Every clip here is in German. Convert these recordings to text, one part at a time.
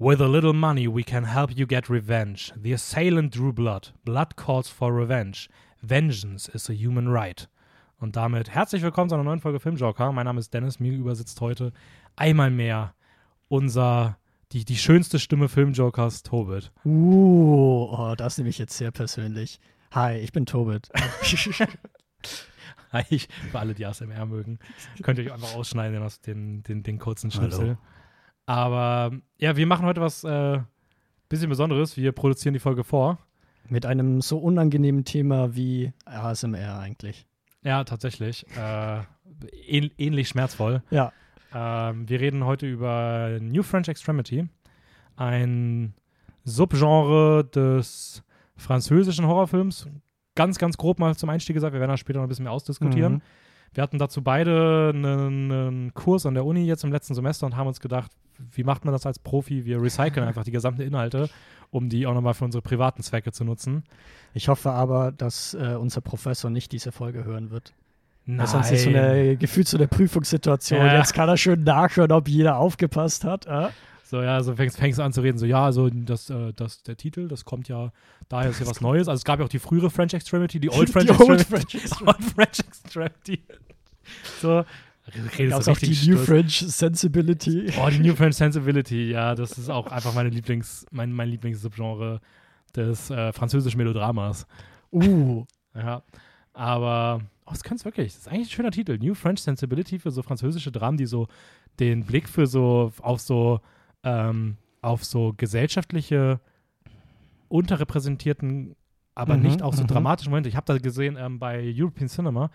With a little money we can help you get revenge. The assailant drew blood. Blood calls for revenge. Vengeance is a human right. Und damit herzlich willkommen zu einer neuen Folge Filmjoker. Mein Name ist Dennis. Mir übersitzt heute einmal mehr unser, die, die schönste Stimme Filmjokers, Tobit. Uh, oh, das nehme ich jetzt sehr persönlich. Hi, ich bin Tobit. Hi, ich, für alle, die ASMR mögen, könnt ihr euch einfach ausschneiden, den, den, den, den kurzen Schnipsel. Hallo. Aber ja, wir machen heute was äh, bisschen Besonderes. Wir produzieren die Folge vor. Mit einem so unangenehmen Thema wie ASMR eigentlich. Ja, tatsächlich. Äh, ähn ähnlich schmerzvoll. Ja. Ähm, wir reden heute über New French Extremity, ein Subgenre des französischen Horrorfilms. Ganz, ganz grob mal zum Einstieg gesagt, wir werden das später noch ein bisschen mehr ausdiskutieren. Mhm. Wir hatten dazu beide einen, einen Kurs an der Uni jetzt im letzten Semester und haben uns gedacht, wie macht man das als Profi? Wir recyceln einfach die gesamten Inhalte, um die auch nochmal für unsere privaten Zwecke zu nutzen. Ich hoffe aber, dass äh, unser Professor nicht diese Folge hören wird. Nein. Sonst ist so eine, gefühlt so eine Prüfungssituation. Ja. Jetzt kann er schön nachhören, ob jeder aufgepasst hat. Äh? So, ja, so fängst, fängst du an zu reden, so, ja, also das, äh, das, der Titel, das kommt ja, daher ist ja was Neues. Also es gab ja auch die frühere French Extremity, die Old French Die Old Extremity. French Old French Extremity. so, redest Gab's du auch die New Stuss. French Sensibility. Oh, die New French Sensibility, ja, das ist auch einfach meine Lieblings, mein, mein Lieblings-Subgenre des äh, französischen Melodramas. Uh, Ja, aber oh, das könnte es wirklich. Das ist eigentlich ein schöner Titel. New French Sensibility für so französische Dramen, die so den Blick für so auf so ähm, auf so gesellschaftliche unterrepräsentierten, aber Mhm, nicht auch so mhm. dramatische Momente. Ich habe da gesehen ähm, bei European Cinema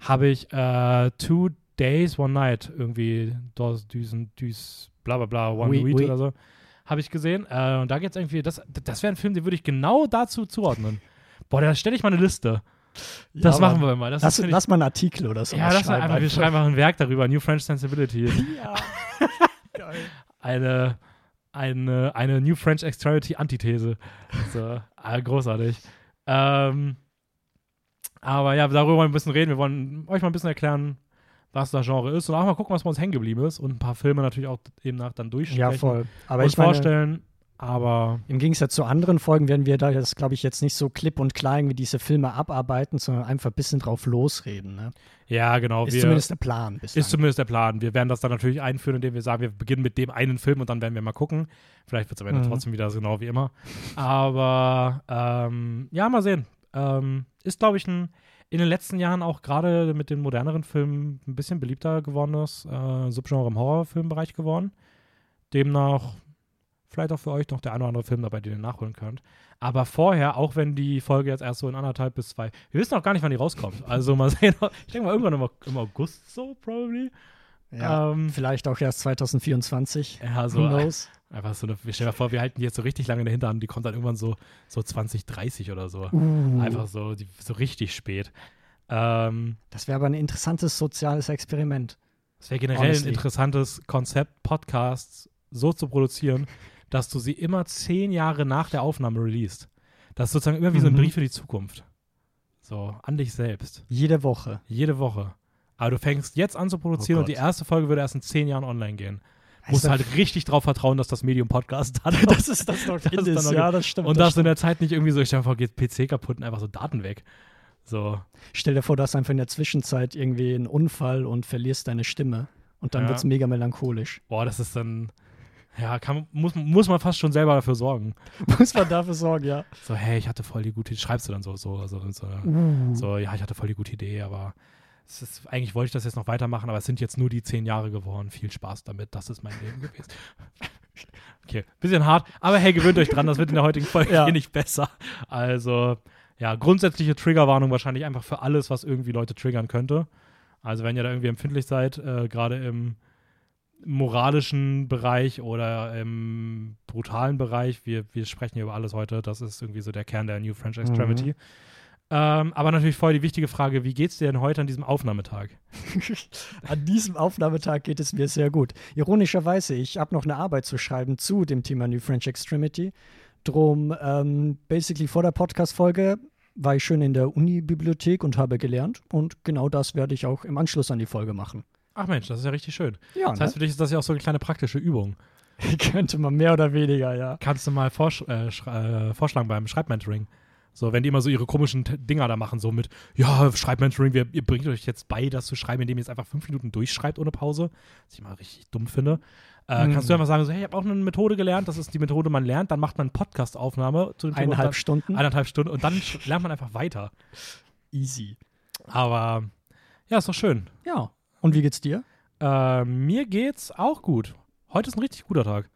habe ich äh, Two Days One Night irgendwie Dos Düsen Düs bla bla bla One Oui, Week oui. oder so habe ich gesehen äh, und da geht es irgendwie das das wäre ein Film, den würde ich genau dazu zuordnen. Boah, da stelle ich mal eine Liste. Das ja, machen wir mal. Das Lass, ist, lass mal einen Artikel oder so. ja, mal das schreiben einfach, wir schreiben einfach ein Werk darüber, New French Sensibility. Ja. Geil. Eine, eine, eine New French Extremity Antithese. So, ah, großartig. Ähm, aber ja, darüber wollen wir ein bisschen reden. Wir wollen euch mal ein bisschen erklären, was das Genre ist und auch mal gucken, was bei uns hängen geblieben ist und ein paar Filme natürlich auch eben nach dann durchsprechen Ja, voll. Aber und ich vorstellen. Aber Im Gegensatz zu anderen Folgen werden wir da jetzt, glaube ich, jetzt nicht so klipp und klein wie diese Filme abarbeiten, sondern einfach ein bisschen drauf losreden. Ne? ja, genau. Ist wir, zumindest der Plan. Bislang. Ist zumindest der Plan. Wir werden das dann natürlich einführen, indem wir sagen, wir beginnen mit dem einen Film und dann werden wir mal gucken. Vielleicht wird es am Ende Mhm. trotzdem wieder so genau wie immer. Aber ähm, ja, mal sehen. Ähm, ist, glaube ich, ein, in den letzten Jahren auch gerade mit den moderneren Filmen ein bisschen beliebter gewordenes äh, Subgenre im Horrorfilmbereich geworden. Demnach vielleicht auch für euch noch der eine oder andere Film dabei, den ihr nachholen könnt. Aber vorher, auch wenn die Folge jetzt erst so in anderthalb bis zwei, wir wissen auch gar nicht, wann die rauskommt. Also mal sehen, ich denke mal irgendwann im, im August so, probably. Ja, ähm, Vielleicht auch erst 2024. Ja, so Who knows? einfach so eine, wir stellen mal vor, wir halten die jetzt so richtig lange in der Hinterhand, die kommt dann irgendwann so, so 2030 oder so. Uh, Einfach so, die, so richtig spät. Ähm, das wäre aber ein interessantes soziales Experiment. es wäre generell Honestly. ein interessantes Konzept, Podcasts so zu produzieren, dass du sie immer zehn Jahre nach der Aufnahme releast. Das ist sozusagen immer wie so ein Mhm. Brief für die Zukunft. So, an dich selbst. Jede Woche. Jede Woche. Aber du fängst jetzt an zu produzieren Oh und die erste Folge würde erst in zehn Jahren online gehen. Musst Also, halt richtig drauf vertrauen, dass das Medium Podcast hat. das ist das noch Das ist ist, dann noch ja, das stimmt. Und das dass du in der Zeit nicht irgendwie so, ich stell mir vor, geht PC kaputt und einfach so Daten weg. So. Stell dir vor, du hast einfach in der Zwischenzeit irgendwie einen Unfall und verlierst deine Stimme. Und dann Ja. wird's mega melancholisch. Boah, das ist dann. Ja, kann, muss, muss man fast schon selber dafür sorgen. Muss man dafür sorgen, ja. So, hey, ich hatte voll die gute Idee. Schreibst du dann so, so, so, so, Uh. so ja, ich hatte voll die gute Idee, aber es ist, eigentlich wollte ich das jetzt noch weitermachen, aber es sind jetzt nur die zehn Jahre geworden. Viel Spaß damit, das ist mein Leben gewesen. Okay, bisschen hart, aber hey, gewöhnt euch dran, das wird in der heutigen Folge Ja. hier nicht besser. Also, ja, grundsätzliche Triggerwarnung wahrscheinlich einfach für alles, was irgendwie Leute triggern könnte. Also, wenn ihr da irgendwie empfindlich seid, äh, gerade im moralischen Bereich oder im brutalen Bereich, wir, wir sprechen hier über alles heute, das ist irgendwie so der Kern der New French Extremity. Ähm, aber natürlich vorher die wichtige Frage, wie geht's dir denn heute an diesem Aufnahmetag? An diesem Aufnahmetag geht es mir sehr gut. Ironischerweise, ich habe noch eine Arbeit zu schreiben zu dem Thema New French Extremity. Drum, ähm, basically vor der Podcast-Folge war ich schön in der Uni-Bibliothek und habe gelernt. Und genau das werde ich auch im Anschluss an die Folge machen. Ach Mensch, das ist ja richtig schön. Ja, Das heißt, für dich ist das ja auch so eine kleine praktische Übung. Könnte man mehr oder weniger, ja. Kannst du mal vorsch äh, äh, vorschlagen beim Schreibmentoring. So, wenn die immer so ihre komischen Dinger da machen, so mit, ja, Schreibmentoring, wir, ihr bringt euch jetzt bei, das zu schreiben, indem ihr jetzt einfach fünf Minuten durchschreibt ohne Pause, was ich mal richtig dumm finde. Äh, mhm. Kannst du einfach sagen, so, hey, ich habe auch eine Methode gelernt, das ist die Methode, man lernt, dann macht man Podcast-Aufnahme zu dem Eineinhalb dann, Stunden. Eineinhalb Stunden und dann lernt man einfach weiter. Easy. Aber ja, ist doch schön. Ja. Und wie geht's dir? Äh, mir geht's auch gut. Heute ist ein richtig guter Tag.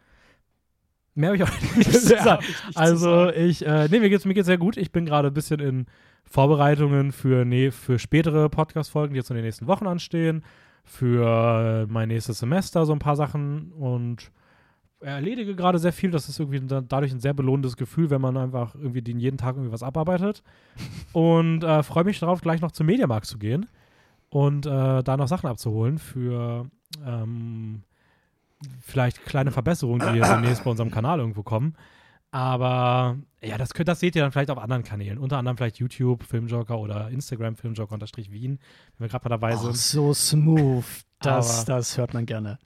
Mehr habe ich auch nicht zu sagen. Also ich, äh, nee, mir geht's, mir geht's sehr gut. Ich bin gerade ein bisschen in Vorbereitungen für, nee, für spätere Podcast-Folgen, die jetzt in den nächsten Wochen anstehen, für mein nächstes Semester so ein paar Sachen und erledige gerade sehr viel. Das ist irgendwie dadurch ein sehr belohnendes Gefühl, wenn man einfach irgendwie den jeden Tag irgendwie was abarbeitet. und äh, freue mich darauf, gleich noch zum Mediamarkt zu gehen und äh, da noch Sachen abzuholen für ähm, vielleicht kleine Verbesserungen, die demnächst bei unserem Kanal irgendwo kommen. Aber ja, das, könnt, das seht ihr dann vielleicht auf anderen Kanälen. Unter anderem vielleicht YouTube, Filmjoker oder Instagram, Filmjoker-Wien, wenn wir gerade mal dabei sind. Oh, so smooth. Das, das hört man gerne.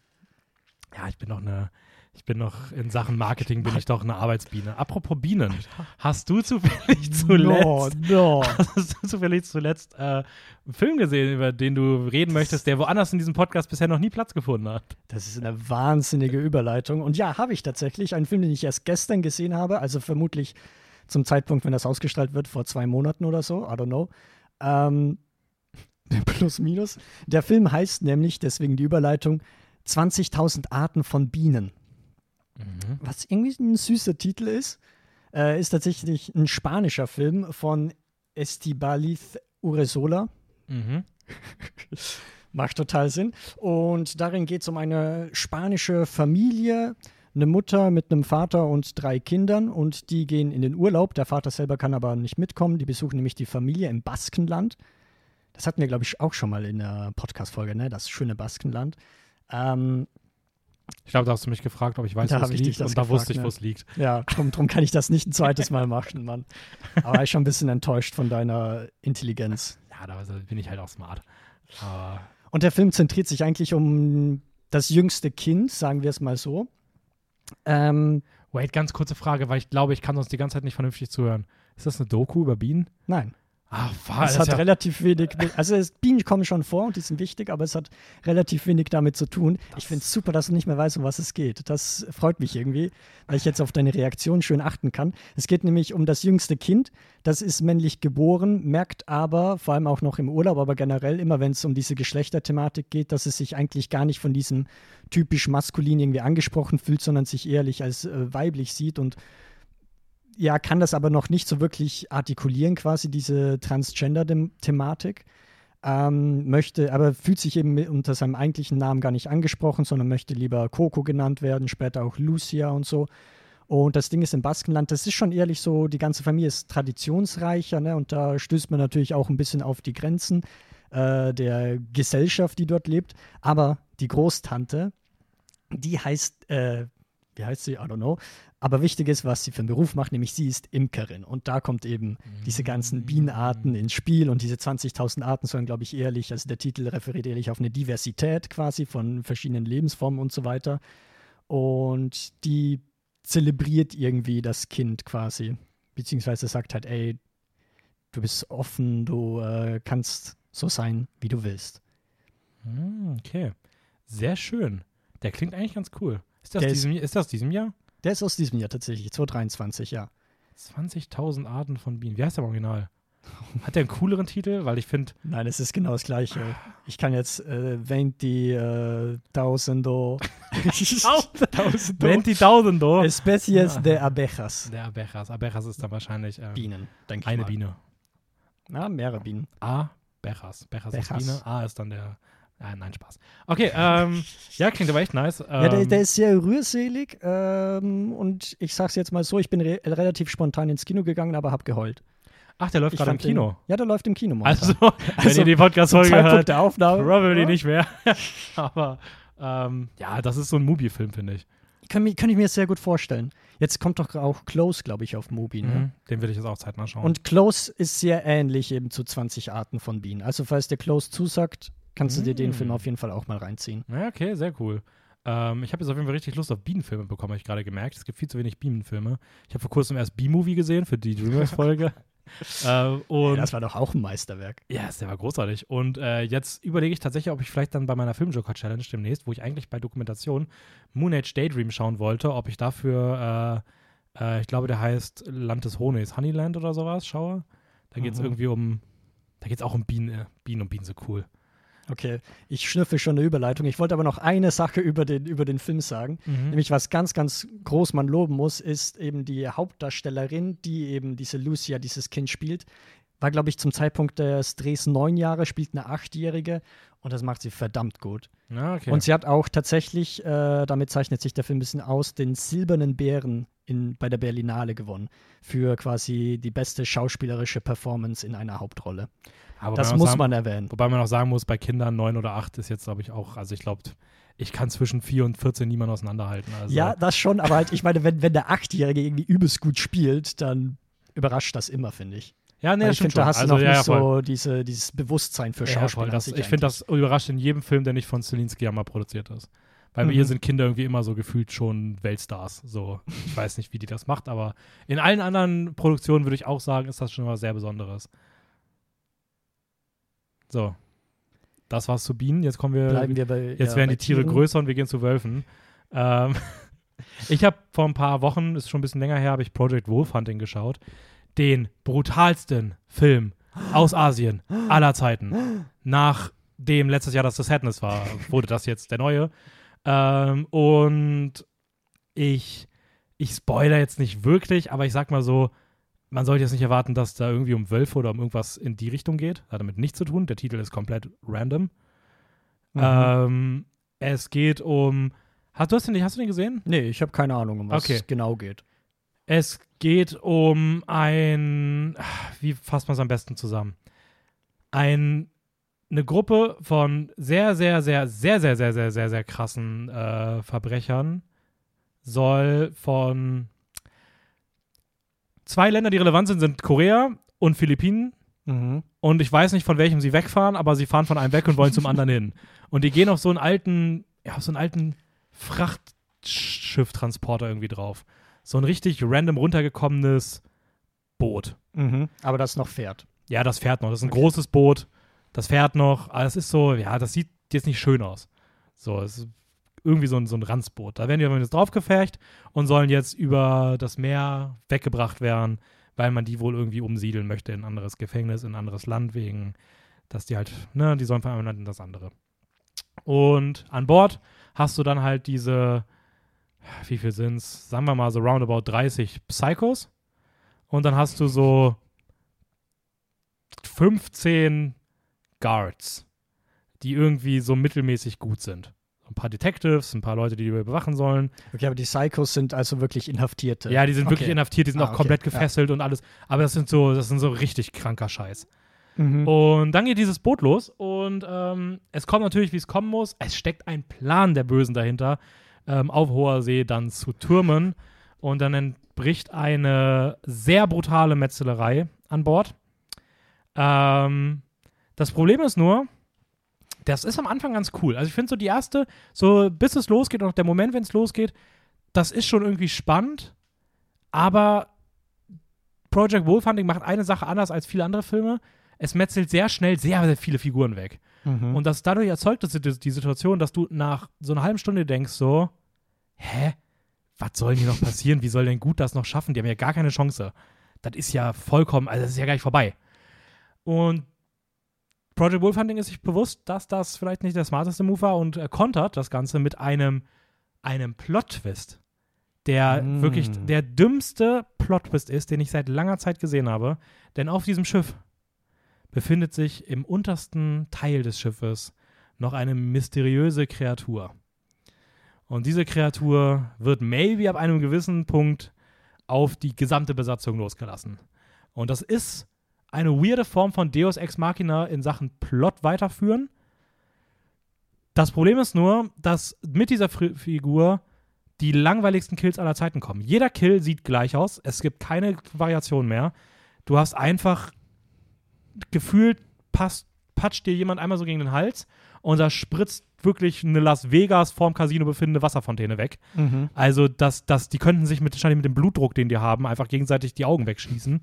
Ja, ich bin noch eine ich bin noch in Sachen Marketing bin ich doch eine Arbeitsbiene. Apropos Bienen, hast du zufällig zuletzt, no, no. hast du zufällig zuletzt äh, einen Film gesehen, über den du reden möchtest, der woanders in diesem Podcast bisher noch nie Platz gefunden hat? Das ist eine wahnsinnige Überleitung. Und ja, habe ich tatsächlich einen Film, den ich erst gestern gesehen habe, also vermutlich zum Zeitpunkt, wenn das ausgestrahlt wird, vor zwei Monaten oder so, I don't know. Ähm, plus minus. Der Film heißt nämlich, deswegen die Überleitung, 20.000 Arten von Bienen. Mhm. Was irgendwie ein süßer Titel ist, äh, ist tatsächlich ein spanischer Film von Estibaliz Uresola. Mhm. Macht total Sinn. Und darin geht es um eine spanische Familie, eine Mutter mit einem Vater und drei Kindern und die gehen in den Urlaub. Der Vater selber kann aber nicht mitkommen. Die besuchen nämlich die Familie im Baskenland. Das hatten wir, glaube ich, auch schon mal in der Podcast-Folge, ne? Das schöne Baskenland. Ähm, ich glaube, da hast du mich gefragt, ob ich weiß, wo es liegt. Und da wusste ich, ne? wo es liegt. Ja, drum, drum kann ich das nicht ein zweites Mal machen, Mann. Aber ich schon ein bisschen enttäuscht von deiner Intelligenz. Ja, da bin ich halt auch smart. Aber und der Film zentriert sich eigentlich um das jüngste Kind, sagen wir es mal so. Ähm, Wait, ganz kurze Frage, weil ich glaube, ich kann sonst die ganze Zeit nicht vernünftig zuhören. Ist das eine Doku über Bienen? Nein. Ah, es hat ja relativ wenig, also es, Bienen kommen schon vor und die sind wichtig, aber es hat relativ wenig damit zu tun. Das ich finde es super, dass du nicht mehr weißt, um was es geht. Das freut mich irgendwie, weil ich jetzt auf deine Reaktion schön achten kann. Es geht nämlich um das jüngste Kind. Das ist männlich geboren, merkt aber, vor allem auch noch im Urlaub, aber generell immer, wenn es um diese Geschlechterthematik geht, dass es sich eigentlich gar nicht von diesem typisch maskulin irgendwie angesprochen fühlt, sondern sich ehrlich als äh, weiblich sieht und ja, kann das aber noch nicht so wirklich artikulieren, quasi diese Transgender-Thematik. Ähm, möchte, aber fühlt sich eben unter seinem eigentlichen Namen gar nicht angesprochen, sondern möchte lieber Coco genannt werden, später auch Lucia und so. Und das Ding ist im Baskenland, das ist schon ehrlich so, die ganze Familie ist traditionsreicher, ne? Und da stößt man natürlich auch ein bisschen auf die Grenzen äh, der Gesellschaft, die dort lebt. Aber die Großtante, die heißt, äh, wie heißt sie? I don't know. Aber wichtig ist, was sie für einen Beruf macht, nämlich sie ist Imkerin. Und da kommt eben diese ganzen mm. Bienenarten ins Spiel und diese 20.000 Arten sollen, glaube ich, ehrlich, also der Titel referiert ehrlich auf eine Diversität quasi von verschiedenen Lebensformen und so weiter. Und die zelebriert irgendwie das Kind quasi, beziehungsweise sagt halt, ey, du bist offen, du äh, kannst so sein, wie du willst. Mm, okay, sehr schön. Der klingt eigentlich ganz cool. Ist das, diesem, ist das diesem Jahr? Der ist aus diesem Jahr tatsächlich, 2023, ja. 20.000 Arten von Bienen. Wie heißt der im Original? Hat der einen cooleren Titel? Weil ich finde. Nein, es ist genau das gleiche. Ich kann jetzt äh, 20.000 20.000 Especies de abejas. De abejas. Abejas ist dann wahrscheinlich ähm, Bienen, denke ich Eine mal. Biene. Na, mehrere Bienen. A, Bejas. Bejas ist Biene. A ist dann der Ah, nein, Spaß. Okay, ähm, ja, klingt aber echt nice. Ähm, ja, der, der, ist sehr rührselig ähm, und ich sag's jetzt mal so, ich bin re relativ spontan ins Kino gegangen, aber hab geheult. Ach, der läuft gerade im Kino. Den, ja, der läuft im Kino. Momentan. Also, wenn also, ihr die Podcast-Folge hört, der Aufnahme. Probably ja. nicht mehr. aber ähm, ja, das ist so ein Movie-Film, finde ich. Kann, kann ich mir sehr gut vorstellen. Jetzt kommt doch auch Close, glaube ich, auf Mubi. Ne? Mhm, den will ich jetzt auch zeitnah schauen. Und Close ist sehr ähnlich eben zu 20 Arten von Bienen. Also falls der Close zusagt, kannst du dir den Film mm. auf jeden Fall auch mal reinziehen. Ja, okay, sehr cool. Ähm, ich habe jetzt auf jeden Fall richtig Lust auf Bienenfilme bekommen, habe ich gerade gemerkt. Es gibt viel zu wenig Bienenfilme. Ich habe vor kurzem erst B-Movie gesehen für die Dreamers-Folge. äh, und das war doch auch ein Meisterwerk. Ja, der war großartig. Und äh, jetzt überlege ich tatsächlich, ob ich vielleicht dann bei meiner Filmjoker-Challenge demnächst, wo ich eigentlich bei Dokumentation Moon Age Daydream schauen wollte, ob ich dafür, äh, äh, ich glaube, der heißt Land des Honis, Honeyland oder sowas, schaue. Da geht es Mhm. irgendwie um, da geht es auch um Bienen, Bienen und Bienen so cool. Okay, ich schnüffel schon eine Überleitung. Ich wollte aber noch eine Sache über den, über den Film sagen. Mhm. Nämlich, was ganz, ganz groß man loben muss, ist eben die Hauptdarstellerin, die eben diese Lucia, dieses Kind spielt. War, glaube ich, zum Zeitpunkt des Drehs neun Jahre, spielt eine Achtjährige und das macht sie verdammt gut. Ja, okay. Und sie hat auch tatsächlich, äh, damit zeichnet sich der Film ein bisschen aus, den Silbernen Bären in, bei der Berlinale gewonnen. Für quasi die beste schauspielerische Performance in einer Hauptrolle. Aber Das man muss sagen, man erwähnen. Wobei man auch sagen muss, bei Kindern neun oder acht ist jetzt, glaube ich, auch, also ich glaube, ich kann zwischen vier und 14 niemand auseinanderhalten. Also, Ja, das schon, aber halt, ich meine, wenn, wenn der Achtjährige irgendwie übelst gut spielt, dann überrascht das immer, finde ich. ja nee, Weil ich finde, da hast du also, noch ja, nicht ja, so diese, dieses Bewusstsein für Ja. Das, an sich ich finde, das überrascht in jedem Film, der nicht von Celine Sciamma produziert ist. Weil bei Mhm. ihr sind Kinder irgendwie immer so gefühlt schon Weltstars. So, ich weiß nicht, wie die das macht, aber in allen anderen Produktionen würde ich auch sagen, ist das schon was sehr Besonderes. So. Das war's zu Bienen. Jetzt kommen wir. Bleiben wir bei. Jetzt ja, werden die Tiere Tieren. größer und wir gehen zu Wölfen. Ähm, ich habe vor ein paar Wochen, ist schon ein bisschen länger her, habe ich Project Wolf Hunting geschaut. Den brutalsten Film aus Asien aller Zeiten. Nachdem letztes Jahr das The Sadness war, wurde das jetzt der neue. Ähm, und ich, ich spoiler jetzt nicht wirklich, aber ich sag mal so, man sollte jetzt nicht erwarten, dass da irgendwie um Wölfe oder um irgendwas in die Richtung geht. Hat damit nichts zu tun. Der Titel ist komplett random. Mhm. Ähm, es geht um. Hast du hast den, hast du den gesehen? nee, ich habe keine Ahnung, um was Okay. es genau geht. Es geht um ein. Wie fasst man es am besten zusammen? Ein, eine Gruppe von sehr, sehr, sehr, sehr, sehr, sehr, sehr, sehr, sehr krassen äh, Verbrechern soll von zwei Ländern, die relevant sind, sind Korea und Philippinen. Mhm. Und ich weiß nicht, von welchem sie wegfahren, aber sie fahren von einem weg und wollen zum anderen hin. Und die gehen auf so einen alten, ja, auf so einen alten Frachtschiff-Transporter irgendwie drauf. So ein richtig random runtergekommenes Boot. Mhm. Aber das noch fährt. Ja, das fährt noch. Das ist ein Okay. großes Boot. Das fährt noch. Aber es ist so, ja, das sieht jetzt nicht schön aus. So, es ist irgendwie so ein, so ein Ranzboot. Da werden die jetzt draufgefecht und sollen jetzt über das Meer weggebracht werden, weil man die wohl irgendwie umsiedeln möchte in ein anderes Gefängnis, in ein anderes Land, wegen, dass die halt, ne, die sollen von einem Land in das andere. Und an Bord hast du dann halt diese, wie viel sind's? Sagen wir mal so roundabout 30 Psychos. Und dann hast du so 15 Guards, die irgendwie so mittelmäßig gut sind. Ein paar Detectives, ein paar Leute, die die überwachen sollen. Okay, aber die Psychos sind also wirklich Inhaftierte. Ja, die sind wirklich Okay. inhaftiert, die sind Ah, auch okay. komplett Ja. gefesselt und alles. Aber das sind so, das sind so richtig kranker Scheiß. Mhm. Und dann geht dieses Boot los und ähm, es kommt natürlich, wie es kommen muss. Es steckt ein Plan der Bösen dahinter, ähm, auf hoher See dann zu türmen. Und dann entbricht eine sehr brutale Metzelerei an Bord. Ähm, das Problem ist nur, das ist am Anfang ganz cool. Also ich finde so die erste, so bis es losgeht und auch der Moment, wenn es losgeht, das ist schon irgendwie spannend. Aber Project Wolfhunting macht eine Sache anders als viele andere Filme. Es metzelt sehr schnell sehr, sehr viele Figuren weg. Mhm. Und das dadurch erzeugt das die, Situation, dass du nach so einer halben Stunde denkst so, hä? Was soll hier noch passieren? Wie soll denn gut das noch schaffen? Die haben ja gar keine Chance. Das ist ja vollkommen, also das ist ja gar nicht vorbei. Und Project Wolfhunting ist sich bewusst, dass das vielleicht nicht der smarteste Move war und äh, kontert das Ganze mit einem, einem Plot-Twist, der Mm. wirklich der dümmste Plot-Twist ist, den ich seit langer Zeit gesehen habe. Denn auf diesem Schiff befindet sich im untersten Teil des Schiffes noch eine mysteriöse Kreatur. Und diese Kreatur wird maybe ab einem gewissen Punkt auf die gesamte Besatzung losgelassen. Und das ist eine weirde Form von Deus Ex Machina in Sachen Plot weiterführen. Das Problem ist nur, dass mit dieser Fri- Figur die langweiligsten Kills aller Zeiten kommen. Jeder Kill sieht gleich aus. Es gibt keine Variation mehr. Du hast einfach gefühlt passt, patscht dir jemand einmal so gegen den Hals und da spritzt wirklich eine Las Vegas vorm Casino befindende Wasserfontäne weg. Mhm. Also, dass, dass die könnten sich mit, wahrscheinlich mit dem Blutdruck, den die haben, einfach gegenseitig die Augen wegschießen.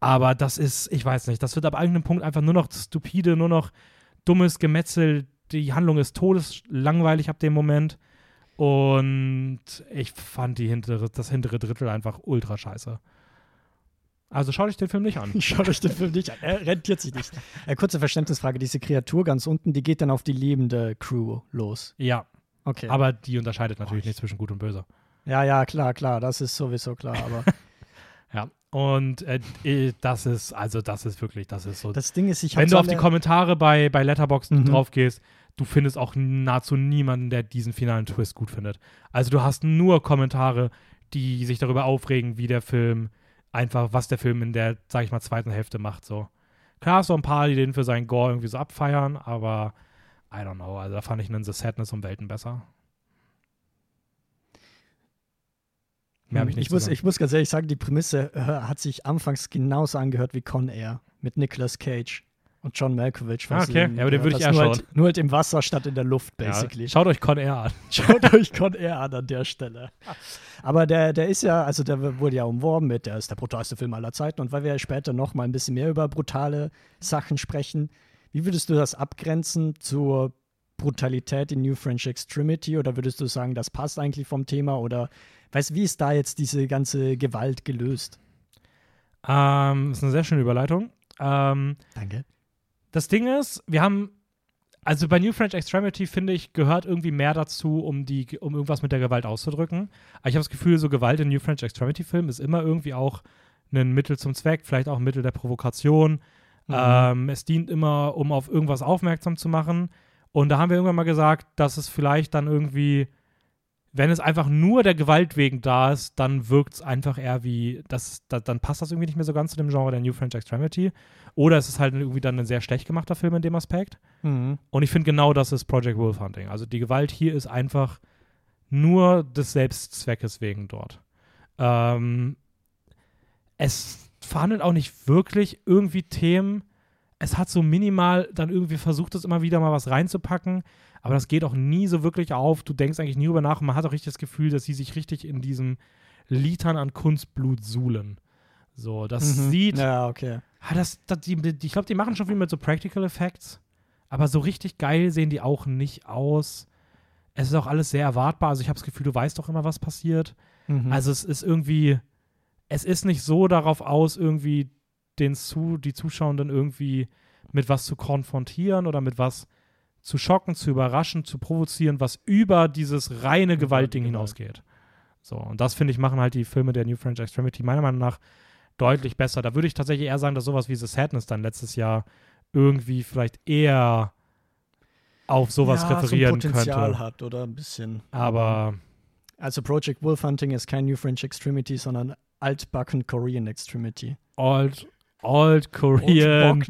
Aber das ist, ich weiß nicht, das wird ab irgendeinem Punkt einfach nur noch stupide, nur noch dummes Gemetzel. Die Handlung ist todeslangweilig ab dem Moment. Und ich fand die hintere, das hintere Drittel einfach ultra scheiße. Also schaut euch den Film nicht an. Schaut euch den Film nicht an. Er rentiert sich nicht. Äh, kurze Verständnisfrage: Diese Kreatur ganz unten, die geht dann auf die lebende Crew los. Ja, Okay. aber die unterscheidet natürlich Oh, nicht zwischen Gut und Böse. ja, ja, klar, klar. Das ist sowieso klar. Aber. Und äh, äh, das ist, also das ist wirklich, das ist so. das Ding ist, ich Wenn du auf die Kommentare bei, bei Letterboxd Mhm. drauf gehst, du findest auch nahezu niemanden, der diesen finalen Twist gut findet. Also du hast nur Kommentare, die sich darüber aufregen, wie der Film einfach, was der Film in der, sag ich mal, zweiten Hälfte macht. So. Klar, so ein paar, die den für seinen Gore irgendwie so abfeiern, aber I don't know. Also da fand ich einen The Sadness um Welten besser. Mehr habe ich nicht ich muss, sagen. ich muss ganz ehrlich sagen, die Prämisse äh, hat sich anfangs genauso angehört wie Con Air mit Nicolas Cage und John Malkovich. Ah, okay. Ja, aber den würde ich eher nur halt, nur halt im Wasser statt in der Luft, basically. Ja, schaut euch Con Air an. Schaut euch Con Air an an der Stelle. Aber der, der ist ja, also der wurde ja umworben mit, der ist der brutalste Film aller Zeiten. Und weil wir ja später noch mal ein bisschen mehr über brutale Sachen sprechen, wie würdest du das abgrenzen zur Brutalität in New French Extremity? Oder würdest du sagen, das passt eigentlich vom Thema? Oder weißt wie ist da jetzt diese ganze Gewalt gelöst? Ähm, ist eine sehr schöne Überleitung. Ähm, Danke. das Ding ist, wir haben, also bei New French Extremity, finde ich, gehört irgendwie mehr dazu, um, die, um irgendwas mit der Gewalt auszudrücken. Aber ich habe das Gefühl, so Gewalt in New French Extremity-Filmen ist immer irgendwie auch ein Mittel zum Zweck, vielleicht auch ein Mittel der Provokation. Mhm. Ähm, es dient immer, um auf irgendwas aufmerksam zu machen. Und da haben wir irgendwann mal gesagt, dass es vielleicht dann irgendwie, wenn es einfach nur der Gewalt wegen da ist, dann wirkt es einfach eher wie, das, da, dann passt das irgendwie nicht mehr so ganz zu dem Genre der New French Extremity. Oder es ist halt irgendwie dann ein sehr schlecht gemachter Film in dem Aspekt. Mhm. Und ich finde genau das ist Project Wolf Hunting. Also die Gewalt hier ist einfach nur des Selbstzweckes wegen dort. Ähm, es verhandelt auch nicht wirklich irgendwie Themen. Es hat so minimal dann irgendwie versucht, es immer wieder mal was reinzupacken, aber das geht auch nie so wirklich auf. Du denkst eigentlich nie drüber nach und man hat auch richtig das Gefühl, dass sie sich richtig in diesem Litern an Kunstblut suhlen. So, das Mhm. sieht Ja, okay. Ah, das, das, die, die, ich glaube, die machen schon viel mit so Practical Effects. Aber so richtig geil sehen die auch nicht aus. Es ist auch alles sehr erwartbar. Also ich habe das Gefühl, du weißt doch immer, was passiert. Mhm. Also es ist irgendwie, es ist nicht so darauf aus, irgendwie den zu, die Zuschauenden irgendwie mit was zu konfrontieren oder mit was zu schocken, zu überraschen, zu provozieren, was über dieses reine Über Gewaltding Gewalt. hinausgeht. So, und das finde ich, machen halt die Filme der New French Extremity meiner Meinung nach deutlich besser. Da würde ich tatsächlich eher sagen, dass sowas wie The Sadness dann letztes Jahr irgendwie vielleicht eher auf sowas ja, referieren so ein Potenzial könnte. hat oder ein bisschen. Aber Also Project Wolf Hunting ist kein New French Extremity, sondern altbacken Korean Extremity. Old, Old Korean.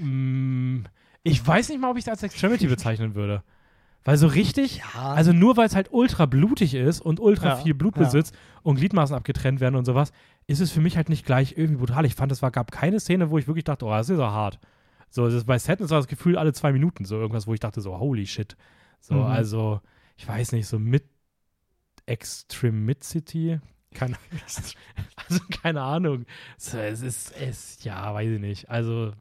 Mm, ich weiß nicht mal, ob ich es als Extremity bezeichnen würde. Weil so richtig, Ja, also nur weil es halt ultra blutig ist und ultra Ja, viel Blut ja. besitzt und Gliedmaßen abgetrennt werden und sowas, ist es für mich halt nicht gleich irgendwie brutal. Ich fand, es war, gab keine Szene, wo ich wirklich dachte, oh, das ist ja hard. So, das ist bei Sadness war das Gefühl alle zwei Minuten so irgendwas, wo ich dachte so, holy shit. So, Mhm. also, ich weiß nicht, so mit Extremicity? Keine, also, keine Ahnung. So, es ist, es, ja, weiß ich nicht. Also,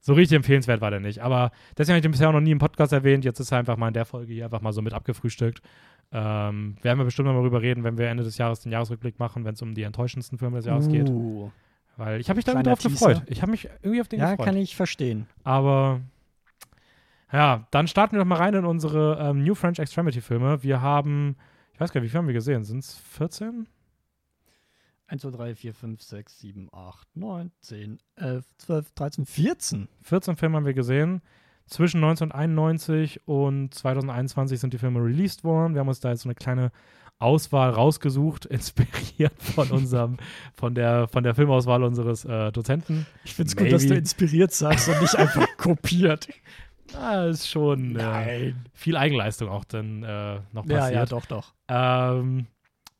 so richtig empfehlenswert war der nicht. Aber deswegen habe ich den bisher auch noch nie im Podcast erwähnt. Jetzt ist er einfach mal in der Folge hier einfach mal so mit abgefrühstückt. Ähm, werden wir bestimmt noch mal drüber reden, wenn wir Ende des Jahres den Jahresrückblick machen, wenn es um die enttäuschendsten Filme des Jahres geht. Uh, Weil ich habe mich da irgendwie Kleiner drauf Teaser. gefreut. Ich habe mich irgendwie auf den ja, gefreut. kann ich verstehen. Aber ja, dann starten wir doch mal rein in unsere ähm, New French Extremity Filme. Wir haben, ich weiß gar nicht, wie viele haben wir gesehen? Sind es 14? 1, 2, 3, 4, 5, 6, 7, 8, 9, 10, 11, 12, 13, 14. 14 Filme haben wir gesehen. Zwischen 1991 und 2021 sind die Filme released worden. Wir haben uns da jetzt so eine kleine Auswahl rausgesucht, inspiriert von unserem, von der, von der Filmauswahl unseres äh, Dozenten. Ich finde es gut, dass du inspiriert sagst und nicht einfach kopiert. Ah, ist schon äh, viel Eigenleistung auch dann äh, noch Ja, passiert. ja, doch, doch. Ähm,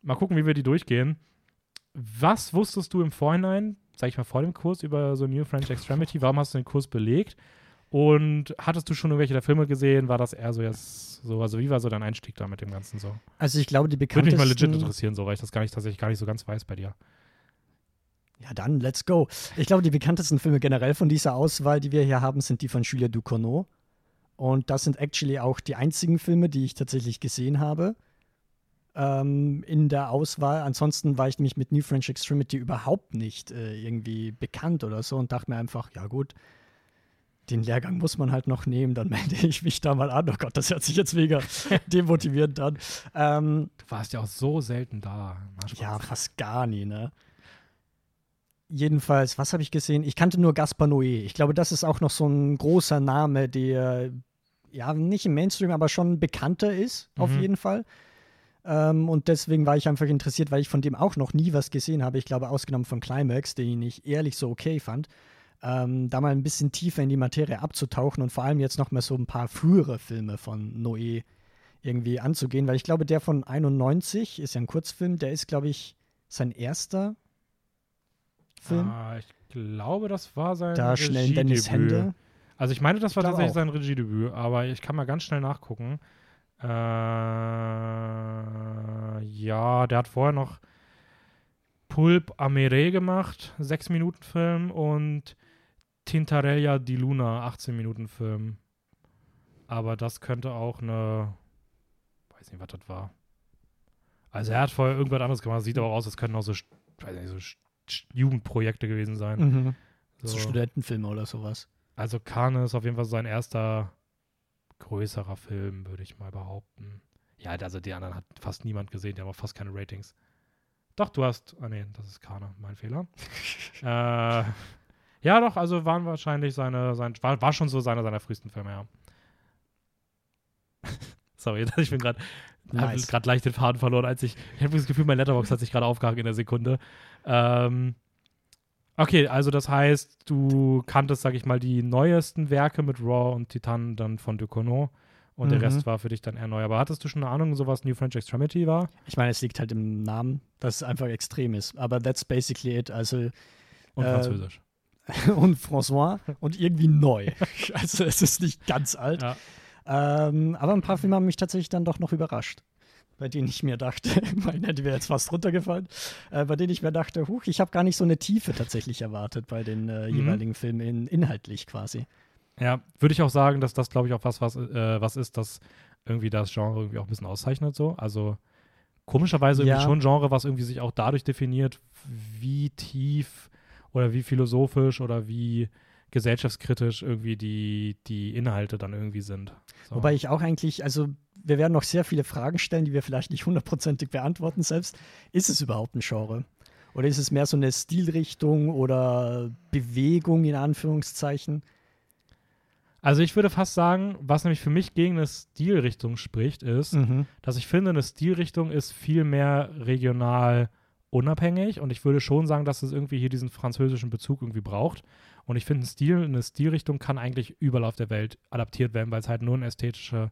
mal gucken, wie wir die durchgehen. Was wusstest du im Vorhinein, sag ich mal vor dem Kurs, über so New French Extremity? Warum hast du den Kurs belegt? Und hattest du schon irgendwelche der Filme gesehen? War das eher so jetzt so, also wie war so dein Einstieg da mit dem Ganzen so? Also ich glaube, die Würde bekanntesten... mich mal legit interessieren, so, weil ich das gar nicht tatsächlich gar nicht so ganz weiß bei dir. Ja, dann, let's go. Ich glaube, die bekanntesten Filme generell von dieser Auswahl, die wir hier haben, sind die von Julia Ducournau. Und das sind actually auch die einzigen Filme, die ich tatsächlich gesehen habe ähm, in der Auswahl. Ansonsten war ich nämlich mit New French Extremity überhaupt nicht äh, irgendwie bekannt oder so und dachte mir einfach, ja gut, den Lehrgang muss man halt noch nehmen, dann melde ich mich da mal an. Oh Gott, das hört sich jetzt mega demotivierend an. Ähm, Du warst ja auch so selten da. Ja, fast gar nie, ne? Jedenfalls, was habe ich gesehen? Ich kannte nur Gaspar Noé. Ich glaube, das ist auch noch so ein großer Name, der ja nicht im Mainstream, aber schon bekannter ist, auf Mhm. jeden Fall. Ähm, und deswegen war ich einfach interessiert, weil ich von dem auch noch nie was gesehen habe. Ich glaube, ausgenommen von Climax, den ich ehrlich so okay fand. Ähm, da mal ein bisschen tiefer in die Materie abzutauchen und vor allem jetzt noch mal so ein paar frühere Filme von Noé irgendwie anzugehen, weil ich glaube, der von 91 ist ja ein Kurzfilm, der ist, glaube ich, sein erster Film. Ah, ich glaube, das war sein da schnell in Dennis. Hände. Also ich meine, das war tatsächlich auch. sein Regiedebüt, aber ich kann mal ganz schnell nachgucken. Äh, ja, der hat vorher noch Pulp Amere gemacht, 6 Minuten Film und Tintarella di Luna, 18 Minuten Film. Aber das könnte auch eine, weiß nicht, was das war. Also er hat vorher irgendwas anderes gemacht, sieht aber aus, als könnten auch so, weiß nicht, so Jugendprojekte gewesen sein. Mhm. So. So. Studentenfilme oder sowas. Also Kane ist auf jeden Fall sein erster größerer Film, würde ich mal behaupten. Ja, also die anderen hat fast niemand gesehen, die haben auch fast keine Ratings. Doch, du hast. Ah nee, das ist Kane, mein Fehler. äh, ja, doch, also waren wahrscheinlich seine, sein, war, war schon so seiner seiner frühesten Filme, ja. Sorry, ich bin gerade Nice. habe gerade leicht den Faden verloren, als ich. Ich habe das Gefühl, mein Letterbox hat sich gerade aufgehangen in der Sekunde. Ähm, okay, also das heißt, du kanntest, sag ich mal, die neuesten Werke mit Raw und Titan dann von Ducournau und der Mhm. Rest war für dich dann eher neu. Aber hattest du schon eine Ahnung, so was New French Extremity war? Ich meine, es liegt halt im Namen, dass es einfach extrem ist. Aber that's basically it. Also Und Äh, Französisch. und François und irgendwie neu. Also es ist nicht ganz alt. Ja. Ähm, aber ein paar Filme haben mich tatsächlich dann doch noch überrascht. Bei denen ich mir dachte, mein hätte mir jetzt fast runtergefallen, äh, bei denen ich mir dachte, huch, ich habe gar nicht so eine Tiefe tatsächlich erwartet bei den äh, Mhm. jeweiligen Filmen in, inhaltlich quasi. Ja, würde ich auch sagen, dass das, glaube ich, auch was, was, äh, was ist, das irgendwie das Genre irgendwie auch ein bisschen auszeichnet so. Also komischerweise irgendwie Ja. schon ein Genre, was irgendwie sich auch dadurch definiert, wie tief oder wie philosophisch oder wie gesellschaftskritisch irgendwie die, die Inhalte dann irgendwie sind. So. Wobei ich auch eigentlich, also wir werden noch sehr viele Fragen stellen, die wir vielleicht nicht hundertprozentig beantworten selbst. Ist es überhaupt ein Genre? Oder ist es mehr so eine Stilrichtung oder Bewegung in Anführungszeichen? also ich würde fast sagen, was nämlich für mich gegen eine Stilrichtung spricht, ist, Mhm. dass ich finde, eine Stilrichtung ist viel mehr regional unabhängig und ich würde schon sagen, dass es irgendwie hier diesen französischen Bezug irgendwie braucht. Und ich finde, ein Stil, eine Stilrichtung kann eigentlich überall auf der Welt adaptiert werden, weil es halt nur ein ästhetischer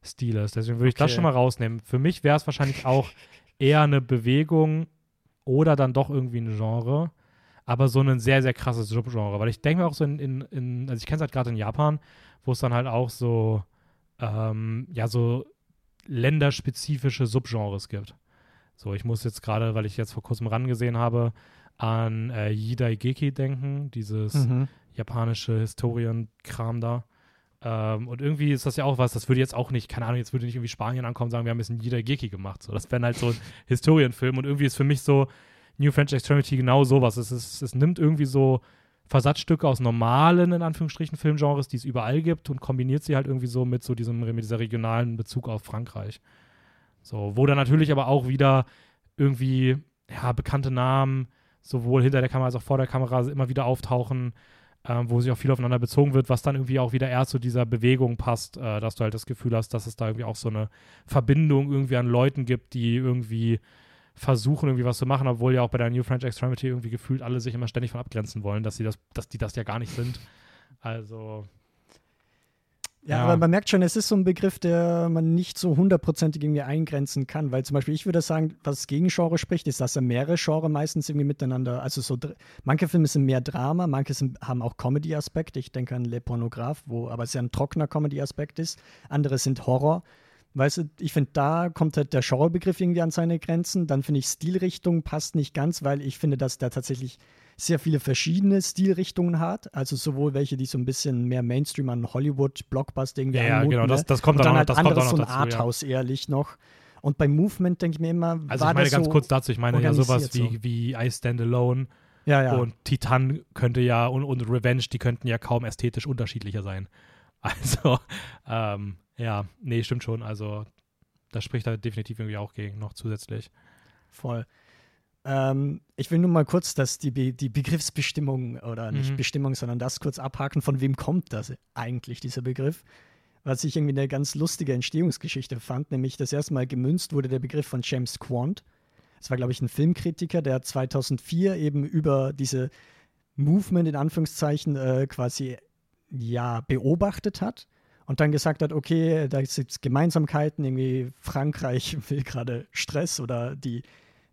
Ist. Deswegen würde ich das Okay. schon mal rausnehmen. Für mich wäre es wahrscheinlich auch eher eine Bewegung oder dann doch irgendwie ein Genre, aber so ein sehr, sehr krasses Subgenre. Weil ich denke mir auch so in, in, in also ich kenne es halt gerade in Japan, wo es dann halt auch so, ähm, ja, so länderspezifische Subgenres gibt. So, ich muss jetzt gerade, weil ich jetzt vor kurzem rangesehen habe, an äh, Jidaigeki denken, dieses Mhm. japanische Historienkram da. Ähm, und irgendwie ist das ja auch was, das würde jetzt auch nicht, keine Ahnung, jetzt würde nicht irgendwie Spanien ankommen und sagen, wir haben jetzt einen Jidaigeki gemacht. So, das wäre halt so ein Historienfilm und irgendwie ist für mich so New French Extremity genau sowas. Es, ist, es nimmt irgendwie so Versatzstücke aus normalen, in Anführungsstrichen, Filmgenres, die es überall gibt und kombiniert sie halt irgendwie so mit so diesem, mit dieser regionalen Bezug auf Frankreich. So, wo dann natürlich aber auch wieder irgendwie, ja, bekannte Namen, sowohl hinter der Kamera als auch vor der Kamera immer wieder auftauchen, ähm, wo sich auch viel aufeinander bezogen wird, was dann irgendwie auch wieder eher zu dieser Bewegung passt, äh, dass du halt das Gefühl hast, dass es da irgendwie auch so eine Verbindung irgendwie an Leuten gibt, die irgendwie versuchen, irgendwie was zu machen, obwohl ja auch bei der New French Extremity irgendwie gefühlt alle sich immer ständig von abgrenzen wollen, dass sie das, dass die das ja gar nicht sind. Also, Ja, ja, aber man merkt schon, es ist so ein Begriff, der man nicht so hundertprozentig irgendwie eingrenzen kann, weil zum Beispiel ich würde sagen, was gegen Genre spricht, ist, dass er mehrere Genre meistens irgendwie miteinander, also so, manche Filme sind mehr Drama, manche sind, haben auch Comedy-Aspekte, ich denke an Le Pornograph, wo aber sehr ein trockener Comedy-Aspekt ist, andere sind Horror. Weißt du, ich finde, da kommt halt der Genrebegriff irgendwie an seine Grenzen. Dann finde ich, Stilrichtung passt nicht ganz, weil ich finde, dass der tatsächlich sehr viele verschiedene Stilrichtungen hat. Also sowohl welche, die so ein bisschen mehr Mainstream an Hollywood, Blockbuster irgendwie Ja, genau, das, ne? das kommt und dann, dann auch, halt das kommt anderes auch so noch ein dazu. Ja. Arthouse ehrlich noch. Und beim Movement denke ich mir immer, Also war ich meine das ganz so kurz dazu, ich meine ja sowas wie, wie I Stand Alone ja, ja. und Titan könnte ja und, und Revenge, die könnten ja kaum ästhetisch unterschiedlicher sein. Also, ähm, ja, nee, stimmt schon. Also, das spricht da definitiv irgendwie auch gegen noch zusätzlich. Voll. Ähm, ich will nur mal kurz dass die, Be die Begriffsbestimmung oder nicht Mhm. Bestimmung, sondern das kurz abhaken. Von wem kommt das eigentlich, dieser Begriff? Was ich irgendwie eine ganz lustige Entstehungsgeschichte fand, nämlich das erste Mal gemünzt wurde der Begriff von James Quant. Es war, glaube ich, ein Filmkritiker, der 2004 eben über diese Movement in Anführungszeichen äh, quasi ja beobachtet hat und dann gesagt hat, okay, da gibt es Gemeinsamkeiten, irgendwie Frankreich will gerade Stress oder die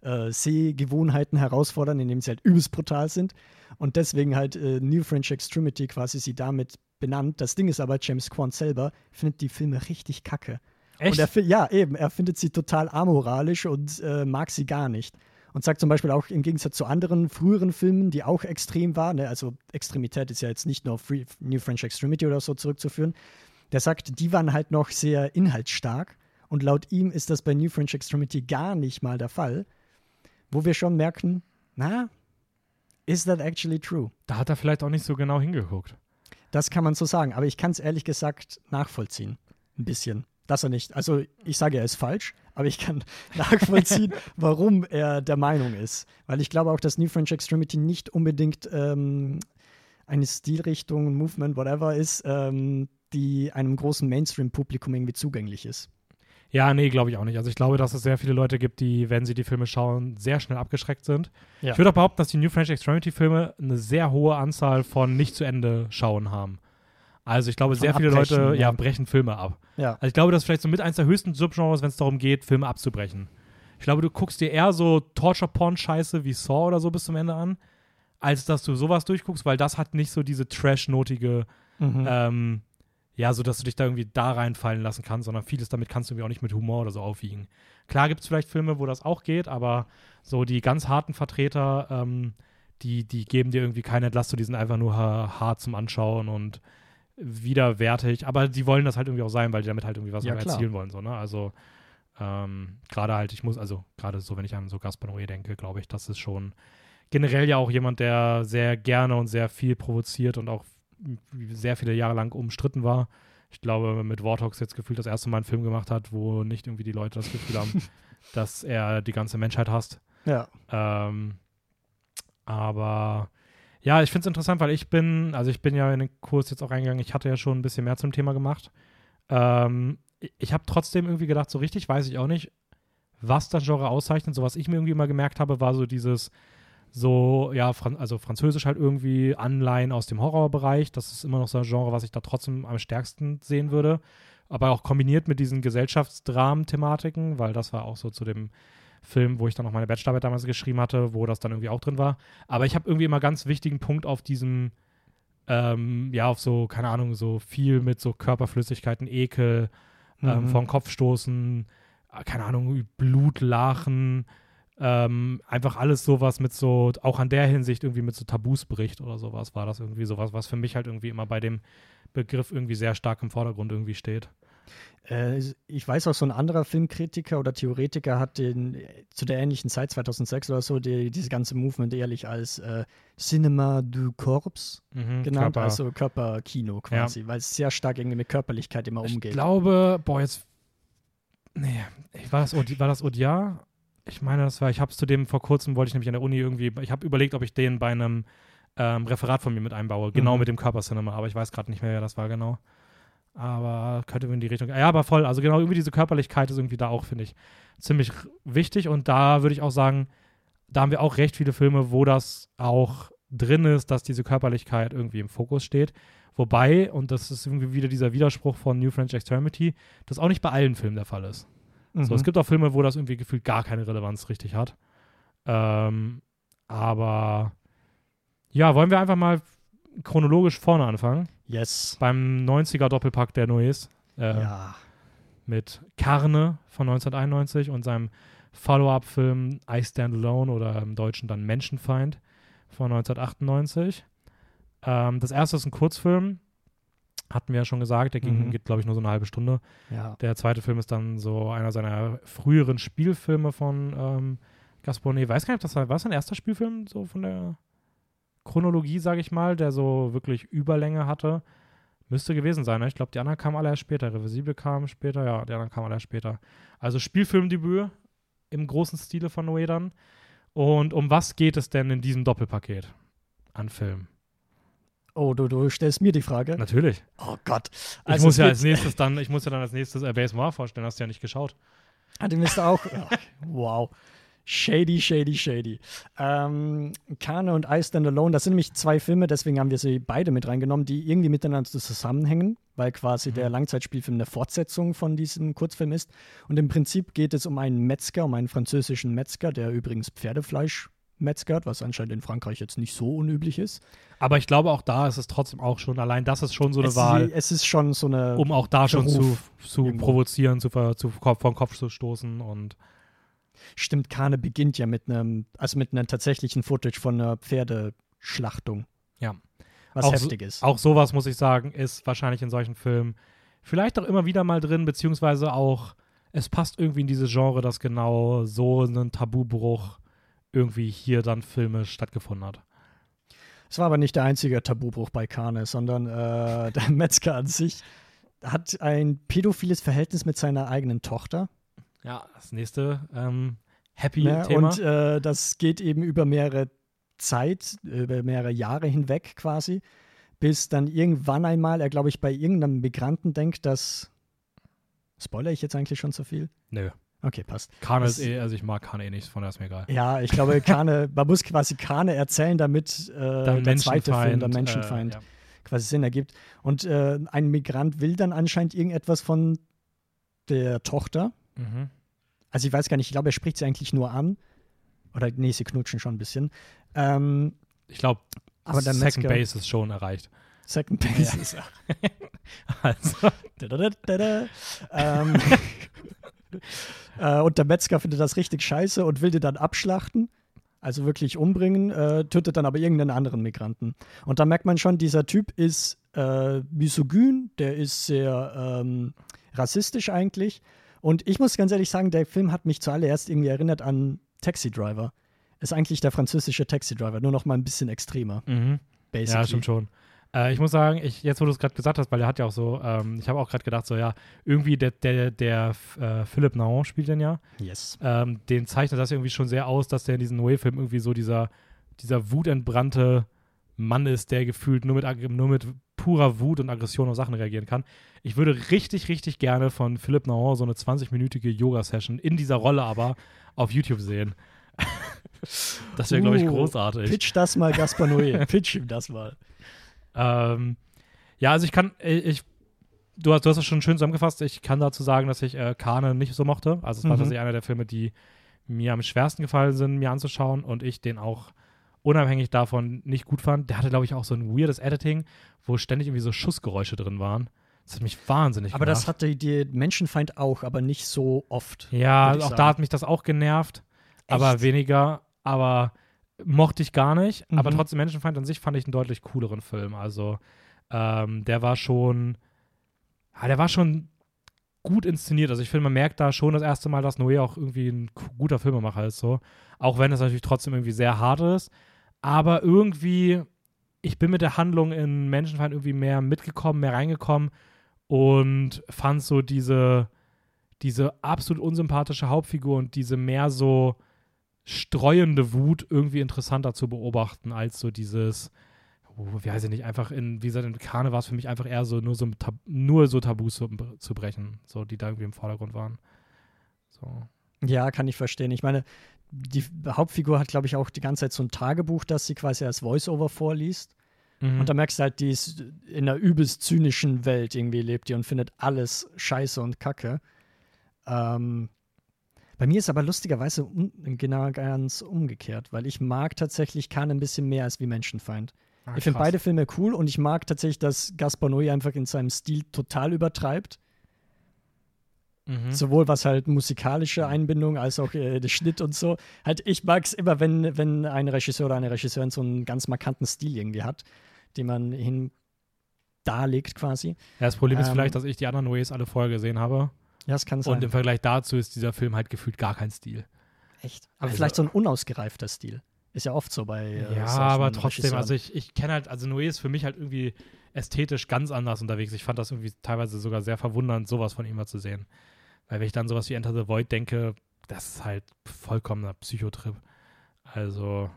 äh, Sehgewohnheiten herausfordern, indem sie halt übelst brutal sind und deswegen halt äh, New French Extremity quasi sie damit benannt. Das Ding ist aber, James Quant selber findet die Filme richtig kacke. Und er, ja, eben, er findet sie total amoralisch und äh, mag sie gar nicht. Und sagt zum Beispiel auch im Gegensatz zu anderen früheren Filmen, die auch extrem waren, ne, also Extremität ist ja jetzt nicht nur auf Free, New French Extremity oder so zurückzuführen, der sagt, die waren halt noch sehr inhaltsstark. Und laut ihm ist das bei New French Extremity gar nicht mal der Fall. Wo wir schon merken, na, is that actually true? Da hat er vielleicht auch nicht so genau hingeguckt. Das kann man so sagen, aber ich kann es ehrlich gesagt nachvollziehen. Ein bisschen. Dass er nicht, also ich sage, er ist falsch, aber ich kann nachvollziehen, warum er der Meinung ist. Weil ich glaube auch, dass New French Extremity nicht unbedingt ähm, eine Stilrichtung, ein Movement, whatever ist, ähm, die einem großen Mainstream-Publikum irgendwie zugänglich ist. Ja, nee, glaube ich auch nicht. Also ich glaube, dass es sehr viele Leute gibt, die, wenn sie die Filme schauen, sehr schnell abgeschreckt sind. Ja. Ich würde auch behaupten, dass die New French Extremity-Filme eine sehr hohe Anzahl von nicht zu Ende schauen haben. Also ich glaube, Von sehr viele Leute ja. ja. brechen Filme ab. Ja. Also ich glaube, das ist vielleicht so mit eins der höchsten Subgenres, wenn es darum geht, Filme abzubrechen. Ich glaube, du guckst dir eher so Torture-Porn-Scheiße wie Saw oder so bis zum Ende an, als dass du sowas durchguckst, weil das hat nicht so diese trash-notige, Mhm. ähm, ja, so dass du dich da irgendwie da reinfallen lassen kannst, sondern vieles damit kannst du irgendwie auch nicht mit Humor oder so aufwiegen. Klar gibt es vielleicht Filme, wo das auch geht, aber so die ganz harten Vertreter, ähm, die, die geben dir irgendwie keine Entlastung, die sind einfach nur ha hart zum Anschauen und widerwärtig, aber die wollen das halt irgendwie auch sein, weil die damit halt irgendwie was Ja, erzielen wollen, so, ne? Also ähm, gerade halt, ich muss, also gerade so, wenn ich an so Gaspar Noé denke, glaube ich, das ist schon generell ja auch jemand, der sehr gerne und sehr viel provoziert und auch sehr viele Jahre lang umstritten war. Ich glaube, mit Warthogs jetzt gefühlt das erste Mal einen Film gemacht hat, wo nicht irgendwie die Leute das Gefühl haben, dass er die ganze Menschheit hasst. Ja. Ähm, aber ja, ich finde es interessant, weil ich bin, also ich bin ja in den Kurs jetzt auch reingegangen, ich hatte ja schon ein bisschen mehr zum Thema gemacht. Ähm, ich- habe trotzdem irgendwie gedacht, so richtig weiß ich auch nicht, was das Genre auszeichnet. So was ich mir irgendwie immer gemerkt habe, war so dieses so, ja, Fran also Französisch halt irgendwie Anleihen aus dem Horrorbereich. Das ist immer noch so ein Genre, was ich da trotzdem am stärksten sehen würde. Aber auch kombiniert mit diesen Gesellschaftsdramen-Thematiken, weil das war auch so zu dem Film, wo ich dann noch meine Bachelorarbeit damals geschrieben hatte, wo das dann irgendwie auch drin war. Aber ich habe irgendwie immer ganz wichtigen Punkt auf diesem, ähm, ja, auf so, keine Ahnung, so viel mit so Körperflüssigkeiten, Ekel, ähm, Mhm. vor den Kopf stoßen, äh, keine Ahnung, Blut, Lachen, ähm, einfach alles sowas mit so, auch an der Hinsicht irgendwie mit so Tabus bricht oder sowas, war das irgendwie sowas, was für mich halt irgendwie immer bei dem Begriff irgendwie sehr stark im Vordergrund irgendwie steht. Äh, ich weiß auch, so ein anderer Filmkritiker oder Theoretiker hat den zu der ähnlichen Zeit, 2006 oder so, die, diese ganze Movement ehrlich als äh, Cinema du Corps Mhm, genannt, Körper. also Körperkino quasi, weil es sehr stark irgendwie mit Körperlichkeit immer Ich umgeht. glaube, boah, jetzt. Nee, ich- war das, war das Odia? Ich meine, das war, ich habe es zu dem vor kurzem, wollte ich nämlich an der Uni irgendwie, ich habe überlegt, ob ich den bei einem ähm, Referat von mir mit einbaue, genau Mhm. mit dem Körpercinema, aber ich weiß gerade nicht mehr, wer das war genau. Aber könnte in die Richtung. Ja, aber voll, also genau, irgendwie diese Körperlichkeit ist irgendwie da auch, finde ich, ziemlich wichtig und da würde ich auch sagen, da haben wir auch recht viele Filme, wo das auch drin ist, dass diese Körperlichkeit irgendwie im Fokus steht. Wobei, und das ist irgendwie wieder dieser Widerspruch von New French Extremity, das auch nicht bei allen Filmen der Fall ist. Mhm. So, es gibt auch Filme, wo das irgendwie gefühlt gar keine Relevanz richtig hat. Ähm, aber ja, wollen wir einfach mal chronologisch vorne anfangen? Yes. Beim 90er Doppelpack der Noes. Äh, Ja. mit Karne von 1991 und seinem Follow-up-Film I Stand Alone oder im Deutschen dann Menschenfeind von 1998. Ähm, das erste ist ein Kurzfilm, hatten wir ja schon gesagt, der ging, Mhm. geht glaube ich nur so eine halbe Stunde. Ja. Der zweite Film ist dann so einer seiner früheren Spielfilme von ähm, Noé. Weiß gar nicht, ob das war, war sein erster Spielfilm so von der Chronologie, sage ich mal, der so wirklich Überlänge hatte. Müsste gewesen sein. Ne? Ich glaube, die anderen kamen alle erst später. Reversible kam später, ja, die anderen kamen alle erst später. Also Spielfilmdebüt im großen Stile von Noé dann. Und um was geht es denn in diesem Doppelpaket an Film? Oh, du, du stellst mir die Frage. Natürlich. Oh Gott. Ich Also muss es ja als nächstes dann, ich muss ja dann als nächstes Base Noir vorstellen, hast du ja nicht geschaut. Ah, den müsste auch. Ja. Wow. Shady, shady, shady. Ähm, Kane und I Stand Alone, das sind nämlich zwei Filme, deswegen haben wir sie beide mit reingenommen, die irgendwie miteinander zusammenhängen, weil quasi der Langzeitspielfilm eine Fortsetzung von diesem Kurzfilm ist. Und im Prinzip geht es um einen Metzger, um einen französischen Metzger, der übrigens Pferdefleisch metzgert, was anscheinend in Frankreich jetzt nicht so unüblich ist. Aber ich glaube, auch da ist es trotzdem auch schon, allein das ist schon so eine es, Wahl, es ist schon so eine. um auch da schon zu, zu provozieren, zu, zu Kopf, vom Kopf zu stoßen und Stimmt, Kane beginnt ja mit einem, also mit einem tatsächlichen Footage von einer Pferdeschlachtung. Ja. Was Auch heftig ist. auch sowas, muss ich sagen, ist wahrscheinlich in solchen Filmen vielleicht auch immer wieder mal drin, beziehungsweise auch, es passt irgendwie in dieses Genre, dass genau so ein Tabubruch irgendwie hier dann filmisch stattgefunden hat. Es war aber nicht der einzige Tabubruch bei Kane, sondern äh, der Metzger an sich hat ein pädophiles Verhältnis mit seiner eigenen Tochter. Ja, das nächste ähm, Happy Ne? Thema. Und äh, das geht eben über mehrere Zeit, über mehrere Jahre hinweg quasi, bis dann irgendwann einmal er, glaube ich, bei irgendeinem Migranten denkt, dass. Spoiler ich jetzt eigentlich schon zu viel? Nö. Okay, passt. Kane ist eh, also ich mag Kane eh nicht, von daher ist mir egal. Ja, ich glaube, Kane, man muss quasi Kane erzählen, damit äh, der zweite Film, der Menschenfeind, Äh, ja. quasi Sinn ergibt. Und äh, ein Migrant will dann anscheinend irgendetwas von der Tochter. Mhm. Also ich weiß gar nicht, ich glaube, er spricht sie eigentlich nur an. Oder nee, sie knutschen schon ein bisschen. Ähm, Ich glaube, Second Metzger, Base ist schon erreicht. Second Base ist Also, ähm, äh, und der Metzger findet das richtig scheiße und will den dann abschlachten. Also wirklich umbringen, äh, tötet dann aber irgendeinen anderen Migranten. Und da merkt man schon, dieser Typ ist äh, misogyn, der ist sehr ähm, rassistisch eigentlich. Und ich muss ganz ehrlich sagen, der Film hat mich zuallererst irgendwie erinnert an Taxi Driver. Ist eigentlich der französische Taxi Driver, nur noch mal ein bisschen extremer, mhm. basically. Ja, stimmt schon. Äh, ich muss sagen, ich, jetzt wo du es gerade gesagt hast, weil er hat ja auch so, ähm, ich habe auch gerade gedacht, so ja, irgendwie der, der, der äh, Philipp Naon spielt den ja, Yes. ähm, den zeichnet das irgendwie schon sehr aus, dass der in diesem Noé-Film irgendwie so dieser, dieser wutentbrannte Mann ist, der gefühlt nur mit, nur mit purer Wut und Aggression auf Sachen reagieren kann. Ich würde richtig, richtig gerne von Philipp Naon so eine 20-minütige Yoga-Session in dieser Rolle aber auf YouTube sehen. das wäre, glaube ich, Uh, großartig. Pitch das mal, Gaspar Noé. Pitch ihm das mal. Ähm, ja, also ich kann, äh, ich, du hast, du hast es schon schön zusammengefasst. Ich kann dazu sagen, dass ich äh, Kane nicht so mochte. Also es war Mhm. tatsächlich einer der Filme, die mir am schwersten gefallen sind, mir anzuschauen und ich den auch unabhängig davon nicht gut fand. Der hatte, glaube ich, auch so ein weirdes Editing, wo ständig irgendwie so Schussgeräusche drin waren. Das hat mich wahnsinnig Aber gemacht. das hatte die Menschenfeind auch, aber nicht so oft. Ja, auch sagen. da hat mich das auch genervt, aber Echt? weniger, aber mochte ich gar nicht. Aber Mhm. trotzdem Menschenfeind an sich fand ich einen deutlich cooleren Film. Also ähm, der war schon, ja, der war schon gut inszeniert. Also ich finde, man merkt da schon das erste Mal, dass Noé auch irgendwie ein guter Filmemacher ist. So. Auch wenn es natürlich trotzdem irgendwie sehr hart ist. Aber irgendwie, ich bin mit der Handlung in Menschenfeind irgendwie mehr mitgekommen, mehr reingekommen und fand so diese, diese absolut unsympathische Hauptfigur und diese mehr so streuende Wut irgendwie interessanter zu beobachten als so dieses, oh, wie heißt ich nicht, einfach in, wie gesagt, in Kane war es für mich einfach eher so nur so, nur so Tabus zu, zu brechen, so die da irgendwie im Vordergrund waren. So. Ja, kann ich verstehen. Ich meine, die Hauptfigur hat, glaube ich, auch die ganze Zeit so ein Tagebuch, das sie quasi als Voice-Over vorliest. Mhm. Und da merkst du halt, die ist in einer übelst zynischen Welt irgendwie lebt die und findet alles scheiße und kacke. Ähm, bei mir ist aber lustigerweise un genau ganz umgekehrt, weil ich mag tatsächlich Khan ein bisschen mehr als wie Menschenfeind. Ah, ich finde beide Filme cool und ich mag tatsächlich, dass Gaspar Noé einfach in seinem Stil total übertreibt. Mhm. Sowohl was halt musikalische Einbindung als auch äh, der Schnitt und so. Halt, ich mag es immer, wenn, wenn ein Regisseur oder eine Regisseurin so einen ganz markanten Stil irgendwie hat, den man hin darlegt quasi. Ja, das Problem ist Ähm, vielleicht, dass ich die anderen Ways alle vorher gesehen habe. Ja, das kann sein. Und im Vergleich dazu ist dieser Film halt gefühlt gar kein Stil. Echt. Aber Also- vielleicht so ein unausgereifter Stil. Ist ja oft so bei. äh, ja, aber trotzdem, Regisseuren. also ich, ich kenne halt, also Noé ist für mich halt irgendwie ästhetisch ganz anders unterwegs. Ich fand das irgendwie teilweise sogar sehr verwundernd, sowas von ihm mal zu sehen. Weil wenn ich dann sowas wie Enter the Void denke, das ist halt vollkommener Psychotrip. Also,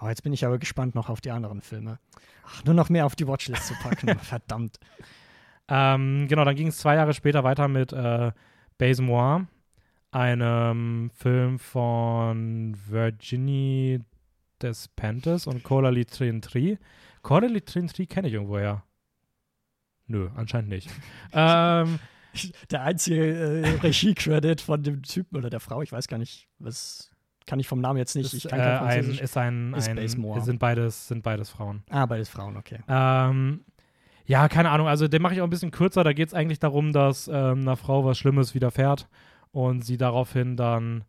Oh, jetzt bin ich aber gespannt noch auf die anderen Filme. Ach, nur noch mehr auf die Watchlist zu packen. Verdammt. Ähm, genau, dann ging es zwei Jahre später weiter mit äh, Base-Moi, einem Film von Virginie Despentes und Coralie Trintri. Coralie Trintri kenne ich irgendwoher. Nö, anscheinend nicht. ähm, Der einzige äh, Regie-Credit von dem Typen oder der Frau, ich weiß gar nicht, was kann ich vom Namen jetzt nicht. ist, Ich kann äh, kein ein, Französisch. ist ein, Ist ein sind beides sind beides Frauen. ah, beides Frauen, okay. Ähm, ja, keine Ahnung. Also den mache ich auch ein bisschen kürzer. Da geht es eigentlich darum, dass ähm, einer Frau was Schlimmes widerfährt und sie daraufhin dann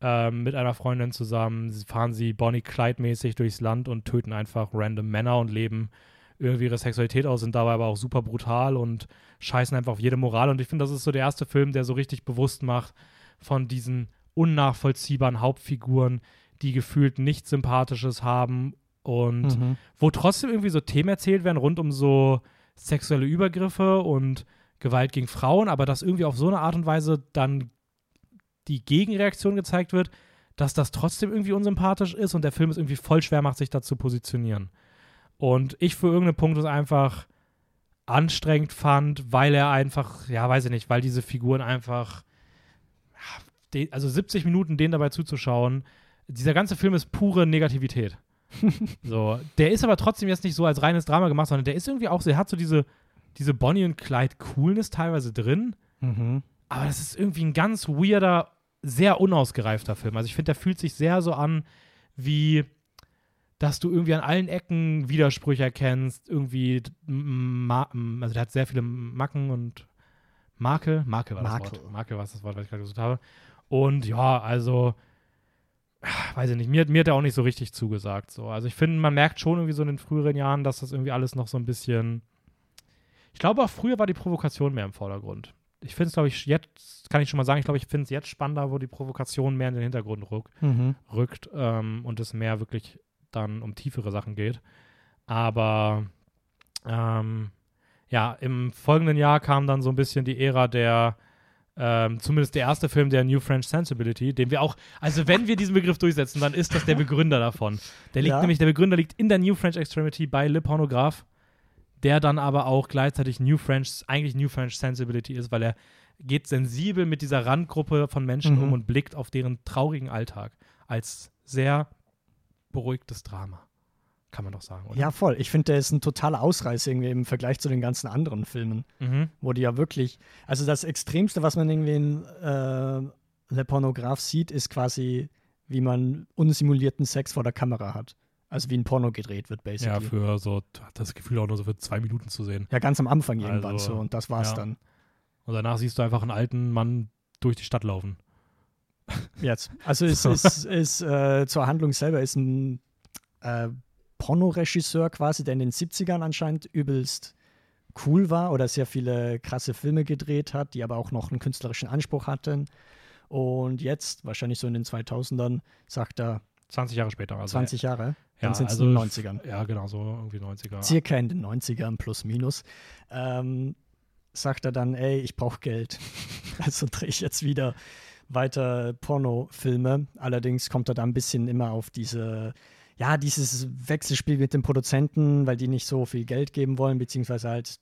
ähm, mit einer Freundin zusammen fahren sie Bonnie Clyde-mäßig durchs Land und töten einfach random Männer und leben irgendwie ihre Sexualität aus, sind dabei aber auch super brutal und scheißen einfach auf jede Moral. Und ich finde, das ist so der erste Film, der so richtig bewusst macht von diesen unnachvollziehbaren Hauptfiguren, die gefühlt nichts Sympathisches haben und Mhm. wo trotzdem irgendwie so Themen erzählt werden rund um so sexuelle Übergriffe und Gewalt gegen Frauen, aber dass irgendwie auf so eine Art und Weise dann die Gegenreaktion gezeigt wird, dass das trotzdem irgendwie unsympathisch ist und der Film es irgendwie voll schwer macht, sich da zu positionieren. Und ich für irgendeinen Punkt es einfach anstrengend fand, weil er einfach, ja, weiß ich nicht, weil diese Figuren einfach, also 70 Minuten denen dabei zuzuschauen, dieser ganze Film ist pure Negativität. so, der ist aber trotzdem jetzt nicht so als reines Drama gemacht, sondern der ist irgendwie auch, so- er hat so diese, diese Bonnie und Clyde Coolness teilweise drin, Mhm. aber das ist irgendwie ein ganz weirder, sehr unausgereifter Film. Also ich finde, der fühlt sich sehr so an, wie dass du irgendwie an allen Ecken Widersprüche erkennst, irgendwie, also der hat sehr viele Macken und Makel, Makel war das Makel. Wort. Makel war das Wort, was ich gerade gesucht habe. Und ja, also, weiß ich nicht, mir, mir hat er auch nicht so richtig zugesagt. So. Also ich finde, man merkt schon irgendwie so in den früheren Jahren, dass das irgendwie alles noch so ein bisschen. Ich glaube auch früher war die Provokation mehr im Vordergrund. Ich finde es, glaube ich, jetzt, kann ich schon mal sagen, ich glaube, ich finde es jetzt spannender, wo die Provokation mehr in den Hintergrund rückt Mhm. rückt ähm, und es mehr wirklich dann um tiefere Sachen geht. Aber ähm, ja, im folgenden Jahr kam dann so ein bisschen die Ära der, ähm, zumindest der erste Film der New French Sensibility, den wir auch, also wenn wir diesen Begriff durchsetzen, dann ist das der Begründer davon. Der liegt Ja. nämlich, der Begründer liegt in der New French Extremity bei Le Pornograph, der dann aber auch gleichzeitig New French, eigentlich New French Sensibility ist, weil er geht sensibel mit dieser Randgruppe von Menschen Mhm. um und blickt auf deren traurigen Alltag als sehr beruhigtes Drama. Kann man doch sagen, oder? Ja, voll. Ich finde, der ist ein totaler Ausreißer irgendwie im Vergleich zu den ganzen anderen Filmen, Mhm. wo die ja wirklich, also das Extremste, was man irgendwie in äh, Le Pornograph sieht, ist quasi, wie man unsimulierten Sex vor der Kamera hat. Also wie ein Porno gedreht wird, Ja, basically. für so, das Gefühl auch nur so für zwei Minuten zu sehen. Ja, ganz am Anfang irgendwann Also, so und das war's ja. dann. Und danach siehst du einfach einen alten Mann durch die Stadt laufen. Jetzt. Also es ist, ist äh, zur Handlung selber ist ein äh, Pornoregisseur quasi, der in den 70ern anscheinend übelst cool war oder sehr viele krasse Filme gedreht hat, die aber auch noch einen künstlerischen Anspruch hatten. Und jetzt, wahrscheinlich so in den 2000ern, sagt er 20 Jahre später. Also, 20 Jahre, ja, dann sind es also, in den 90ern. Ja, genau, so irgendwie 90er. Circa in den 90ern plus minus. Ähm, sagt er dann, ey, ich brauche Geld. also drehe ich jetzt wieder weiter Pornofilme. Allerdings kommt er da ein bisschen immer auf diese, ja, dieses Wechselspiel mit den Produzenten, weil die nicht so viel Geld geben wollen, beziehungsweise halt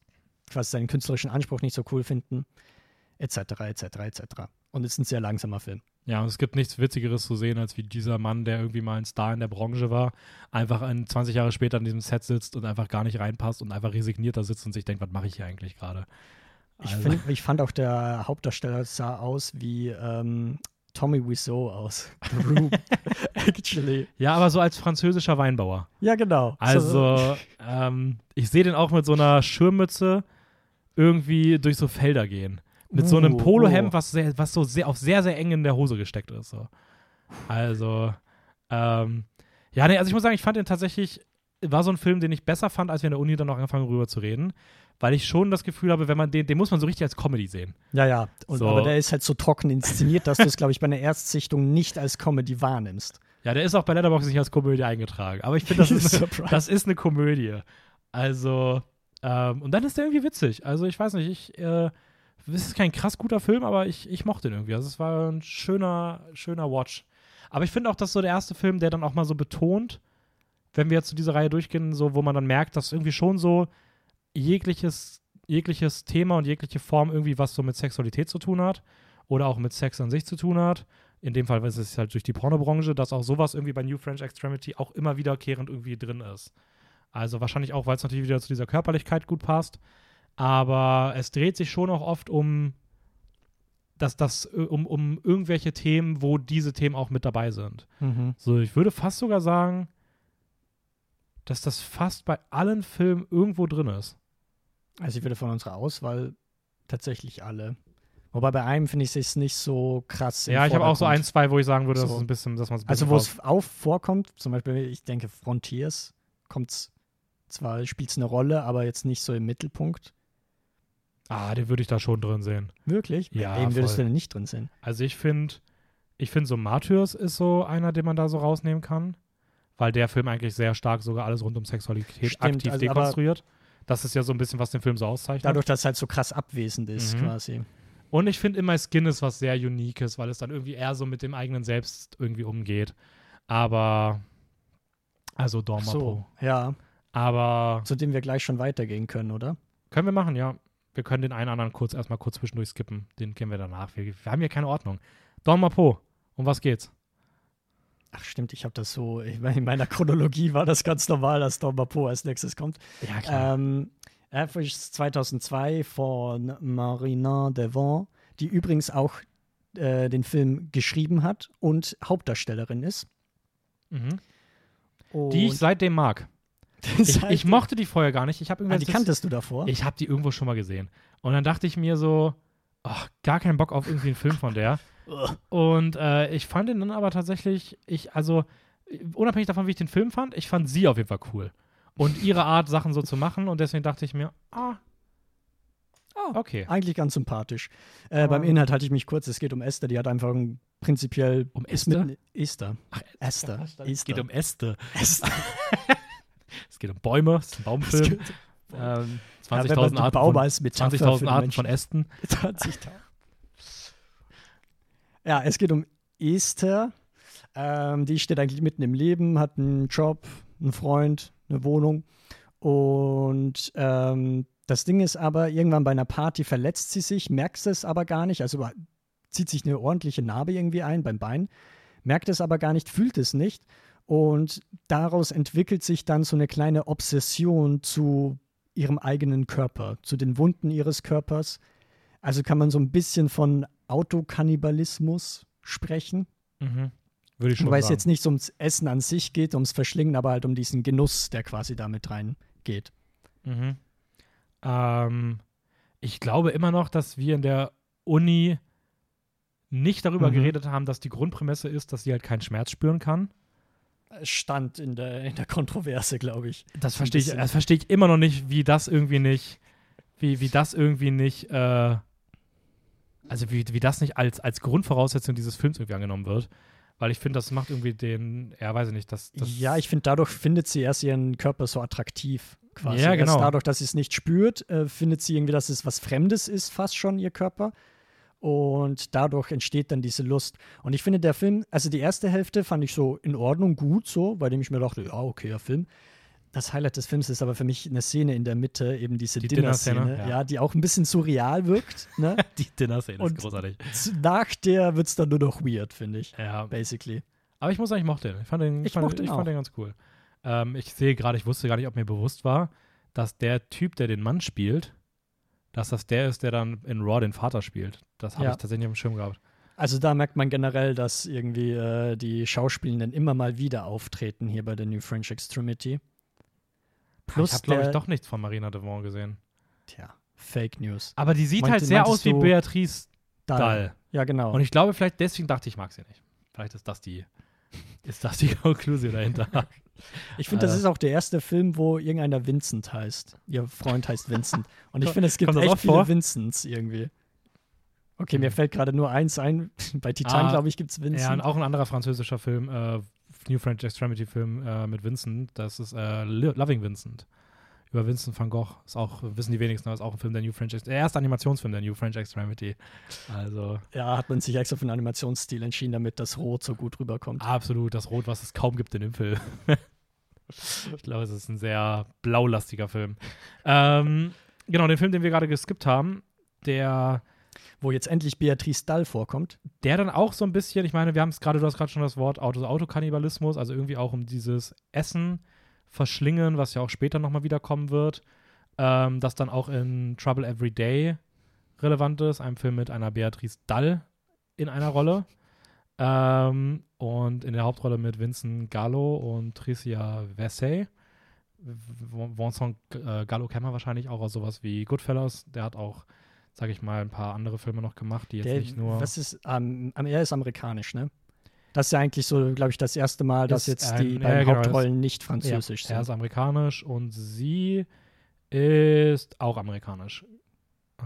quasi seinen künstlerischen Anspruch nicht so cool finden, etc., etc., etc. Und es ist ein sehr langsamer Film. Ja, und es gibt nichts Witzigeres zu sehen, als wie dieser Mann, der irgendwie mal ein Star in der Branche war, einfach ein 20 Jahre später an diesem Set sitzt und einfach gar nicht reinpasst und einfach resigniert da sitzt und sich denkt, was mache ich hier eigentlich gerade? Ich, Also- find, ich fand auch der Hauptdarsteller sah aus wie ähm, Tommy Wiseau aus The Room. Actually. Ja, aber so als französischer Weinbauer. Ja, genau. So, Also, ähm, ich sehe den auch mit so einer Schirmmütze irgendwie durch so Felder gehen. Mit so einem Uh, Polohemd, oh. was, sehr, was so sehr, auf sehr, sehr eng in der Hose gesteckt ist. So. Also, ähm, ja, nee, also ich muss sagen, ich fand den tatsächlich, war so ein Film, den ich besser fand, als wir in der Uni dann noch angefangen rüber zu reden. Weil ich schon das Gefühl habe, wenn man den, den muss man so richtig als Comedy sehen. ja, ja. Und, So. Aber der ist halt so trocken inszeniert, dass du es, glaube ich, bei einer Erstsichtung nicht als Comedy wahrnimmst. Ja, der ist auch bei Letterboxd nicht als Komödie eingetragen. Aber ich finde, das, ist eine- das ist eine Komödie. Also, ähm, und dann ist der irgendwie witzig. Also, ich weiß nicht, ich, äh, es ist kein krass guter Film, aber ich, ich mochte den irgendwie. Also, es war ein schöner, schöner Watch. Aber ich finde auch, das ist so der erste Film, der dann auch mal so betont, wenn wir jetzt zu dieser Reihe durchgehen, so, wo man dann merkt, dass irgendwie schon so jegliches, jegliches Thema und jegliche Form irgendwie was so mit Sexualität zu tun hat oder auch mit Sex an sich zu tun hat. In dem Fall ist es halt durch die Pornobranche, dass auch sowas irgendwie bei New French Extremity auch immer wiederkehrend irgendwie drin ist. Also wahrscheinlich auch, weil es natürlich wieder zu dieser Körperlichkeit gut passt. Aber es dreht sich schon auch oft um, dass das, äh, um, um irgendwelche Themen, wo diese Themen auch mit dabei sind. Mhm. So, ich würde fast sogar sagen, dass das fast bei allen Filmen irgendwo drin ist. Also ich würde von unserer Auswahl tatsächlich alle. Wobei bei einem finde ich es nicht so krass. Ja, ich habe auch so ein, zwei, wo ich sagen würde, dass So. es ein bisschen, dass man es Also wo es auf vorkommt, zum Beispiel, ich denke, Frontiers kommt zwar, spielt es eine Rolle, aber jetzt nicht so im Mittelpunkt. Ah, den würde ich da schon drin sehen. Wirklich? Ja, Eben würdest voll. du denn nicht drin sehen. Also ich finde, ich finde so Martyrs ist so einer, den man da so rausnehmen kann, weil der Film eigentlich sehr stark sogar alles rund um Sexualität Stimmt, aktiv also aber- dekonstruiert. Das ist ja so ein bisschen, was den Film so auszeichnet. Dadurch, dass es halt so krass abwesend ist, Mhm. quasi. Und ich finde immer Skin ist was sehr Uniques, weil es dann irgendwie eher so mit dem eigenen Selbst irgendwie umgeht. Aber, also Dormapo. So, ja, Aber zu dem wir gleich schon weitergehen können, oder? können wir machen, ja. Wir können den einen anderen kurz erstmal kurz zwischendurch skippen. Den kennen wir danach. Wir, wir haben hier keine Ordnung. Dormapo, um was geht's? Ach stimmt, ich habe das so, ich meine, in meiner Chronologie war das ganz normal, dass Don Po als nächstes kommt. Ja, Ähm, er ist 2002 von Marina Devon, die übrigens auch äh, den Film geschrieben hat und Hauptdarstellerin ist. mhm. Und Die ich seitdem mag. Ich, ich mochte die vorher gar nicht. Ich habe ah, die kanntest du davor? Ich habe die irgendwo schon mal gesehen. Und dann dachte ich mir so, ach, gar keinen Bock auf irgendwie einen Film von der. Und äh, ich fand den dann aber tatsächlich, ich, also, unabhängig davon, wie ich den Film fand, ich fand sie auf jeden Fall cool. Und ihre Art, Sachen so zu machen. Und deswegen dachte ich mir, ah, Oh, okay. Eigentlich ganz sympathisch. Äh, beim Ah. Inhalt halte ich mich kurz. Es geht um Esther. Die hat einfach ein prinzipiell. Um Esther? mit- Esther. Ach, Esther. Es Esther. geht um Äste. Esther. Es geht um Bäume. Es ist ein Baumfilm. Es Ähm, Ja, wenn 20.000 man den Arten, von, als Metapher 20.000 für den Arten von Ästen. 20.000. Ja, es geht um Esther. Ähm, die steht eigentlich mitten im Leben, hat einen Job, einen Freund, eine Wohnung. Und ähm, das Ding ist aber, irgendwann bei einer Party verletzt sie sich, merkt es aber gar nicht, also zieht sich eine ordentliche Narbe irgendwie ein beim Bein, merkt es aber gar nicht, fühlt es nicht. Und daraus entwickelt sich dann so eine kleine Obsession zu ihrem eigenen Körper, zu den Wunden ihres Körpers. Also kann man so ein bisschen von Autokannibalismus sprechen. Mhm. Würde ich schon Wobei es sagen. jetzt nicht ums Essen an sich geht, ums Verschlingen, aber halt um diesen Genuss, der quasi damit reingeht. Mhm. Ähm, ich glaube immer noch, dass wir in der Uni nicht darüber Mhm. geredet haben, dass die Grundprämisse ist, dass sie halt keinen Schmerz spüren kann. Stand in der, in der Kontroverse, glaube ich. Das verstehe ich, das verstehe ich immer noch nicht, wie das irgendwie nicht, wie, wie das irgendwie nicht, äh, also wie, wie das nicht als, als Grundvoraussetzung dieses Films irgendwie angenommen wird. Weil ich finde, das macht irgendwie den, ja, weiß ich nicht, das, das ja, ich finde, dadurch findet sie erst ihren Körper so attraktiv. Quasi. Ja, genau. Erst dadurch, dass sie es nicht spürt, äh, findet sie irgendwie, dass es was Fremdes ist, fast schon ihr Körper. Und dadurch entsteht dann diese Lust. Und ich finde, der Film, also die erste Hälfte fand ich so in Ordnung, gut so, bei dem ich mir dachte, ja, okayer Film. Das Highlight des Films ist aber für mich eine Szene in der Mitte, eben diese Die Dinner-Szene, Dinner-Szene, ja. ja. die auch ein bisschen surreal wirkt. Ne? Die Dinner-Szene ist großartig. Nach der wird es dann nur noch weird, finde ich. Ja, Basically. aber ich muss sagen, ich mochte den. Ich fand den, Ich fand, mochte ich fand den ganz cool. Ähm, ich sehe gerade, ich wusste gar nicht, ob mir bewusst war, dass der Typ, der den Mann spielt, dass das der ist, der dann in Raw den Vater spielt. Das habe Ja. ich tatsächlich auf dem Schirm gehabt. Also da merkt man generell, dass irgendwie äh, die Schauspielenden immer mal wieder auftreten hier bei der New French Extremity. Plus ich habe, glaube ich, doch nichts von Marina Devon gesehen. Tja, Fake News. Aber die sieht Meinte- halt sehr aus wie Beatrice Dahl. Dahl. Ja, genau. Und ich glaube, vielleicht deswegen dachte ich, mag sie nicht. Vielleicht ist das die, ist das die Konklusion dahinter. Ich finde, das Äh. ist auch der erste Film, wo irgendeiner Vincent heißt. Ihr Freund heißt Vincent. Und ich finde, es gibt echt viele vor? Vincents irgendwie. Okay, mir Hm. fällt gerade nur eins ein. Bei Titan, Ah, glaube ich, gibt es Vincent. ja, und auch ein anderer französischer Film, äh, New French Extremity Film äh, mit Vincent, das ist äh, Lo- Loving Vincent. Über Vincent van Gogh. Ist auch, wissen die wenigsten, aber ist auch ein Film der New French Extremity. Der erste Animationsfilm der New French Extremity. Also ja, hat man sich extra für einen Animationsstil entschieden, damit das Rot so gut rüberkommt. absolut das Rot, was es kaum gibt in dem Film. ich glaube, es ist ein sehr blaulastiger Film. Ähm, genau, den Film, den wir gerade geskippt haben, der Wo jetzt endlich Beatrice Dahl vorkommt. der dann auch so ein bisschen, ich meine, wir haben es gerade, du hast gerade schon das Wort Auto, Autokannibalismus, also irgendwie auch um dieses Essen verschlingen, was ja auch später nochmal wiederkommen wird, ähm, das dann auch in Trouble Every Day relevant ist, einem Film mit einer Beatrice Dall in einer Rolle ähm, und in der Hauptrolle mit Vincent Gallo und Tricia Versey. V- Vincent äh, Gallo kennen wir wahrscheinlich auch aus sowas wie Goodfellas. Der hat auch, sage ich mal, ein paar andere Filme noch gemacht, die jetzt Der, nicht nur. was ist, ähm, er ist amerikanisch, ne? Das ist ja eigentlich so, glaube ich, das erste Mal, dass Ist jetzt die ja, beiden genau, Hauptrollen nicht französisch ja, Er ist sind. amerikanisch und sie ist auch amerikanisch. Äh,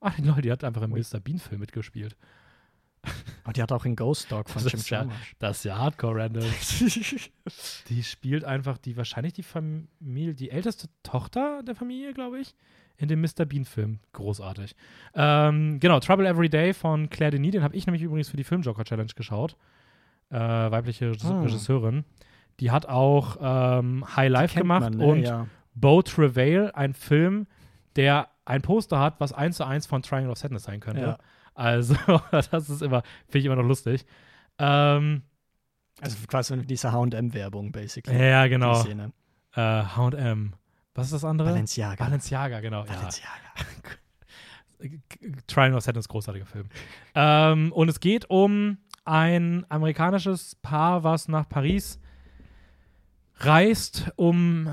ach, lol, die hat einfach im. Mr. Bean-Film mitgespielt. Und die hat auch in Ghost Dog von Das Jim Jarmusch. Das ist ja hardcore random. die spielt einfach die, wahrscheinlich die Familie, die älteste Tochter der Familie, glaube ich, in dem Mr. Bean-Film. Großartig. Ähm, genau, Trouble Every Day von Claire Denis, den habe ich nämlich übrigens für die Filmjoker Challenge geschaut. Äh, weibliche Ah. Regisseurin. Die hat auch ähm, High Life gemacht man, ne? und ja. Bo Travail, ein Film, der ein Poster hat, was eins zu eins von Triangle of Sadness sein könnte. Ja. Also, das ist immer, finde ich immer noch lustig. Ähm, Also quasi diese H&M-Werbung, basically. ja, genau. Äh, H&M. Was ist das andere? Balenciaga. Balenciaga, genau. Ja. Balenciaga. Triangle of Sadness, großartiger Film. Ähm, und es geht um ein amerikanisches Paar, was nach Paris reist, um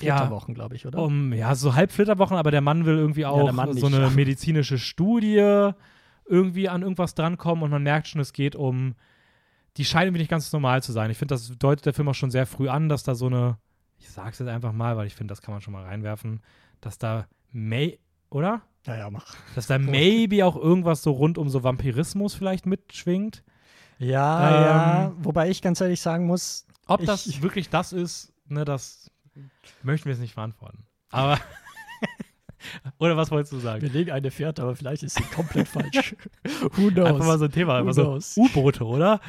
Flitterwochen, glaube ich, oder? Um, ja, so halb Flitterwochen, aber der Mann will irgendwie auch Mann so eine ja. medizinische Studie irgendwie an irgendwas drankommen und man merkt schon, es geht um, die scheinen irgendwie nicht ganz normal zu sein. Ich finde, das deutet der Film auch schon sehr früh an, dass da so eine, ich sag's jetzt einfach mal, weil ich finde, das kann man schon mal reinwerfen, dass da may, oder? ja, ja, mach. Dass da maybe auch irgendwas so rund um so Vampirismus vielleicht mitschwingt. Ja, Ähm, ja. Wobei ich ganz ehrlich sagen muss, Ob das wirklich das ist, ne, das möchten wir jetzt nicht verantworten. Aber, oder was wolltest du sagen? wir legen eine Fährte, aber vielleicht ist sie komplett falsch. Who knows? Einfach mal so ein Thema, einfach so? U-Boote, oder?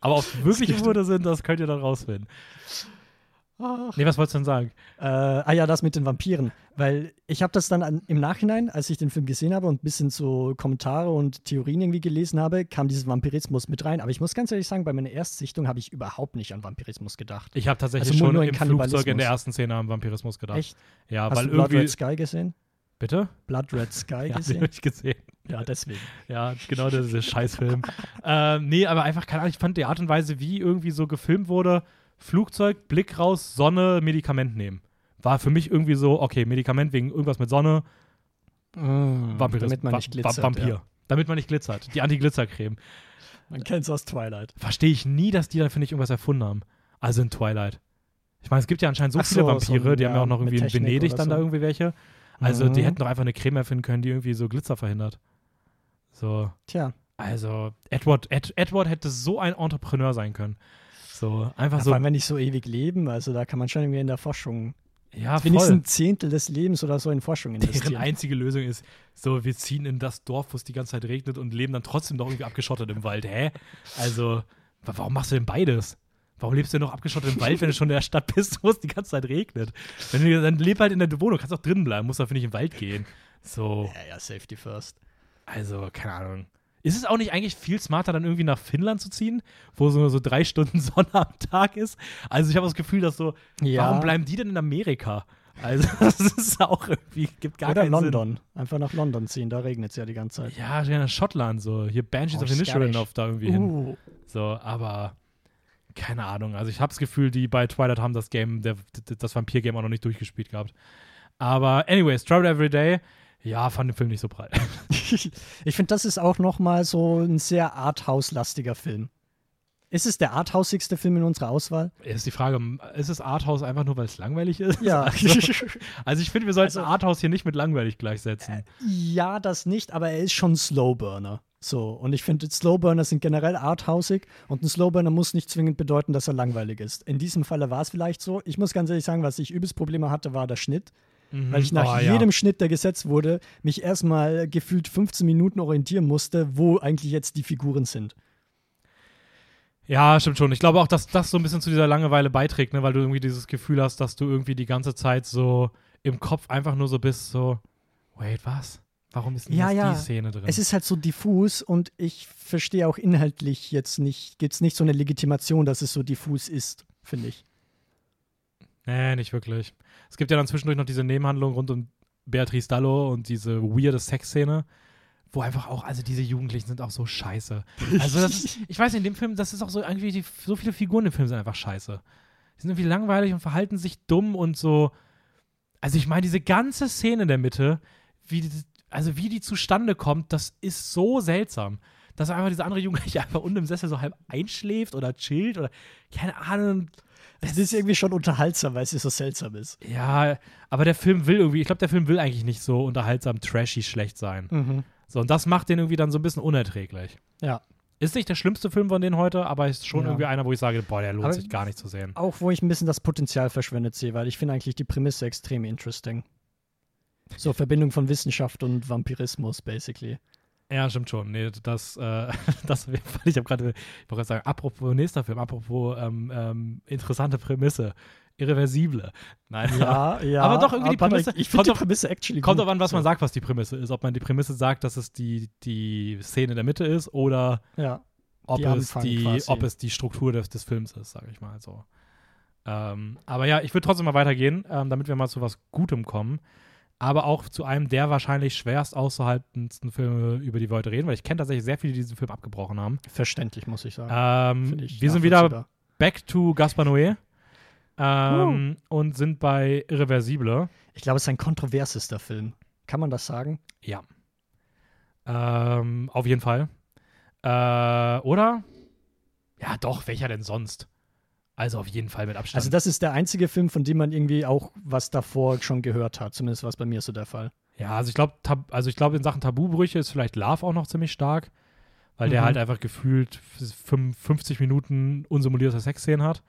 Aber ob es wirklich U-Boote sind, das könnt ihr dann rausfinden. Ach. Nee, was wolltest du denn sagen? Äh, ah ja, das mit den Vampiren. Weil ich habe das dann an, im Nachhinein, als ich den Film gesehen habe und ein bisschen so Kommentare und Theorien irgendwie gelesen habe, kam dieses Vampirismus mit rein. Aber ich muss ganz ehrlich sagen, bei meiner Erstsichtung habe ich überhaupt nicht an Vampirismus gedacht. Ich habe tatsächlich Also nur- schon nur in im. Flugzeug in der ersten Szene am Vampirismus gedacht. Echt? Ja, Hast weil du Blood irgendwie. Red Sky gesehen? Bitte? Blood Red Sky Ja, den gesehen? habe ich gesehen. Ja, deswegen. Ja, genau, das ist Scheißfilm. ähm, nee, aber einfach, keine Ahnung, ich fand die Art und Weise, wie irgendwie so gefilmt wurde, Flugzeug, Blick raus, Sonne, Medikament nehmen. War für mich irgendwie so, okay, Medikament wegen irgendwas mit Sonne, Vampirismus. Damit man nicht Va- glitzert. Vampir. Ja. Damit man nicht glitzert. Die Anti-Glitzer-Creme. Man kennt es aus Twilight. Verstehe ich nie, dass die da, finde ich, irgendwas erfunden haben. Also in Twilight. Ich meine, es gibt ja anscheinend so Ach viele so, Vampire, so die haben ja auch ja, noch irgendwie in Venedig oder dann so. da irgendwie welche. Also die Mhm. hätten doch einfach eine Creme erfinden können, die irgendwie so Glitzer verhindert. So. Tja, Also, Edward, Ed, Edward hätte so ein Entrepreneur sein können. So, einfach ja, so. vor allem, wenn nicht so ewig leben, also da kann man schon irgendwie in der Forschung ja, voll. wenigstens ein Zehntel des Lebens oder so in Forschung Deren investieren. einzige Lösung ist, so, wir ziehen in das Dorf, wo es die ganze Zeit regnet und leben dann trotzdem noch irgendwie abgeschottet im Wald. Hä? Also, wa- warum machst du denn beides? Warum lebst du denn noch abgeschottet im Wald, wenn du schon in der Stadt bist, wo es die ganze Zeit regnet? Wenn du dann leb halt in der Wohnung, kannst auch drinnen bleiben, musst dafür nicht im Wald gehen. So. Ja, ja, Safety first. Also, keine Ahnung. Ist es auch nicht eigentlich viel smarter, dann irgendwie nach Finnland zu ziehen, wo so, so drei Stunden Sonne am Tag ist? Also, ich habe das Gefühl, dass so, Ja. warum bleiben die denn in Amerika? Also, das ist auch irgendwie, gibt gar Oder keinen London. Einfach nach London ziehen, da regnet es ja die ganze Zeit. Sinn. Ja, nach Schottland, so. Hier Banshees Oh, of Inisherin auf da irgendwie hin. Uh, So, aber keine Ahnung. Also ich habe das Gefühl, die bei Twilight haben das Game, der, das Vampir-Game auch noch nicht durchgespielt gehabt. Aber anyways, Travel Every Day, ja, fand den Film nicht so breit. ich finde, das ist auch noch mal so ein sehr Arthouse-lastiger Film. Ist es der arthausigste Film in unserer Auswahl? ist die Frage, ist es Arthouse einfach nur, weil es langweilig ist? Ja. Also, also ich finde, wir sollten Also- Arthouse hier nicht mit langweilig gleichsetzen. ja, das nicht, aber er ist schon Slowburner. So, und ich finde, Slowburner sind generell arthausig und ein Slowburner muss nicht zwingend bedeuten, dass er langweilig ist. In diesem Falle war es vielleicht so. Ich muss ganz ehrlich sagen, was ich übelst Probleme hatte, war der Schnitt. Mhm. Weil ich nach Oh, ja. jedem Schnitt, der gesetzt wurde, mich erstmal gefühlt 15 Minuten orientieren musste, wo eigentlich jetzt die Figuren sind. Ja, stimmt schon. Ich glaube auch, dass das so ein bisschen zu dieser Langeweile beiträgt, ne? weil du irgendwie dieses Gefühl hast, dass du irgendwie die ganze Zeit so im Kopf einfach nur so bist, so, wait, was? Warum ist denn Ja, ja. die Szene drin? Es ist halt so diffus und ich verstehe auch inhaltlich jetzt nicht, gibt es nicht so eine Legitimation, dass es so diffus ist, finde ich. Nee, nicht wirklich. Es gibt ja dann zwischendurch noch diese Nebenhandlung rund um Beatrice Dallo und diese weirde Sexszene, wo einfach auch, also diese Jugendlichen sind auch so scheiße. Also das ist, ich weiß nicht, in dem Film, das ist auch so irgendwie, die, so viele Figuren im Film sind einfach scheiße. Die sind irgendwie langweilig und verhalten sich dumm und so. Also ich meine, diese ganze Szene in der Mitte, wie die, also wie die zustande kommt, das ist so seltsam. Dass einfach diese andere Jugendliche einfach unten im Sessel so halb einschläft oder chillt oder keine Ahnung. Es ist irgendwie schon unterhaltsam, weil es so seltsam ist. Ja, aber der Film will irgendwie, ich glaube, der Film will eigentlich nicht so unterhaltsam, trashy, schlecht sein. Mhm. So, und das macht den irgendwie dann so ein bisschen unerträglich. Ja. Ist nicht der schlimmste Film von denen heute, aber ist schon Ja. irgendwie einer, wo ich sage, boah, der lohnt Aber- sich gar nicht zu sehen. Auch wo ich ein bisschen das Potenzial verschwendet sehe, weil ich finde eigentlich die Prämisse extrem interesting. So Verbindung von Wissenschaft und Vampirismus, basically. Ja, stimmt schon. Nee, das, äh, das, ich habe gerade, ich wollte gerade sagen, apropos nächster Film, apropos ähm, ähm, interessante Prämisse, irreversible. Nein, Ja, ja. Aber doch irgendwie die aber Prämisse- Ich finde die doch- Prämisse actually kommt drauf an, was man So, sagt, was die Prämisse ist. Ob man die Prämisse sagt, dass es die, die Szene in der Mitte ist oder Ja. ob, Die es die, quasi. ob es die Struktur des, des Films ist, sage ich mal so. Ähm, aber ja, ich würde trotzdem mal weitergehen, ähm, damit wir mal zu was Gutem kommen. Aber auch zu einem der wahrscheinlich schwerst auszuhaltendsten Filme, über die wir heute reden, weil ich kenne tatsächlich sehr viele, die diesen Film abgebrochen haben. Verständlich, muss ich sagen. Ähm, ich wir sind wieder back to Gaspar Noé ähm, und sind bei Irreversible. Ich glaube, es ist ein kontroversester Film. Kann man das sagen? Ja. Ähm, auf jeden Fall. Äh, oder? Ja, doch, welcher denn sonst? Also auf jeden Fall mit Abstand. Also, das ist der einzige Film, von dem man irgendwie auch was davor schon gehört hat. Zumindest war es bei mir so der Fall. ja, also ich glaube, also ich glaube, in Sachen Tabubrüche ist vielleicht Love auch noch ziemlich stark, weil der Mhm. halt einfach gefühlt 55 Minuten unsimulierte Sexszenen hat.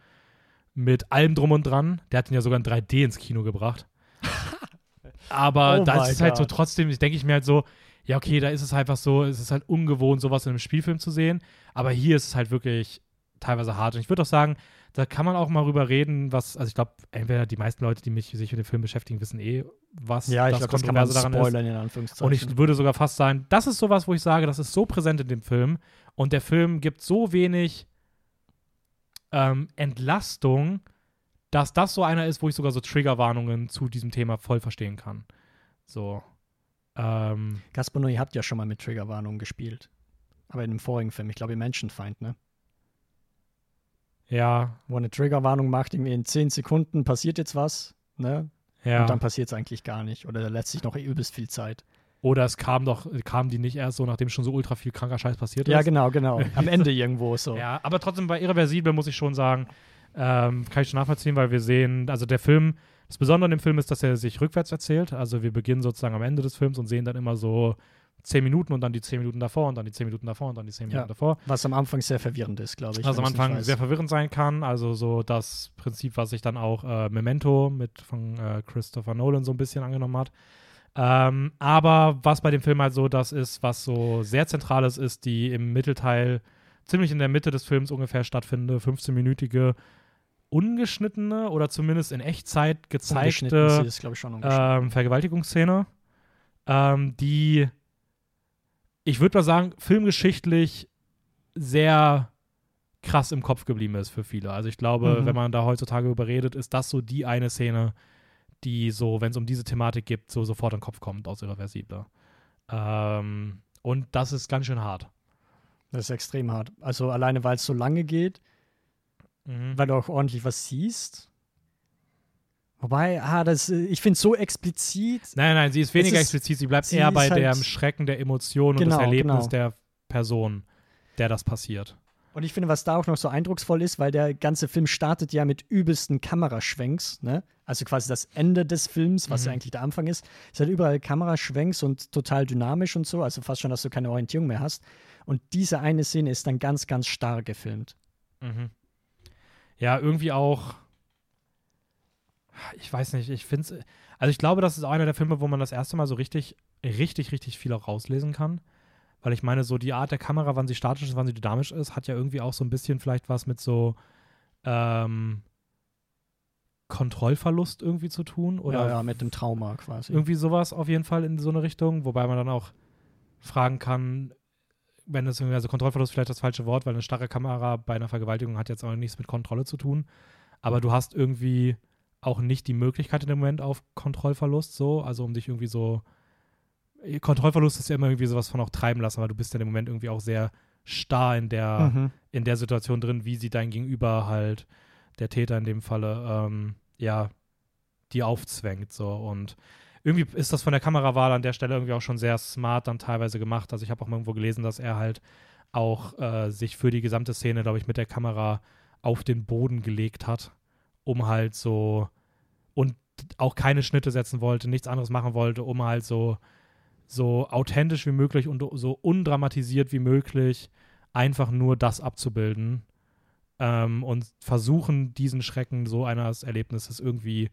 Mit allem drum und dran. Der hat ihn ja sogar in 3D ins Kino gebracht. Aber Oh da ist es halt so trotzdem, ich denke ich mir halt so, ja, okay, da ist es einfach so, es ist halt ungewohnt, sowas in einem Spielfilm zu sehen. Aber hier ist es halt wirklich teilweise hart. Und ich würde auch sagen, da kann man auch mal rüber reden, was, also ich glaube, entweder die meisten Leute, die mich sich mit dem Film beschäftigen, wissen eh, was Ja, ich das glaube, das kann man Kontroverse daran ist. spoilern, in Anführungszeichen. Und ich würde sogar fast sagen, das ist sowas, wo ich sage, das ist so präsent in dem Film und der Film gibt so wenig ähm, Entlastung, dass das so einer ist, wo ich sogar so Triggerwarnungen zu diesem Thema voll verstehen kann. So. Ähm, Gaspar Noé hat ja schon mal mit Triggerwarnungen gespielt. Aber in dem vorigen Film, ich glaube, im Menschenfeind, ne? Ja, Wo eine Triggerwarnung macht, irgendwie in 10 Sekunden passiert jetzt was, ne? ja. Und dann passiert es eigentlich gar nicht. Oder da lässt sich noch übelst viel Zeit. Oder es kam doch, kamen die nicht erst so, nachdem schon so ultra viel kranker Scheiß passiert Ja, ist. genau, genau. Am Ende irgendwo so. Ja, aber trotzdem bei Irreversibel muss ich schon sagen, ähm, kann ich schon nachvollziehen, weil wir sehen, also der Film, das Besondere an dem Film ist, dass er sich rückwärts erzählt. Also wir beginnen sozusagen am Ende des Films und sehen dann immer so zehn Minuten und dann die zehn Minuten davor und dann die zehn Minuten davor und dann die zehn Ja. Minuten davor. Was am Anfang sehr verwirrend ist, glaube ich. Was am Anfang sehr verwirrend sein kann. Also so das Prinzip, was sich dann auch äh, Memento mit von äh, Christopher Nolan so ein bisschen angenommen hat. Ähm, aber was bei dem Film halt so das ist, was so sehr zentrales ist, die im Mittelteil ziemlich in der Mitte des Films ungefähr stattfindende 15-minütige ungeschnittene oder zumindest in Echtzeit gezeigte ist, ich, ähm, Vergewaltigungsszene, ähm, die, ich würde mal sagen, filmgeschichtlich sehr krass im Kopf geblieben ist für viele. Also ich glaube, mhm. wenn man da heutzutage überredet, ist das so die eine Szene, die so, wenn es um diese Thematik geht, so sofort in den Kopf kommt aus Irreversible. Ähm, und das ist ganz schön hart. Das ist extrem hart. Also alleine, weil es so lange geht, mhm. weil du auch ordentlich was siehst. Wobei, ah, das, ich finde es so explizit. Nein, nein, sie ist weniger ist, explizit, sie bleibt sie eher bei halt dem Schrecken der Emotionen genau, und des Erlebnisses genau. der Person, der das passiert. Und ich finde, was da auch noch so eindrucksvoll ist, weil der ganze Film startet ja mit übelsten Kameraschwenks, ne? Also quasi das Ende des Films, was mhm. ja eigentlich der Anfang ist, ist halt überall Kameraschwenks und total dynamisch und so, also fast schon, dass du keine Orientierung mehr hast. Und diese eine Szene ist dann ganz, ganz starr gefilmt. Mhm. Ja, irgendwie auch. Ich weiß nicht, ich finde es. Also, ich glaube, das ist einer der Filme, wo man das erste Mal so richtig, richtig, richtig viel auch rauslesen kann. Weil ich meine, so die Art der Kamera, wann sie statisch ist, wann sie dynamisch ist, hat ja irgendwie auch so ein bisschen vielleicht was mit so ähm, Kontrollverlust irgendwie zu tun. Oder ja, ja, mit dem Trauma quasi. Irgendwie sowas auf jeden Fall in so eine Richtung, wobei man dann auch fragen kann, wenn es irgendwie, also Kontrollverlust vielleicht das falsche Wort, weil eine starre Kamera bei einer Vergewaltigung hat jetzt auch nichts mit Kontrolle zu tun. Aber du hast irgendwie auch nicht die Möglichkeit in dem Moment auf Kontrollverlust so, also um dich irgendwie so Kontrollverlust ist ja immer irgendwie sowas von auch treiben lassen, weil du bist ja im Moment irgendwie auch sehr starr in der, mhm. in der Situation drin, wie sie dein Gegenüber halt, der Täter in dem Falle, ähm, ja, die aufzwängt so und irgendwie ist das von der Kamerawahl an der Stelle irgendwie auch schon sehr smart dann teilweise gemacht. Also ich habe auch mal irgendwo gelesen, dass er halt auch äh, sich für die gesamte Szene, glaube ich, mit der Kamera auf den Boden gelegt hat, um halt so und auch keine Schnitte setzen wollte, nichts anderes machen wollte, um halt so so authentisch wie möglich und so undramatisiert wie möglich einfach nur das abzubilden ähm, und versuchen, diesen Schrecken so eines Erlebnisses irgendwie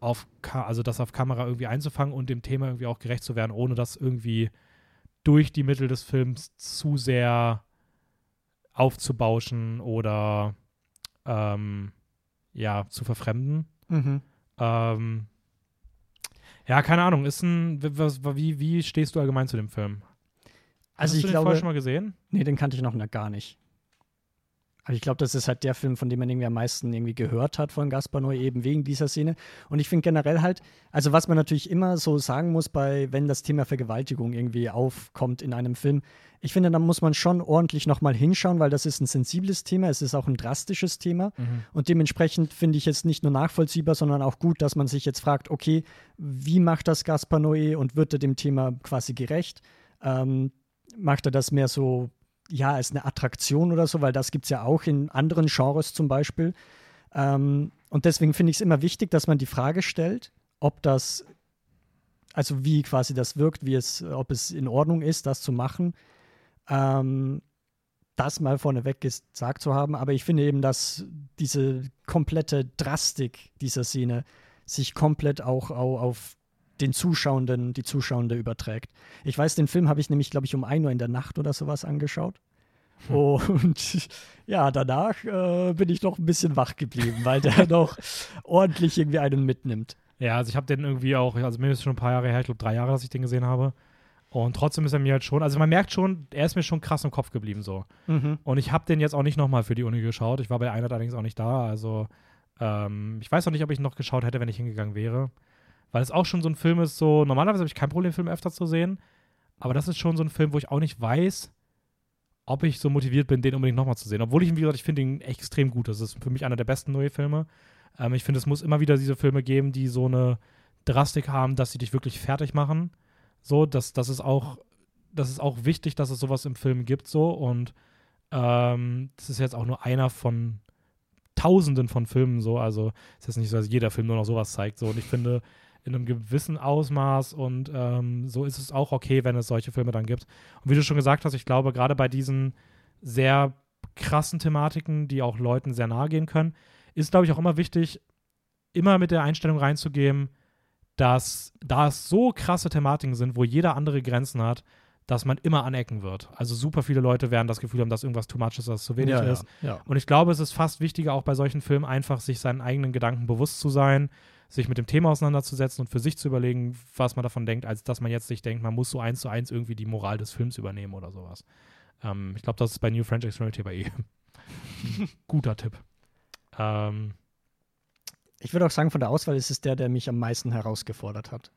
auf, also das auf Kamera irgendwie einzufangen und dem Thema irgendwie auch gerecht zu werden, ohne das irgendwie durch die Mittel des Films zu sehr aufzubauschen oder ähm, ja, zu verfremden. Mhm. Ähm, ja, keine Ahnung. Ist ein, was, wie, wie stehst du allgemein zu dem Film? Also Hast ich du den glaube, vorher schon mal gesehen? Nee, den kannte ich noch gar nicht. Aber ich glaube, das ist halt der Film, von dem man irgendwie am meisten irgendwie gehört hat von Gaspar Noé, eben wegen dieser Szene. Und ich finde generell halt, also was man natürlich immer so sagen muss, bei, wenn das Thema Vergewaltigung irgendwie aufkommt in einem Film, ich finde, da muss man schon ordentlich nochmal hinschauen, weil das ist ein sensibles Thema, es ist auch ein drastisches Thema. Mhm. Und dementsprechend finde ich es nicht nur nachvollziehbar, sondern auch gut, dass man sich jetzt fragt, okay, wie macht das Gaspar Noé und wird er dem Thema quasi gerecht? Ähm, macht er das mehr so ja, als eine Attraktion oder so, weil das gibt es ja auch in anderen Genres zum Beispiel. Ähm, und deswegen finde ich es immer wichtig, dass man die Frage stellt, ob das, also wie quasi das wirkt, wie es, ob es in Ordnung ist, das zu machen. Ähm, das mal vorneweg gesagt zu haben, aber ich finde eben, dass diese komplette Drastik dieser Szene sich komplett auch, auch auf den Zuschauenden, die Zuschauende überträgt. Ich weiß, den Film habe ich nämlich, glaube ich, um 1 Uhr in der Nacht oder sowas angeschaut. Hm. Und ja, danach äh, bin ich noch ein bisschen wach geblieben, weil der noch ordentlich irgendwie einen mitnimmt. Ja, also ich habe den irgendwie auch, also mir ist schon ein paar Jahre her, ich glaube drei Jahre, dass ich den gesehen habe. Und trotzdem ist er mir halt schon, also man merkt schon, er ist mir schon krass im Kopf geblieben so. Mhm. Und ich habe den jetzt auch nicht nochmal für die Uni geschaut. Ich war bei einer allerdings auch nicht da. Also ähm, ich weiß auch nicht, ob ich noch geschaut hätte, wenn ich hingegangen wäre. Weil es auch schon so ein Film ist, so, normalerweise habe ich kein Problem, Filme öfter zu sehen. Aber das ist schon so ein Film, wo ich auch nicht weiß, ob ich so motiviert bin, den unbedingt nochmal zu sehen. Obwohl ich, wie gesagt, ich finde ihn extrem gut. Das ist für mich einer der besten neuen Filme. Ähm, ich finde, es muss immer wieder diese Filme geben, die so eine Drastik haben, dass sie dich wirklich fertig machen. So, das, das ist auch, das ist auch wichtig, dass es sowas im Film gibt, so. Und ähm, das ist jetzt auch nur einer von Tausenden von Filmen so. Also es ist jetzt nicht so, dass jeder Film nur noch sowas zeigt. So. Und ich finde, in einem gewissen Ausmaß und ähm, so ist es auch okay, wenn es solche Filme dann gibt. Und wie du schon gesagt hast, ich glaube, gerade bei diesen sehr krassen Thematiken, die auch Leuten sehr nahe gehen können, ist, glaube ich, auch immer wichtig, immer mit der Einstellung reinzugehen, dass da es so krasse Thematiken sind, wo jeder andere Grenzen hat, dass man immer anecken wird. Also super viele Leute werden das Gefühl haben, dass irgendwas too much ist, dass es zu wenig ja, ist. Ja, ja. Und ich glaube, es ist fast wichtiger, auch bei solchen Filmen einfach sich seinen eigenen Gedanken bewusst zu sein, sich mit dem Thema auseinanderzusetzen und für sich zu überlegen, was man davon denkt, als dass man jetzt sich denkt, man muss so eins zu eins irgendwie die Moral des Films übernehmen oder sowas. Ähm, ich glaube, das ist bei New French Experiment bei eh ein guter Tipp. Ähm, Ich würde auch sagen, von der Auswahl ist es der, der mich am meisten herausgefordert hat.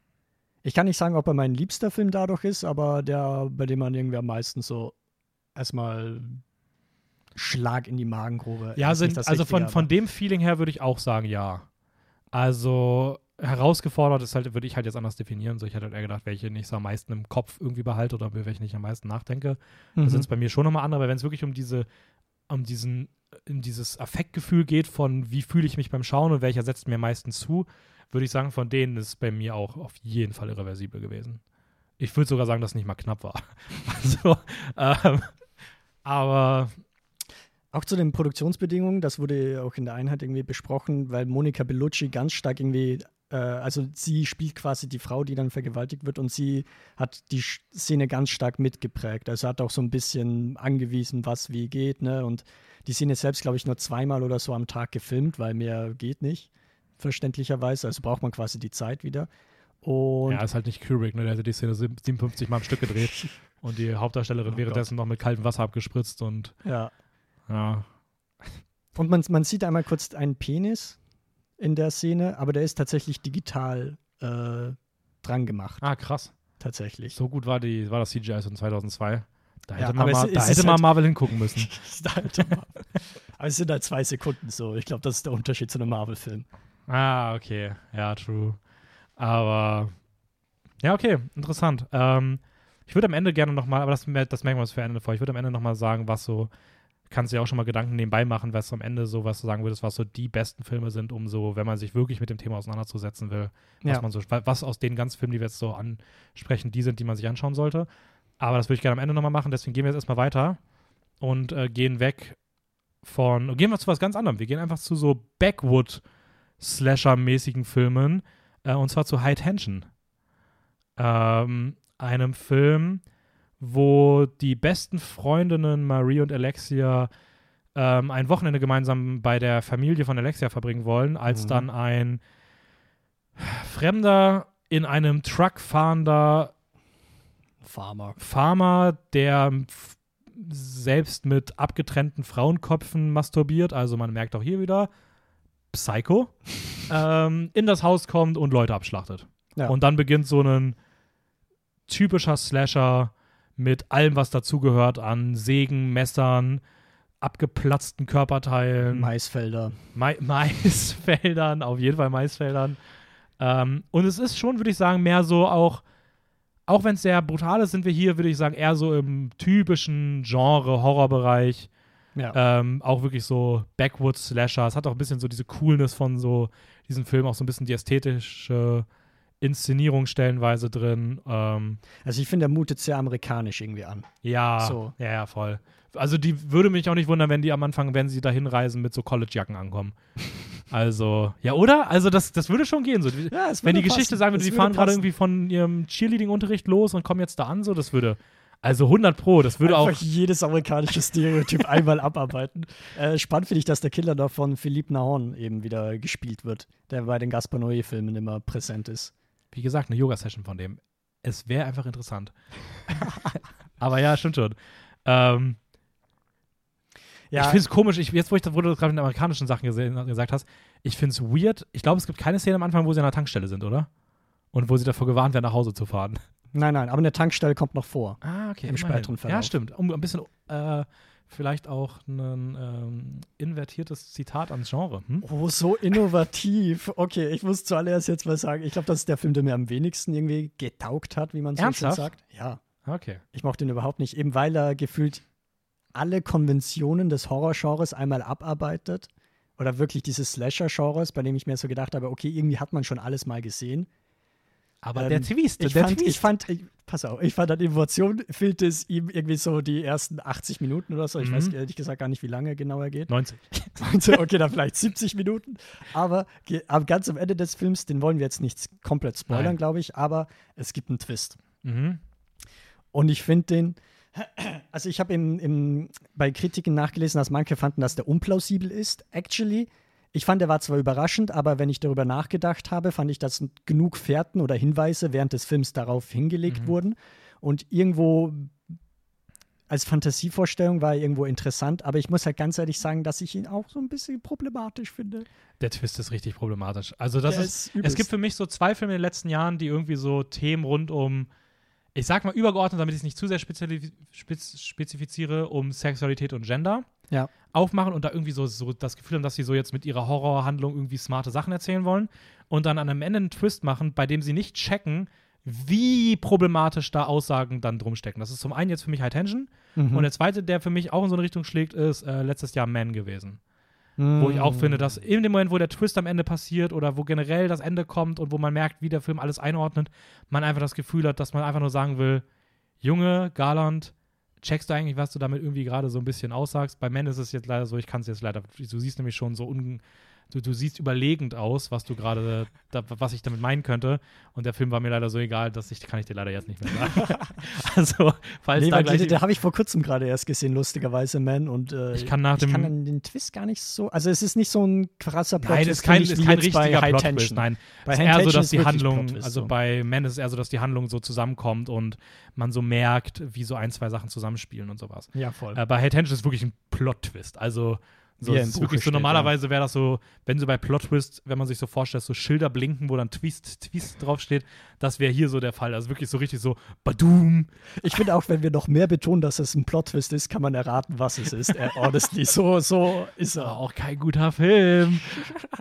Ich kann nicht sagen, ob er mein liebster Film dadurch ist, aber der, bei dem man irgendwie am meisten so erstmal Schlag in die Magengrube. ja, sind, also von, von dem Feeling her würde ich auch sagen, ja. Also herausgefordert ist halt, würde ich halt jetzt anders definieren. So, ich hätte halt eher gedacht, welche ich so am meisten im Kopf irgendwie behalte oder über welche ich am meisten nachdenke. Da Mhm. sind es bei mir schon nochmal andere, aber wenn es wirklich um diese, um diesen, in dieses Affektgefühl geht, von wie fühle ich mich beim Schauen und welcher setzt mir am meisten zu, würde ich sagen, von denen ist bei mir auch auf jeden Fall irreversibel gewesen. Ich würde sogar sagen, dass es nicht mal knapp war. Also, ähm, aber Auch zu den Produktionsbedingungen, das wurde auch in der Einheit irgendwie besprochen, weil Monica Bellucci ganz stark irgendwie, äh, also sie spielt quasi die Frau, die dann vergewaltigt wird und sie hat die Szene ganz stark mitgeprägt. Also hat auch so ein bisschen angewiesen, was wie geht, ne? Und die Szene selbst, glaube ich, nur zweimal oder so am Tag gefilmt, weil mehr geht nicht, verständlicherweise. Also braucht man quasi die Zeit wieder. Und ja, ist halt nicht Kubrick, ne? Der hätte die Szene 57 Mal am Stück gedreht und die Hauptdarstellerin Oh währenddessen noch mit kaltem Wasser abgespritzt und ja. Ja. Und man, man sieht einmal kurz einen Penis in der Szene, aber der ist tatsächlich digital äh, dran gemacht. Ah, krass. Tatsächlich. So gut war, die, war das CGI von 2002. Da hätte Ja, man, mal, es- da es hätte man halt- Marvel hingucken müssen. aber es sind halt zwei Sekunden so. Ich glaube, das ist der Unterschied zu einem Marvel-Film. Ah, okay. Ja, true. Aber ja, okay, interessant. Ähm, ich würde am Ende gerne nochmal, aber das, das merken wir uns für Ende vor, ich würde am Ende nochmal sagen, was so, kannst du ja auch schon mal Gedanken nebenbei machen, was am Ende so, was du sagen würdest, was so die besten Filme sind, um so, wenn man sich wirklich mit dem Thema auseinanderzusetzen will, was Ja. man so, was aus den ganzen Filmen, die wir jetzt so ansprechen, die sind, die man sich anschauen sollte. Aber das würde ich gerne am Ende nochmal machen, deswegen gehen wir jetzt erstmal weiter und äh, gehen weg von, gehen wir zu was ganz anderem. Wir gehen einfach zu so Backwood-Slasher-mäßigen Filmen, äh, und zwar zu High Tension. Ähm, einem Film, wo die besten Freundinnen Marie und Alexia ähm, ein Wochenende gemeinsam bei der Familie von Alexia verbringen wollen, als Mhm. dann ein Fremder in einem Truck fahrender Farmer. Farmer, der selbst mit abgetrennten Frauenköpfen masturbiert, also man merkt auch hier wieder, Psycho, ähm, in das Haus kommt und Leute abschlachtet. Ja. Und dann beginnt so ein typischer Slasher mit allem, was dazugehört an Sägen, Messern, abgeplatzten Körperteilen. Maisfelder. Ma Maisfeldern, auf jeden Fall Maisfeldern. Ähm, und es ist schon, würde ich sagen, mehr so auch, auch wenn es sehr brutal ist, sind wir hier, würde ich sagen, eher so im typischen Genre-Horrorbereich. Ja. Ähm, auch wirklich so Backwoods-Slasher. Es hat auch ein bisschen so diese Coolness von so diesem Film, auch so ein bisschen die ästhetische Inszenierung stellenweise drin. Ähm, also ich finde, er mutet sehr amerikanisch irgendwie an. ja, So. ja, ja, voll. Also die würde mich auch nicht wundern, wenn die am Anfang, wenn sie dahin reisen, mit so College-Jacken ankommen. Also, ja, oder? Also das, das würde schon gehen. So. Ja, Wenn die Geschichte passen. sagen würde, die fahren gerade irgendwie von ihrem Cheerleading-Unterricht los und kommen jetzt da an, so, das würde, also 100 Pro, das würde auch, Einfach jedes amerikanische Stereotyp einmal abarbeiten. Äh, spannend finde ich, dass der Killer da von Philippe Nahon eben wieder gespielt wird, der bei den Gaspar Noé-Filmen immer präsent ist. Wie gesagt, eine Yoga-Session von dem. Es wäre einfach interessant. Aber ja, stimmt schon. Ähm, Ja, Ich finde es komisch, ich, jetzt wo, ich, wo du gerade mit den amerikanischen Sachen gesehen, gesagt hast, ich finde es weird. Ich glaube, es gibt keine Szene am Anfang, wo sie an der Tankstelle sind, oder? Und wo sie davor gewarnt werden, nach Hause zu fahren. nein, nein, aber eine Tankstelle kommt noch vor. Ah, okay. Im immerhin. späteren Ja, stimmt. Um ein bisschen, äh, vielleicht auch ein ähm, invertiertes Zitat ans Genre. Hm? Oh, so innovativ. Okay, ich muss zuallererst jetzt mal sagen, ich glaube, das ist der Film, der mir am wenigsten irgendwie getaugt hat, wie man so schön sagt. Ja, Okay. ich mochte ihn überhaupt nicht, eben weil er gefühlt alle Konventionen des Horrorgenres einmal abarbeitet. Oder wirklich dieses Slasher-Genres, bei dem ich mir so gedacht habe, okay, irgendwie hat man schon alles mal gesehen. Aber Ähm, der Twist, Ich der fand, Twist. ich fand, ich, pass auf, ich fand an Innovation fehlt es ihm irgendwie so die ersten 80 Minuten oder so. Ich Mhm. weiß ehrlich gesagt gar nicht, wie lange genau er geht. 90. okay, dann vielleicht 70 Minuten. Aber, ganz am Ende des Films, den wollen wir jetzt nicht komplett spoilern, glaube ich, aber es gibt einen Twist. Mhm. Und ich finde den, also ich habe bei Kritiken nachgelesen, dass manche fanden, dass der unplausibel ist. Actually, ich fand, er war zwar überraschend, aber wenn ich darüber nachgedacht habe, fand ich, dass genug Fährten oder Hinweise während des Films darauf hingelegt Mhm. wurden. Und irgendwo als Fantasievorstellung war er irgendwo interessant, aber ich muss halt ganz ehrlich sagen, dass ich ihn auch so ein bisschen problematisch finde. Der Twist ist richtig problematisch. Also das Der ist, ist es gibt für mich so zwei Filme in den letzten Jahren, die irgendwie so Themen rund um, ich sag mal übergeordnet, damit ich es nicht zu sehr spezifiziere, um Sexualität und Gender Ja. aufmachen und da irgendwie so, so das Gefühl haben, dass sie so jetzt mit ihrer Horrorhandlung irgendwie smarte Sachen erzählen wollen und dann an einem Ende einen Twist machen, bei dem sie nicht checken, wie problematisch da Aussagen dann drum stecken. Das ist zum einen jetzt für mich High Tension Mhm. und der zweite, der für mich auch in so eine Richtung schlägt, ist äh, letztes Jahr Man gewesen. Wo ich auch Mm. finde, dass in dem Moment, wo der Twist am Ende passiert oder wo generell das Ende kommt und wo man merkt, wie der Film alles einordnet, man einfach das Gefühl hat, dass man einfach nur sagen will, Junge, Garland, checkst du eigentlich, was du damit irgendwie gerade so ein bisschen aussagst? Bei Men ist es jetzt leider so, ich kann es jetzt leider, du siehst nämlich schon so un, du, du siehst überlegend aus, was du gerade, da, was ich damit meinen könnte. Und der Film war mir leider so egal, dass ich, kann ich dir leider jetzt nicht mehr sagen. also, falls Nee, da gleich, den, den habe ich vor kurzem gerade erst gesehen, lustigerweise, Man. Und äh, Ich kann nach ich dem- kann an den Twist gar nicht so. Also es ist nicht so ein krasser Plot. Nein, ist kein, ist kein richtiger Plot-Twist, nein. Bei es ist High eher so, Tension dass die Handlung, Plot-Twist, also so. bei Men ist es eher so, dass die Handlung so zusammenkommt und man so merkt, wie so ein, zwei Sachen zusammenspielen und sowas. Ja, voll. Äh, bei High Tension ist es wirklich ein Plot-Twist. Also, so, im ist wirklich so, normalerweise wäre das so, wenn so bei Plot-Twist, wenn man sich so vorstellt, so Schilder blinken, wo dann Twist, Twist draufsteht, das wäre hier so der Fall. Also wirklich so richtig so, Badum. Ich finde auch, wenn wir noch mehr betonen, dass es ein Plot-Twist ist, kann man erraten, was es ist. Honestly, so, so ist er. auch kein guter Film.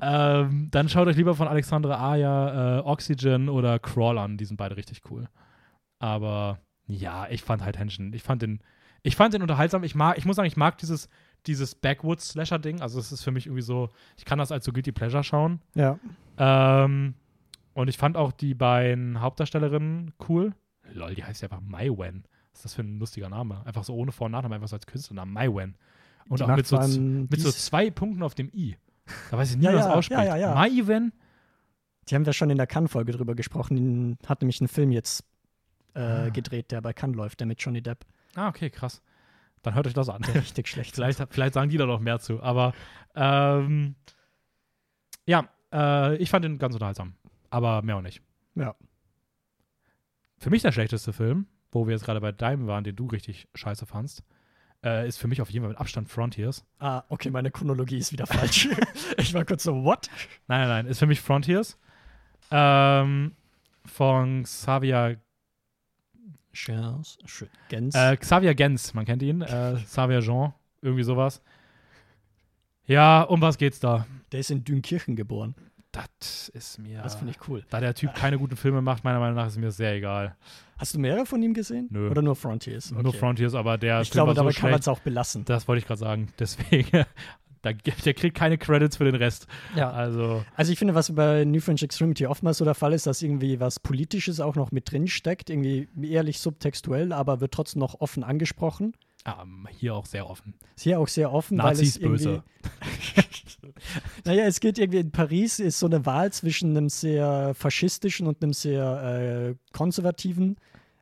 ähm, dann schaut euch lieber von Alexandre Aya äh, Oxygen oder Crawl an. Die sind beide richtig cool. Aber ja, ich fand halt Henshin. Ich fand den, ich fand den unterhaltsam. Ich mag, ich muss sagen, ich mag dieses, dieses Backwoods-Slasher-Ding. Also es ist für mich irgendwie so, ich kann das als so Guilty Pleasure schauen. Ja. Ähm, und ich fand auch die beiden Hauptdarstellerinnen cool. Lol, die heißt ja einfach Maiwen. Was ist das für ein lustiger Name? Einfach so ohne Vor- und Nachnamen, einfach so als Künstlernamen. Maiwen. Und Die auch mit so, mit so zwei Punkten auf dem I. Da weiß ich nie, Ja, wie das ja, ausspricht. ja, ja, ja. Maiwen? Die haben wir schon in der Cannes-Folge drüber gesprochen. Die hat nämlich einen Film jetzt äh, Ah. gedreht, der bei Cannes läuft, der mit Johnny Depp. Ah, okay, krass. Dann hört euch das an. Der richtig schlecht vielleicht, vielleicht sagen die da noch mehr zu. Aber ähm, ja, äh, ich fand ihn ganz unterhaltsam. Aber mehr auch nicht. Ja. Für mich der schlechteste Film, wo wir jetzt gerade bei deinem waren, den du richtig scheiße fandst, äh, ist für mich auf jeden Fall mit Abstand Frontiers. Ah, okay, meine Chronologie ist wieder falsch. ich war kurz so, what? Nein, nein, nein, ist für mich Frontiers. Ähm, von Xavier, Chance, Gens. äh, Xavier Gens, man kennt ihn. Äh, Xavier Jean, irgendwie sowas. Ja, um was geht's da? der ist in Dünkirchen geboren. Das ist mir. Das finde ich cool. Da der Typ keine guten Filme macht, meiner Meinung nach ist mir das sehr egal. Hast du mehrere von ihm gesehen? Nö. Oder nur Frontiers? Nur Okay. Frontiers, aber der Ich Film glaube, war so dabei kann man es auch belassen. Das wollte ich gerade sagen. Deswegen, da, der kriegt keine Credits für den Rest. Ja. Also, Also ich finde, was bei New French Extremity oftmals so der Fall ist, dass irgendwie was Politisches auch noch mit drin steckt, irgendwie ehrlich subtextuell, aber wird trotzdem noch offen angesprochen. ähm, hier auch sehr offen. Ist hier auch sehr offen, Nazis weil es böse. Naja, es geht irgendwie in Paris, ist so eine Wahl zwischen einem sehr faschistischen und einem sehr äh, konservativen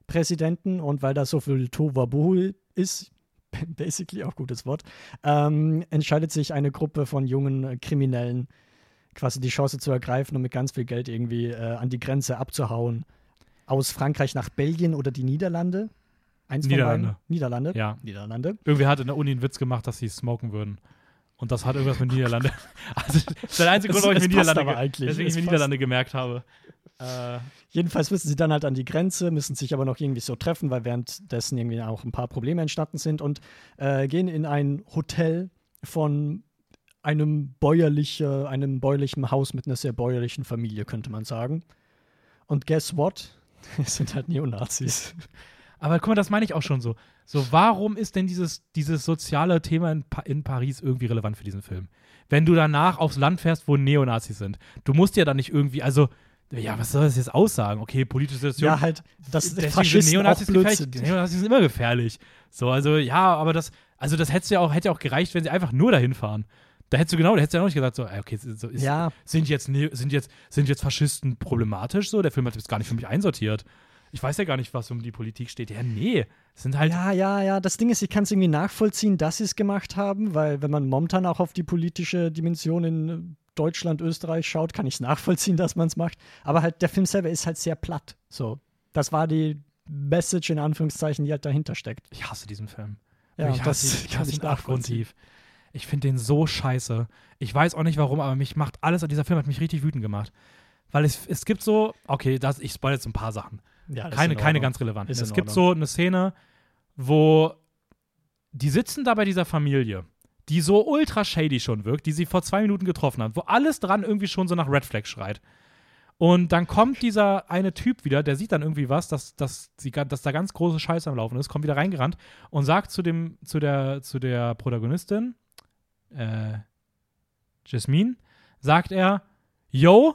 Präsidenten und weil da so viel Tohuwabohu ist, basically auch gutes Wort, ähm, entscheidet sich eine Gruppe von jungen äh, Kriminellen quasi die Chance zu ergreifen und mit ganz viel Geld irgendwie äh, an die Grenze abzuhauen. Aus Frankreich nach Belgien oder die Niederlande. Eins Niederlande. von beiden. Niederlande. Ja. Niederlande. Irgendwie hat in der Uni einen Witz gemacht, dass sie smoken würden. Und das hat irgendwas mit Niederlande. also, das ist der einzige Grund, warum ich mir Niederlande, aber ge- eigentlich. deswegen ich mir. Niederlande gemerkt habe. Äh, Jedenfalls müssen sie dann halt an die Grenze, müssen sich aber noch irgendwie so treffen, weil währenddessen irgendwie auch ein paar Probleme entstanden sind und äh, gehen in ein Hotel von einem bäuerliche, einem bäuerlichen Haus mit einer sehr bäuerlichen Familie, könnte man sagen. Und guess what? Es sind halt Neonazis. aber guck mal, das meine ich auch schon so. So, warum ist denn dieses, dieses soziale Thema in, pa in Paris irgendwie relevant für diesen Film? Wenn du danach aufs Land fährst, wo Neonazis sind. Du musst ja dann nicht irgendwie, also, ja, was soll das jetzt aussagen? Okay, politische Situation. Ja, halt, das Faschisten Neonazis gefährlich. Neonazis sind immer gefährlich. So, also ja, aber das, also das hättest du ja auch, hätte ja auch gereicht, wenn sie einfach nur dahin fahren. Da hättest du genau, da hättest du ja auch nicht gesagt, so, okay, so ist, Ja, sind, jetzt, Ne- sind, jetzt, sind jetzt Faschisten problematisch so? Der Film hat das gar nicht für mich einsortiert. ich weiß ja gar nicht, was um die Politik steht. Ja, nee, sind halt. Ja, ja, ja. Das Ding ist, ich kann es irgendwie nachvollziehen, dass sie es gemacht haben, weil wenn man momentan auch auf die politische Dimension in Deutschland, Österreich schaut, kann ich es nachvollziehen, dass man es macht. Aber halt der Film selber ist halt sehr platt. So, das war die Message in Anführungszeichen, die halt dahinter steckt. Ich hasse diesen Film. Ja, ich das hasse, ihn- ich hasse ich ihn abgrundtief. Ich finde den so scheiße. Ich weiß auch nicht warum, aber mich macht alles, dieser Film hat mich richtig wütend gemacht. Weil es, es gibt so, okay, das, ich spoil jetzt ein paar Sachen. Ja, das keine, in keine ganz relevanten. Ist Es gibt so eine Szene, wo die sitzen da bei dieser Familie, die so ultra shady schon wirkt, die sie vor zwei Minuten getroffen hat, wo alles dran irgendwie schon so nach Red Flag schreit. Und dann kommt dieser eine Typ wieder, der sieht dann irgendwie was, dass, dass, sie, dass da ganz große Scheiße am Laufen ist, kommt wieder reingerannt und sagt zu, dem, zu, der, zu der Protagonistin, äh, Jasmine, sagt er, yo,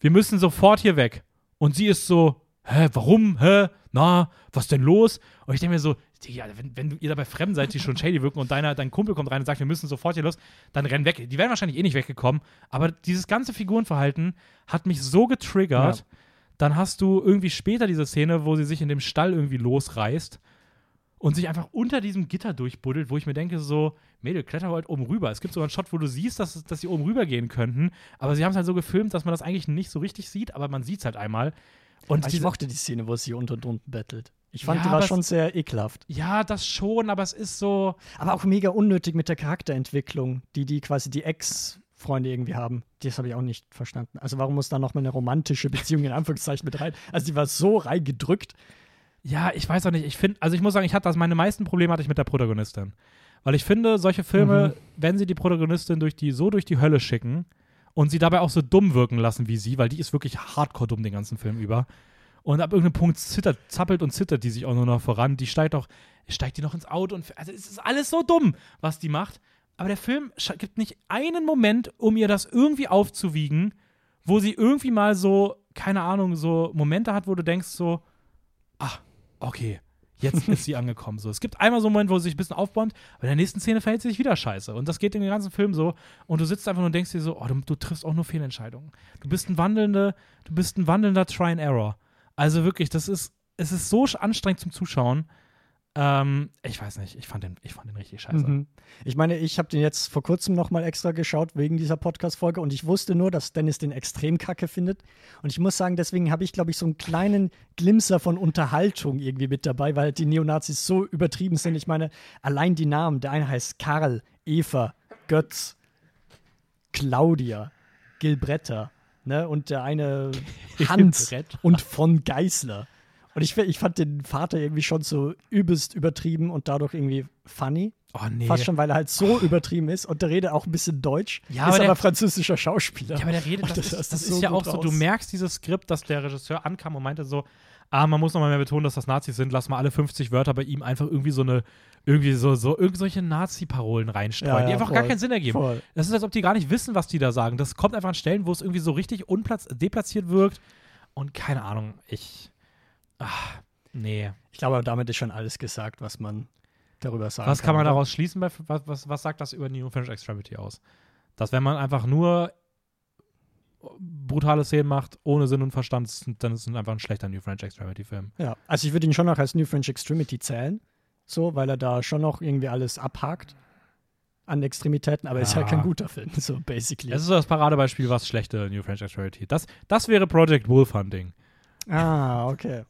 wir müssen sofort hier weg. Und sie ist so, hä, warum, hä, na, was denn los? Und ich denke mir so, ja, wenn, wenn ihr dabei fremd seid, die schon shady wirken und deiner, dein Kumpel kommt rein und sagt, wir müssen sofort hier los, dann renn weg. Die wären wahrscheinlich eh nicht weggekommen, aber dieses ganze Figurenverhalten hat mich so getriggert. Ja. Dann hast du irgendwie später diese Szene, wo sie sich in dem Stall irgendwie losreißt und sich einfach unter diesem Gitter durchbuddelt, wo ich mir denke, so, Mädel, kletter halt oben rüber. Es gibt sogar einen Shot, wo du siehst, dass, dass sie oben rüber gehen könnten, aber sie haben es halt so gefilmt, dass man das eigentlich nicht so richtig sieht, aber man sieht es halt einmal. Und Aber ich mochte die Szene, wo sie unter und unten bettelt. Ich fand, Ja, die war schon sehr ekelhaft. ja, das schon, aber es ist so, Aber auch mega unnötig mit der Charakterentwicklung, die die quasi die Ex-Freunde irgendwie haben. Das habe ich auch nicht verstanden. Also warum muss da nochmal eine romantische Beziehung in Anführungszeichen mit rein? Also die war so reingedrückt. ja, ich weiß auch nicht, ich finde, also ich muss sagen, ich hatte das, meine meisten Probleme hatte ich mit der Protagonistin. Weil ich finde, solche Filme, wenn sie die Protagonistin durch die, so durch die Hölle schicken und sie dabei auch so dumm wirken lassen wie sie, weil die ist wirklich hardcore dumm den ganzen Film über. Und ab irgendeinem Punkt zittert, zappelt und zittert die sich auch nur noch voran. Die steigt auch, steigt die noch ins Auto und also es ist alles so dumm, was die macht. Aber der Film gibt nicht einen Moment, um ihr das irgendwie aufzuwiegen, wo sie irgendwie mal so, keine Ahnung, so Momente hat, wo du denkst so, ah, okay, jetzt ist sie angekommen. So, es gibt einmal so einen Moment, wo sie sich ein bisschen aufbäumt, aber in der nächsten Szene verhält sie sich wieder scheiße. Und das geht in den ganzen Film so. Und du sitzt einfach nur und denkst dir so, oh, du, du triffst auch nur Fehlentscheidungen. Du bist ein wandelnder, du bist ein wandelnder Try and Error. Also wirklich, das ist, es ist so anstrengend zum Zuschauen. Ähm, ich weiß nicht, ich fand den, ich fand den richtig scheiße. Mhm. Ich meine, ich habe den jetzt vor kurzem nochmal extra geschaut wegen dieser Podcast-Folge und ich wusste nur, dass Dennis den extrem kacke findet. Und ich muss sagen, deswegen habe ich, glaube ich, so einen kleinen Glimser von Unterhaltung irgendwie mit dabei, weil die Neonazis so übertrieben sind. Ich meine, allein die Namen, der eine heißt Karl, Eva, Götz, Claudia, Gilbretta, ne? Und der eine Hans und von Geißler. Und ich, ich fand den Vater irgendwie schon so übelst übertrieben und dadurch irgendwie funny. Oh nee. Fast schon, weil er halt so übertrieben ist und der redet auch ein bisschen Deutsch, Ja, ist aber der- aber französischer Schauspieler. Ja, aber der redet, das, das- ist, das das ist ist ja auch so, du raus. merkst dieses Skript, dass der Regisseur ankam und meinte so, ah, man muss nochmal mehr betonen, dass das Nazis sind, lass mal alle 50 Wörter bei ihm einfach irgendwie so eine, irgendwie so, so irgendwelche Nazi-Parolen reinstreuen, Ja, ja, die einfach voll. gar keinen Sinn ergeben. Voll. Das ist, als ob die gar nicht wissen, was die da sagen. Das kommt einfach an Stellen, wo es irgendwie so richtig unplatz deplatziert wirkt und keine Ahnung, ich, ach, nee. Ich glaube, damit ist schon alles gesagt, was man darüber sagen Was kann man oder? daraus schließen? Bei, was, was, was sagt das über New Finish Extremity aus? Dass wenn man einfach nur brutale Szenen macht, ohne Sinn und Verstand, dann ist es einfach ein schlechter New French Extremity-Film. Ja, also ich würde ihn schon noch als New French Extremity zählen, so, weil er da schon noch irgendwie alles abhakt an Extremitäten, aber ist halt Ja. kein guter Film, so basically. Das ist so das Paradebeispiel, was schlechte New French Extremity. Das, das wäre Project Wolf Hunting. ah, okay.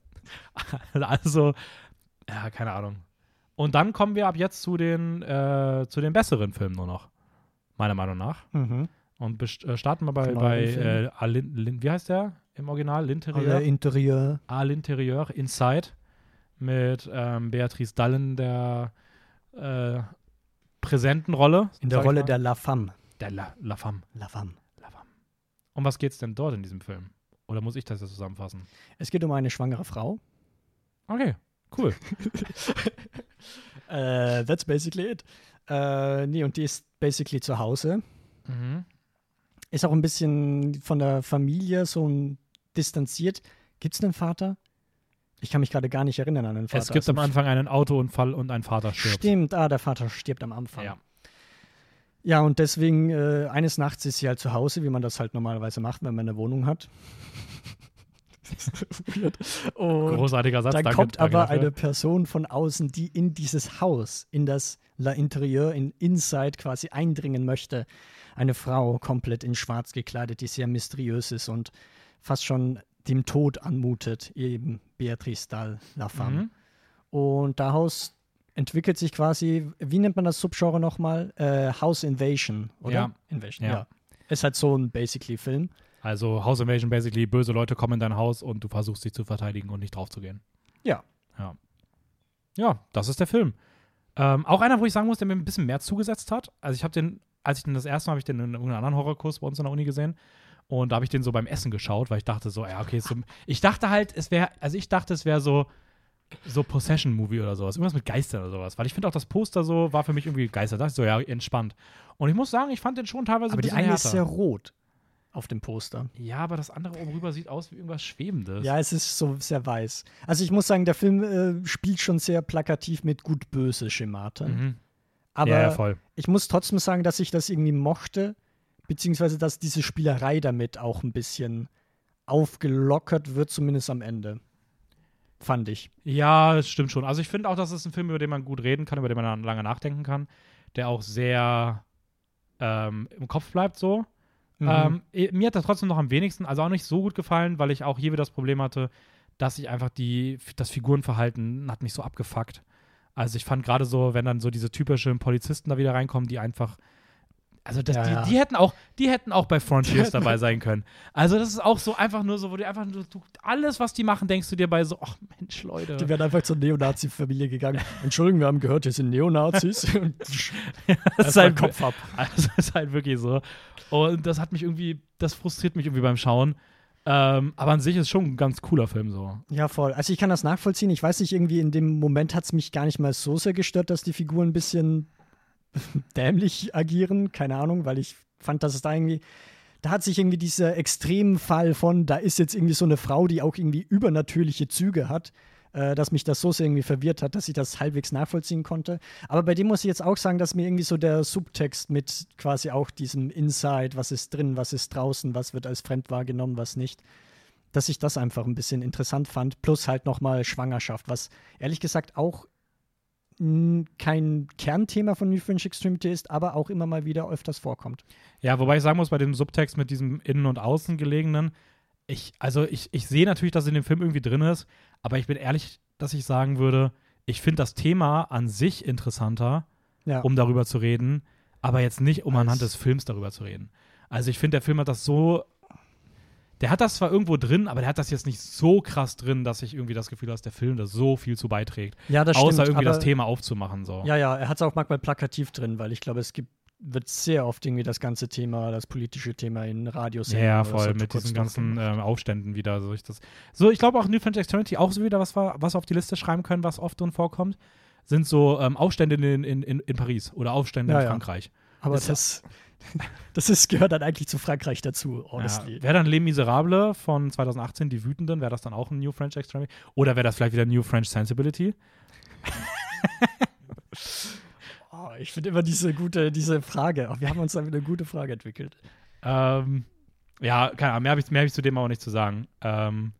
Also, ja, keine Ahnung. Und dann kommen wir ab jetzt zu den, äh, zu den besseren Filmen nur noch. Meiner Meinung nach. Mhm. Und äh, starten wir bei, Von bei äh, Alin, Lin, wie heißt der im Original? L'Interieur? Interieur. à l'intérieur, Inside, mit ähm, Beatrice Dallen, der äh, präsenten Rolle. In der Rolle der La Femme. der La, La Femme. La Femme. La Femme. Um was geht's denn dort in diesem Film? Oder muss ich das jetzt zusammenfassen? Es geht um eine schwangere Frau. Okay, cool. Äh, that's basically it. Äh, nee, und die ist basically zu Hause. mhm. Ist auch ein bisschen von der Familie so ein distanziert. Gibt es einen Vater? Ich kann mich gerade gar nicht erinnern an den Vater. Es gibt Also am Anfang einen Autounfall und ein Vater stirbt. Stimmt, ah, der Vater stirbt am Anfang. Ja. Ja, und deswegen, äh, eines Nachts ist sie halt zu Hause, wie man das halt normalerweise macht, wenn man eine Wohnung hat. Großartiger Satz. dann danke, kommt aber dafür. eine Person von außen, die in dieses Haus, in das La Interieur, in Inside quasi eindringen möchte. Eine Frau, komplett in schwarz gekleidet, die sehr mysteriös ist und fast schon dem Tod anmutet, eben Beatrice Dahl La Femme. Mhm. Und daraus entwickelt sich quasi, wie nennt man das Subgenre nochmal? Äh, House Invasion, oder? Ja. Invasion, Ja. ja. Ist halt so ein basically Film. Also House Invasion basically, böse Leute kommen in dein Haus und du versuchst dich zu verteidigen und nicht draufzugehen. Ja. Ja. Ja, das ist der Film. Ähm, auch einer, wo ich sagen muss, der mir ein bisschen mehr zugesetzt hat. Also ich habe den, als ich den das erste Mal, habe ich den in irgendeinem anderen Horrorkurs bei uns in der Uni gesehen. Und da habe ich den so beim Essen geschaut, weil ich dachte so, ja, okay, so, ich dachte halt, es wäre, also ich dachte, es wäre so, so Possession-Movie oder sowas. Irgendwas mit Geistern oder sowas. Weil ich finde auch das Poster so, war für mich irgendwie Geister. Da dachte ich so, ja, entspannt. Und ich muss sagen, ich fand den schon teilweise Aber ein die bisschen eine härter. ist sehr rot auf dem Poster. Ja, aber das andere oben rüber sieht aus wie irgendwas Schwebendes. Ja, es ist so sehr weiß. Also ich muss sagen, der Film äh, spielt schon sehr plakativ mit gut-böse Schemata. Mhm. Aber ja, ja, voll. ich muss trotzdem sagen, dass ich das irgendwie mochte, beziehungsweise dass diese Spielerei damit auch ein bisschen aufgelockert wird, zumindest am Ende. Fand ich. Ja, das stimmt schon. Also ich finde auch, das ist ein Film, über den man gut reden kann, über den man lange nachdenken kann, der auch sehr ähm, im Kopf bleibt so. Mhm. Ähm, mir hat das trotzdem noch am wenigsten, also auch nicht so gut gefallen, weil ich auch hier wieder das Problem hatte, dass ich einfach die, das Figurenverhalten hat mich so abgefuckt. Also ich fand gerade so, wenn dann so diese typischen Polizisten da wieder reinkommen, die einfach also das, Ja, die, die hätten auch, die hätten auch bei Frontiers dabei sein können. Also das ist auch so einfach nur so, wo du einfach nur, du, alles, was die machen, denkst du dir bei so, ach Mensch, Leute. Die wären einfach zur Neonazi-Familie gegangen. Entschuldigung, wir haben gehört, hier sind Neonazis. Das ist halt, Kopf ab. Also das ist halt wirklich so. Und das hat mich irgendwie, das frustriert mich irgendwie beim Schauen. Ähm, aber an sich ist schon ein ganz cooler Film so. Ja, voll. Also ich kann das nachvollziehen. Ich weiß nicht, irgendwie in dem Moment hat es mich gar nicht mal so sehr gestört, dass die Figuren ein bisschen dämlich agieren. Keine Ahnung, weil ich fand, dass es da irgendwie. Da hat sich irgendwie dieser Extremfall von, da ist jetzt irgendwie so eine Frau, die auch irgendwie übernatürliche Züge hat, äh, dass mich das so sehr irgendwie verwirrt hat, dass ich das halbwegs nachvollziehen konnte. Aber bei dem muss ich jetzt auch sagen, dass mir irgendwie so der Subtext mit quasi auch diesem Inside, was ist drin, was ist draußen, was wird als fremd wahrgenommen, was nicht, dass ich das einfach ein bisschen interessant fand. Plus halt nochmal Schwangerschaft, was ehrlich gesagt auch kein Kernthema von New French Extremity ist, aber auch immer mal wieder öfters vorkommt. Ja, wobei ich sagen muss, bei dem Subtext mit diesem Innen- und Außen gelegenen, ich, also ich, ich sehe natürlich, dass es in dem Film irgendwie drin ist, aber ich bin ehrlich, dass ich sagen würde, ich finde das Thema an sich interessanter, Ja. um darüber zu reden, aber jetzt nicht, um anhand des Films darüber zu reden. Also ich finde, der Film hat das so. Der hat das zwar irgendwo drin, aber der hat das jetzt nicht so krass drin, dass ich irgendwie das Gefühl habe, dass der Film da so viel zu beiträgt. ja, das außer stimmt. irgendwie das Thema aufzumachen. So. Ja, ja, er hat es auch manchmal plakativ drin, weil ich glaube, es gibt wird sehr oft irgendwie das ganze Thema, das politische Thema in Ja, Radiosendungen ja, so voll, kurz mit diesen ganzen ähm, Aufständen wieder. So ich, das, so, ich glaube auch New French Externity auch so wieder, was wir, was wir auf die Liste schreiben können, was oft drin vorkommt, sind so ähm, Aufstände in, in, in, in Paris oder Aufstände Ja, in ja. Frankreich. Aber ist- das, das ist, gehört dann eigentlich zu Frankreich dazu, honestly. Ja. Wäre dann Les Miserables von 2018, die Wütenden, wäre das dann auch ein New French Extremity? Oder wäre das vielleicht wieder New French Sensibility? Oh, ich finde immer diese gute, diese Frage. Oh, wir haben uns da wieder eine gute Frage entwickelt. Ähm, ja, keine Ahnung, mehr habe ich, mehr hab ich zu dem auch nicht zu sagen. Ähm,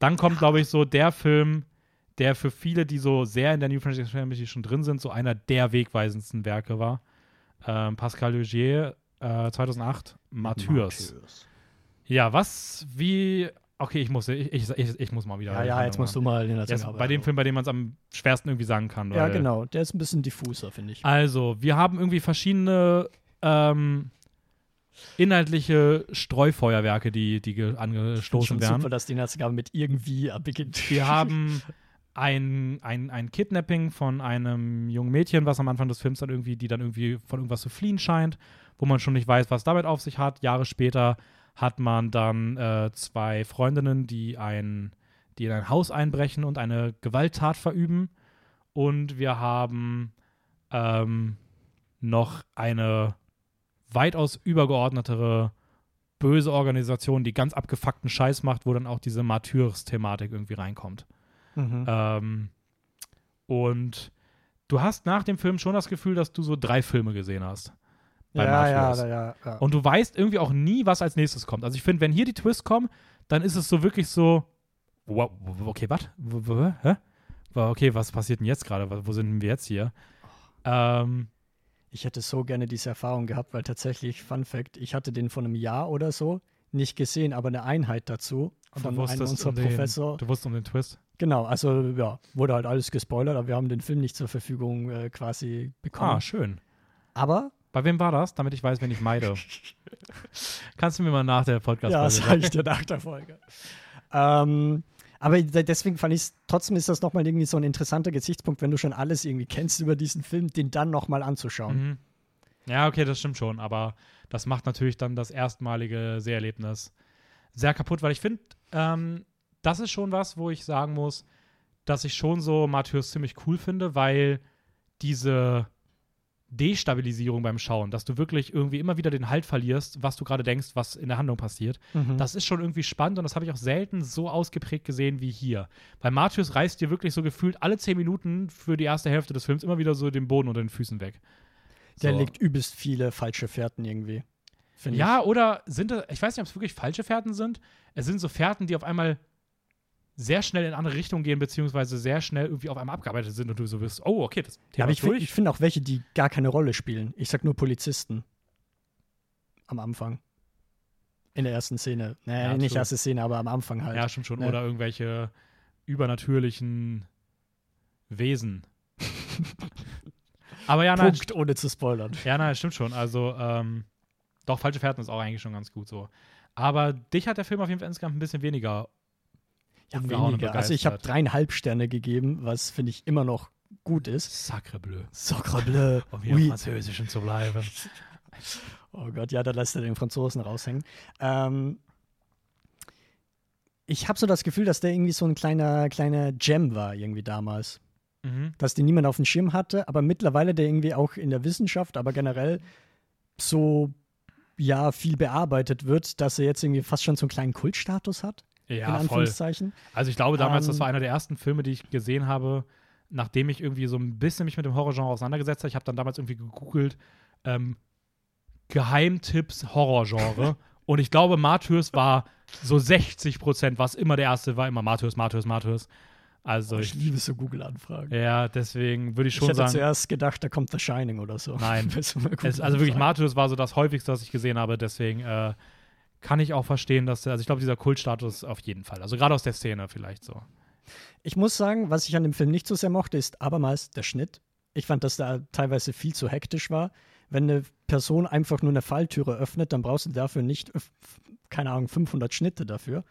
dann kommt, glaube ich, so der Film, der für viele, die so sehr in der New French Extremity schon drin sind, so einer der wegweisendsten Werke war. Ähm, Pascal Legier, äh, 2008, Martyrs. Ja, was, wie, okay, ich muss, ich, ich, ich, ich muss mal wieder. Ja, ja, jetzt musst du mal den Jetzt bei dem Film, bei dem man es am schwersten irgendwie sagen kann. Ja, genau. Der ist ein bisschen diffuser, finde ich. Also, wir haben irgendwie verschiedene ähm, inhaltliche Streufeuerwerke, die, die angestoßen werden. super, dass die Nazigabe mit irgendwie beginnt. Wir haben ein, ein, ein Kidnapping von einem jungen Mädchen, was am Anfang des Films dann irgendwie, die dann irgendwie von irgendwas zu fliehen scheint, wo man schon nicht weiß, was damit auf sich hat. Jahre später hat man dann äh, zwei Freundinnen, die ein, die in ein Haus einbrechen und eine Gewalttat verüben. Und wir haben ähm, noch eine weitaus übergeordnetere böse Organisation, die ganz abgefuckten Scheiß macht, wo dann auch diese Martyrs-Thematik irgendwie reinkommt. Mhm. Ähm, und du hast nach dem Film schon das Gefühl, dass du so drei Filme gesehen hast. bei ja, ja, ja, ja. Und du weißt irgendwie auch nie, was als nächstes kommt. Also ich finde, wenn hier die Twists kommen, dann ist es so wirklich so, Wow, okay, was? Hä? Okay, was passiert denn jetzt gerade? Wo sind wir jetzt hier? Ähm, ich hätte so gerne diese Erfahrung gehabt, weil tatsächlich, Fun Fact, ich hatte den von einem Jahr oder so nicht gesehen, aber eine Einheit dazu von einem unserer um den, Professor. Du wusstest um den Twist? Genau, also ja, wurde halt alles gespoilert, aber wir haben den Film nicht zur Verfügung äh, quasi bekommen. Ah, schön. Aber bei wem war das, damit ich weiß, wen ich meide? Kannst du mir mal nach der Podcast Ja, sag ich dir nach der Folge. ähm, aber deswegen fand ich es, trotzdem ist das nochmal irgendwie so ein interessanter Gesichtspunkt, wenn du schon alles irgendwie kennst über diesen Film, den dann nochmal anzuschauen. Mhm. Ja, okay, das stimmt schon, aber das macht natürlich dann das erstmalige Seherlebnis sehr kaputt, weil ich finde, ähm, das ist schon was, wo ich sagen muss, dass ich schon so Matthäus ziemlich cool finde, weil diese Destabilisierung beim Schauen, dass du wirklich irgendwie immer wieder den Halt verlierst, was du gerade denkst, was in der Handlung passiert. Mhm. Das ist schon irgendwie spannend und das habe ich auch selten so ausgeprägt gesehen wie hier. Weil Matthäus reißt dir wirklich so gefühlt alle zehn Minuten für die erste Hälfte des Films immer wieder so den Boden unter den Füßen weg. Der so. legt übelst viele falsche Fährten irgendwie. Ja, ich. oder sind das, ich weiß nicht, ob es wirklich falsche Fährten sind. Es sind so Fährten, die auf einmal sehr schnell in andere Richtungen gehen, beziehungsweise sehr schnell irgendwie auf einmal abgearbeitet sind und du so wirst, oh, okay, das Thema ja, aber ich, ich finde auch welche, die gar keine Rolle spielen. Ich sag nur Polizisten. Am Anfang. In der ersten Szene. Nee, ja, nicht erste Szene, aber am Anfang halt. Ja, stimmt schon. Ja. Oder irgendwelche übernatürlichen Wesen. aber ja, nein. Punkt, ohne zu spoilern. Ja, nein, stimmt schon. Also, ähm, doch, falsche Fährten ist auch eigentlich schon ganz gut so. Aber dich hat der Film auf jeden Fall insgesamt ein bisschen weniger ja, weniger. Also ich habe dreieinhalb Sterne gegeben, was finde ich immer noch gut ist. Sacre bleu. Sacre bleu. Um hier oui. im Französischen zu bleiben. oh Gott, ja, da lässt er den Franzosen raushängen. Ähm, ich habe so das Gefühl, dass der irgendwie so ein kleiner, kleiner Gem war, irgendwie damals. Mhm. Dass den niemand auf dem Schirm hatte, aber mittlerweile der irgendwie auch in der Wissenschaft, aber generell so ja viel bearbeitet wird, dass er jetzt irgendwie fast schon so einen kleinen Kultstatus hat. Ja, in Anführungszeichen. Voll. Also ich glaube damals, ähm, das war einer der ersten Filme, die ich gesehen habe, nachdem ich irgendwie so ein bisschen mich mit dem Horrorgenre auseinandergesetzt habe. Ich habe dann damals irgendwie gegoogelt, ähm, Geheimtipps Horrorgenre. und ich glaube, Martyrs war so 60 Prozent, was immer der erste war, immer Martyrs, Martyrs, Martyrs. Also oh, ich, ich, liebe so Google-Anfragen. Ja, deswegen würde ich schon ich sagen. Ich hätte zuerst gedacht, da kommt The Shining oder so. Nein. es, also wirklich, Martyrs war so das häufigste, was ich gesehen habe. Deswegen äh, kann ich auch verstehen, dass, also ich glaube, dieser Kultstatus auf jeden Fall. Also gerade aus der Szene vielleicht so. Ich muss sagen, was ich an dem Film nicht so sehr mochte, ist abermals der Schnitt. Ich fand, dass da teilweise viel zu hektisch war. Wenn eine Person einfach nur eine Falltüre öffnet, dann brauchst du dafür nicht, keine Ahnung, 500 Schnitte dafür.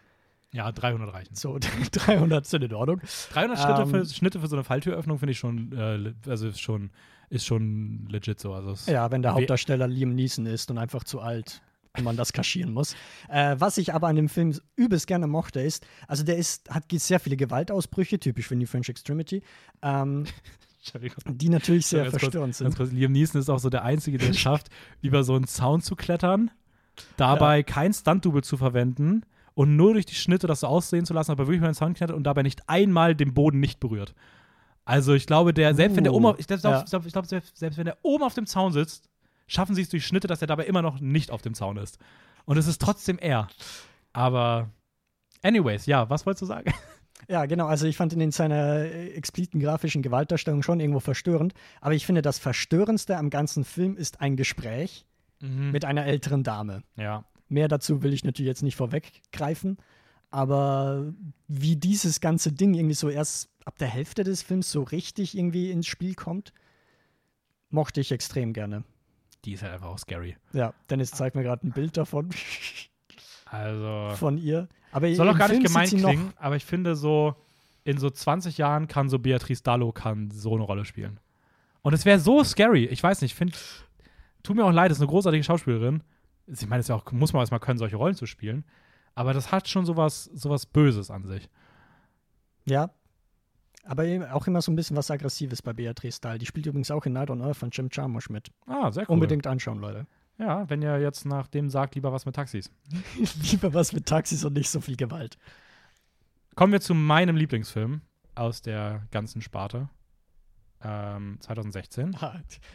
Ja, 300 reichen. So, 300 sind in Ordnung. 300 Schritte ähm, für, Schnitte für so eine Falltüröffnung finde ich schon, äh, also ist schon, ist schon legit so. Also ja, wenn der Hauptdarsteller Liam Neeson ist und einfach zu alt wenn man das kaschieren muss. Äh, was ich aber an dem Film übelst gerne mochte, ist, also der ist, hat sehr viele Gewaltausbrüche, typisch für New French Extremity. Ähm, die natürlich sehr verstörend sind. Kurz, Liam Neeson ist auch so der Einzige, der es schafft, über so einen Zaun zu klettern, dabei ja. kein Stunt-Double zu verwenden und nur durch die Schnitte das so aussehen zu lassen, aber wirklich über den Zaun klettert und dabei nicht einmal den Boden nicht berührt. Also ich glaube, der, selbst uh, wenn der oben, ich glaube, ja. glaub, glaub, selbst, selbst wenn der oben auf dem Zaun sitzt, schaffen sie es durch Schnitte, dass er dabei immer noch nicht auf dem Zaun ist. Und es ist trotzdem er. Aber, anyways, ja, was wolltest du sagen? Ja, genau. Also ich fand ihn in seiner äh, expliziten grafischen Gewaltdarstellung schon irgendwo verstörend. Aber ich finde, das Verstörendste am ganzen Film ist ein Gespräch mhm. mit einer älteren Dame. Ja. Mehr dazu will ich natürlich jetzt nicht vorweggreifen. Aber wie dieses ganze Ding irgendwie so erst ab der Hälfte des Films so richtig irgendwie ins Spiel kommt, mochte ich extrem gerne die ist halt einfach auch scary. Ja, Dennis zeigt mir gerade ein Bild davon. Also. Von ihr. Aber soll auch gar Film nicht gemein klingen, aber ich finde so, in so 20 Jahren kann so Beatrice Dallo kann so eine Rolle spielen. Und es wäre so scary. Ich weiß nicht, finde, tut mir auch leid, ist eine großartige Schauspielerin. Ich meine, es ja auch, muss man erstmal können, solche Rollen zu spielen. Aber das hat schon sowas, sowas Böses an sich. Ja, aber auch immer so ein bisschen was Aggressives bei Beatrice Dahl. Die spielt übrigens auch in Night on Earth von Jim Jarmusch mit. Ah, sehr cool. Unbedingt anschauen, Leute. Ja, wenn ihr jetzt nach dem sagt, lieber was mit Taxis. lieber was mit Taxis und nicht so viel Gewalt. Kommen wir zu meinem Lieblingsfilm aus der ganzen Sparte. Ähm, 2016.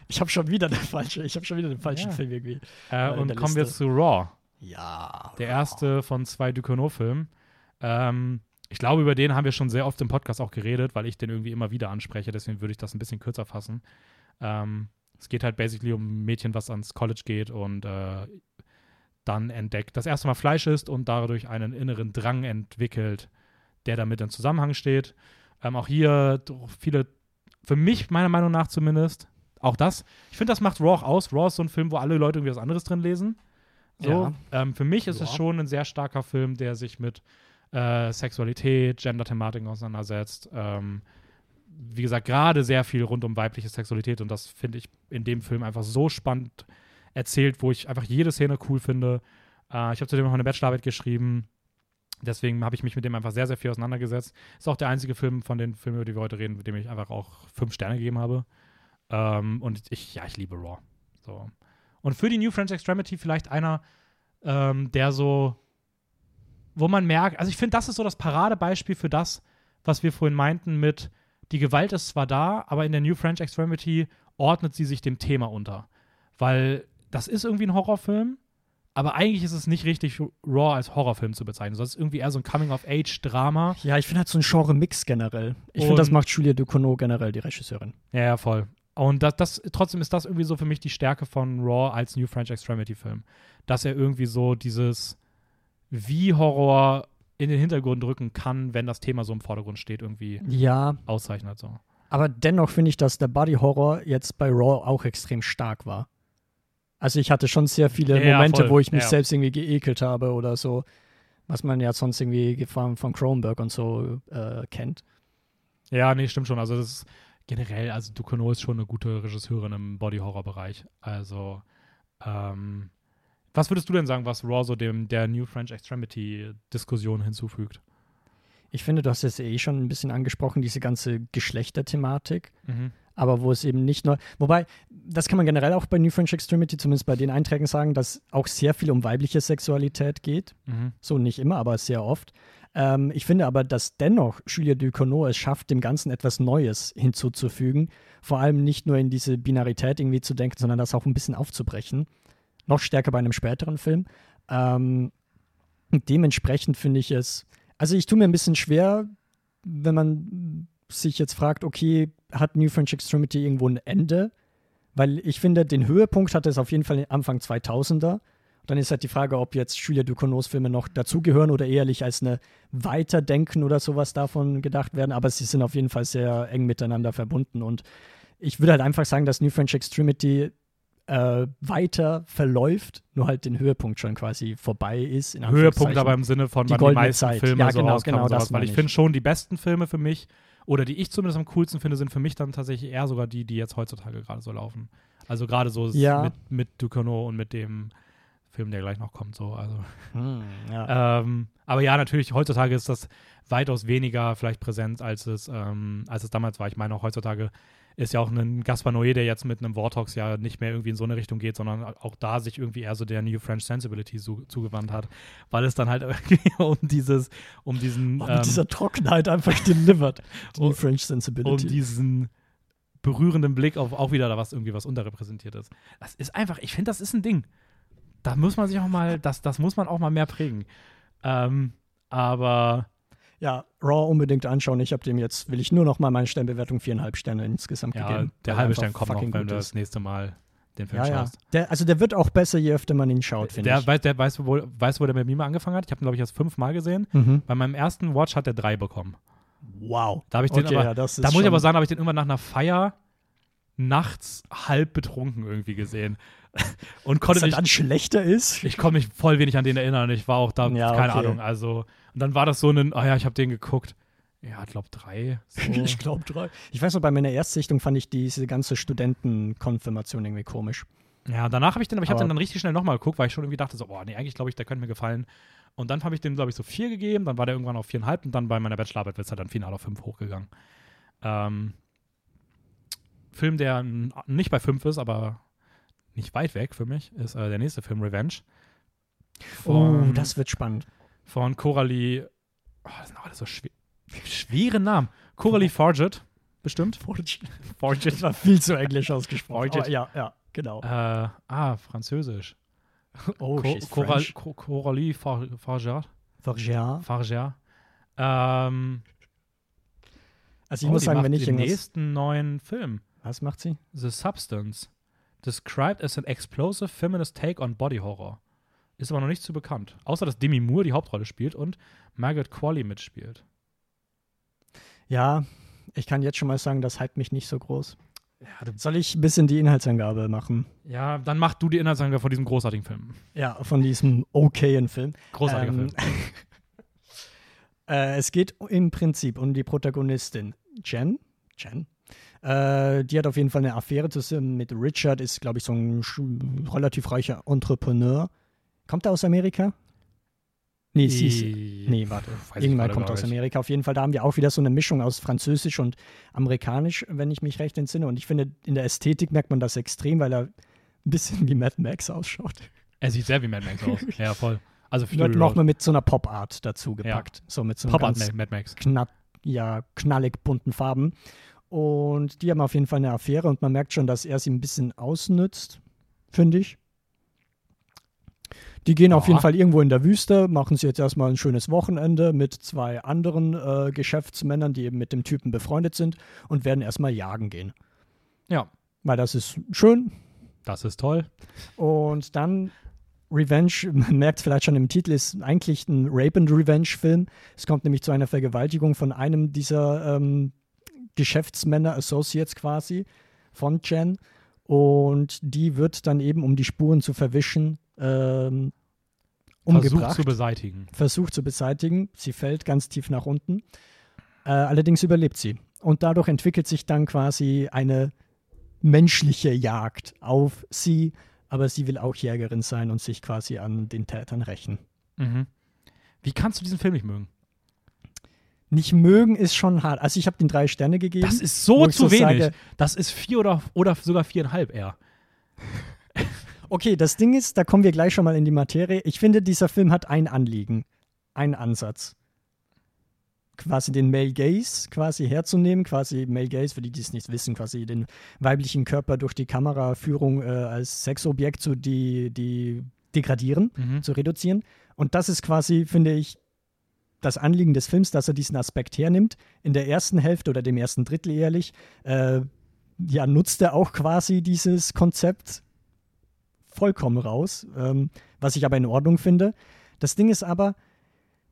Ich habe schon wieder den falschen, ich habe schon wieder den falschen ja. Film irgendwie. Äh, und kommen Liste. wir zu Raw. Ja. Der erste von zwei Ducournau-Filmen. Ähm, ich glaube, über den haben wir schon sehr oft im Podcast auch geredet, weil ich den irgendwie immer wieder anspreche. Deswegen würde ich das ein bisschen kürzer fassen. Ähm, es geht halt basically um ein Mädchen, was ans College geht und äh, dann entdeckt, das erste Mal Fleisch isst und dadurch einen inneren Drang entwickelt, der damit in Zusammenhang steht. Ähm, auch hier viele, für mich meiner Meinung nach zumindest, auch das. Ich finde, das macht Raw auch aus. Raw ist so ein Film, wo alle Leute irgendwie was anderes drin lesen. So, Ja. ähm, für mich ist Ja. es schon ein sehr starker Film, der sich mit äh, Sexualität, Gender-Thematiken auseinandersetzt. Ähm, wie gesagt, gerade sehr viel rund um weibliche Sexualität und das finde ich in dem Film einfach so spannend erzählt, wo ich einfach jede Szene cool finde. Äh, ich habe zudem noch eine Bachelorarbeit geschrieben. Deswegen habe ich mich mit dem einfach sehr, sehr viel auseinandergesetzt. Ist auch der einzige Film von den Filmen, über die wir heute reden, mit dem ich einfach auch fünf Sterne gegeben habe. Ähm, und ich, ja, ich liebe Raw. So. Und für die New French Extremity vielleicht einer, ähm, der so, wo man merkt, also ich finde, das ist so das Paradebeispiel für das, was wir vorhin meinten mit, die Gewalt ist zwar da, aber in der New French Extremity ordnet sie sich dem Thema unter. Weil das ist irgendwie ein Horrorfilm, aber eigentlich ist es nicht richtig Raw als Horrorfilm zu bezeichnen. Das ist irgendwie eher so ein Coming-of-Age-Drama. Ja, ich finde halt so ein Genre-Mix generell. Ich finde, das macht Julia Ducournau generell, die Regisseurin. Ja, ja, voll. Und das, das, trotzdem ist das irgendwie so für mich die Stärke von Raw als New French Extremity-Film. Dass er irgendwie so dieses, wie Horror in den Hintergrund rücken kann, wenn das Thema so im Vordergrund steht, irgendwie Ja, auszeichnet. So. aber dennoch finde ich, dass der Body-Horror jetzt bei Raw auch extrem stark war. Also ich hatte schon sehr viele Ja, Momente, voll. wo ich mich Ja. selbst irgendwie geekelt habe oder so, was man ja sonst irgendwie von, von Cronenberg und so äh, kennt. Ja, nee, stimmt schon. Also das ist generell, also Ducournau ist schon eine gute Regisseurin im Body-Horror-Bereich. Also, ähm, was würdest du denn sagen, was Raw so dem der New French Extremity-Diskussion hinzufügt? Ich finde, du hast es eh schon ein bisschen angesprochen, diese ganze Geschlechterthematik. Mhm. aber wo es eben nicht nur, wobei, das kann man generell auch bei New French Extremity, zumindest bei den Einträgen sagen, dass auch sehr viel um weibliche Sexualität geht. Mhm. So nicht immer, aber sehr oft. Ähm, ich finde aber, dass dennoch Julia Ducournau es schafft, dem Ganzen etwas Neues hinzuzufügen. Vor allem nicht nur in diese Binarität irgendwie zu denken, sondern das auch ein bisschen aufzubrechen. Noch stärker bei einem späteren Film. Ähm, dementsprechend finde ich es, also ich tue mir ein bisschen schwer, wenn man sich jetzt fragt, okay, hat New French Extremity irgendwo ein Ende? Weil ich finde, den Höhepunkt hatte es auf jeden Fall Anfang 2000er. Dann ist halt die Frage, ob jetzt Julia Ducournau's Filme noch dazugehören oder ehrlich als eine Weiterdenken oder sowas davon gedacht werden. Aber sie sind auf jeden Fall sehr eng miteinander verbunden. Und ich würde halt einfach sagen, dass New French Extremity äh, weiter verläuft, nur halt den Höhepunkt schon quasi vorbei ist. Höhepunkt aber im Sinne von Die die meisten Zeit. Filme Ja, so genau, genau sowas. das Weil ich finde schon, die besten Filme für mich, oder die ich zumindest am coolsten finde, sind für mich dann tatsächlich eher sogar die, die jetzt heutzutage gerade so laufen. Also gerade so Ja. mit, mit Ducournau und mit dem Film, der gleich noch kommt. So. Also, Hm, ja. ähm, aber ja, natürlich, heutzutage ist das weitaus weniger vielleicht präsent, als es, ähm, als es damals war. Ich meine, auch heutzutage ist ja auch ein Gaspar Noé, der jetzt mit einem Vortox ja nicht mehr irgendwie in so eine Richtung geht, sondern auch da sich irgendwie eher so der New French Sensibility zu, zugewandt hat, weil es dann halt irgendwie um dieses, um diesen, Oh, ähm, dieser Trockenheit einfach delivered. Die um- French um Sensibility. diesen berührenden Blick auf auch wieder da was irgendwie was unterrepräsentiert ist. Das ist einfach, ich finde, das ist ein Ding. Da muss man sich auch mal, das, das muss man auch mal mehr prägen. Ähm, aber ja, Raw unbedingt anschauen. Ich habe dem jetzt, will ich nur noch mal meine Sternbewertung viereinhalb Sterne insgesamt ja, gegeben. der er halbe Stern kommt noch, wenn du das nächste Mal den Film Ja, ja. schaust. Der, also der wird auch besser, je öfter man ihn schaut, finde Der, ich. weiß, der weiß, wo, weiß, wo der mit mir mal angefangen hat. Ich habe ihn, glaube ich, erst fünfmal gesehen. Mhm. Bei meinem ersten Watch hat er drei bekommen. Wow. Da habe ich den Okay, aber, ja, da muss ich aber sagen, habe ich den irgendwann nach einer Feier nachts halb betrunken irgendwie gesehen. Und konnte Dass er nicht, dann schlechter ist. ich konnte mich voll wenig an den erinnern. Ich war auch da, Ja, keine okay. Ahnung. Also, und dann war das so ein, ah ja, ich habe den geguckt. Ja, ich glaube drei. So. Ich glaube drei. Ich weiß noch, bei meiner Erstsichtung fand ich diese ganze Studentenkonfirmation irgendwie komisch. ja, danach habe ich den, aber ich habe den dann richtig schnell nochmal geguckt, weil ich schon irgendwie dachte, so, oh nee, eigentlich glaube ich, der könnte mir gefallen. Und dann habe ich dem, glaube ich, so vier gegeben, dann war der irgendwann auf viereinhalb und dann bei meiner Bachelorarbeit wird es halt dann final auf fünf hochgegangen. Ähm, Film, der nicht bei fünf ist, aber nicht weit weg für mich, ist äh, der nächste Film, Revenge. Oh, Von- das wird spannend. von Coralie. Oh, das sind auch alle so schwer, schwere Namen. Coralie Forget, bestimmt. Forget. War viel zu englisch ausgesprochen. Forget. Aber ja, ja, genau. Äh, ah, Französisch. Oh, Co Coral. Co Coralie Far Farger. Forger. Farger. Ähm, Also ich oh, muss sagen, macht wenn ich den nächsten neuen Film, Was macht sie? The Substance, described as an explosive feminist take on body horror. Ist aber noch nicht zu bekannt. Außer, dass Demi Moore die Hauptrolle spielt und Margaret Qualley mitspielt. Ja, ich kann jetzt schon mal sagen, das hypt mich nicht so groß. Ja, Soll ich ein bisschen die Inhaltsangabe machen? ja dann mach du die Inhaltsangabe von diesem großartigen Film. Ja, von diesem okayen Film. Großartiger Ähm, Film. äh, es geht im Prinzip um die Protagonistin Jen. Jen. Äh, die hat auf jeden Fall eine Affäre zusammen mit Richard, ist, glaube ich, so ein relativ reicher Entrepreneur. Kommt er aus Amerika? Nee, sie ist, Nee, warte. Irgendwann kommt aus. Amerika. Auf jeden Fall, da haben wir auch wieder so eine Mischung aus Französisch und Amerikanisch, wenn ich mich recht entsinne. Und ich finde, in der Ästhetik merkt man das extrem, weil er ein bisschen wie Mad Max ausschaut. Er sieht sehr wie Mad Max aus. ja, voll. Also Nur Fury noch Road. mal mit so einer Pop-Art dazu gepackt. So mit so Pop-Art Mad Max. knapp, ja, knallig bunten Farben. Und die haben auf jeden Fall eine Affäre und man merkt schon, dass er sie ein bisschen ausnützt, finde ich. Die gehen auf Ja. jeden Fall irgendwo in der Wüste, machen sie jetzt erstmal ein schönes Wochenende mit zwei anderen äh, Geschäftsmännern, die eben mit dem Typen befreundet sind und werden erstmal jagen gehen. Ja, Weil das ist schön. das ist toll. Und dann Revenge, man merkt vielleicht schon im Titel, ist eigentlich ein Rape and Revenge-Film. Es kommt nämlich zu einer Vergewaltigung von einem dieser ähm, Geschäftsmänner, Associates quasi, von Jen. Und die wird dann eben, um die Spuren zu verwischen, ähm, Versucht umgebracht. zu beseitigen. versucht zu beseitigen. Sie fällt ganz tief nach unten. Äh, allerdings überlebt sie. Und dadurch entwickelt sich dann quasi eine menschliche Jagd auf sie. Aber sie will auch Jägerin sein und sich quasi an den Tätern rächen. Mhm. Wie kannst du diesen Film nicht mögen? Nicht mögen ist schon hart. Also ich habe den drei Sterne gegeben. Das ist so zu wenig. sage- das ist vier oder, oder sogar viereinhalb eher. Okay, das Ding ist, da kommen wir gleich schon mal in die Materie. Ich finde, dieser Film hat ein Anliegen, einen Ansatz. Quasi den Male Gaze quasi herzunehmen, quasi Male Gaze, für die, die es nicht wissen, quasi den weiblichen Körper durch die Kameraführung äh, als Sexobjekt zu die, die degradieren, Mhm. zu reduzieren. Und das ist quasi, finde ich, das Anliegen des Films, dass er diesen Aspekt hernimmt. In der ersten Hälfte oder dem ersten Drittel ehrlich, äh, ja, nutzt er auch quasi dieses Konzept vollkommen raus, ähm, was ich aber in Ordnung finde. Das Ding ist aber,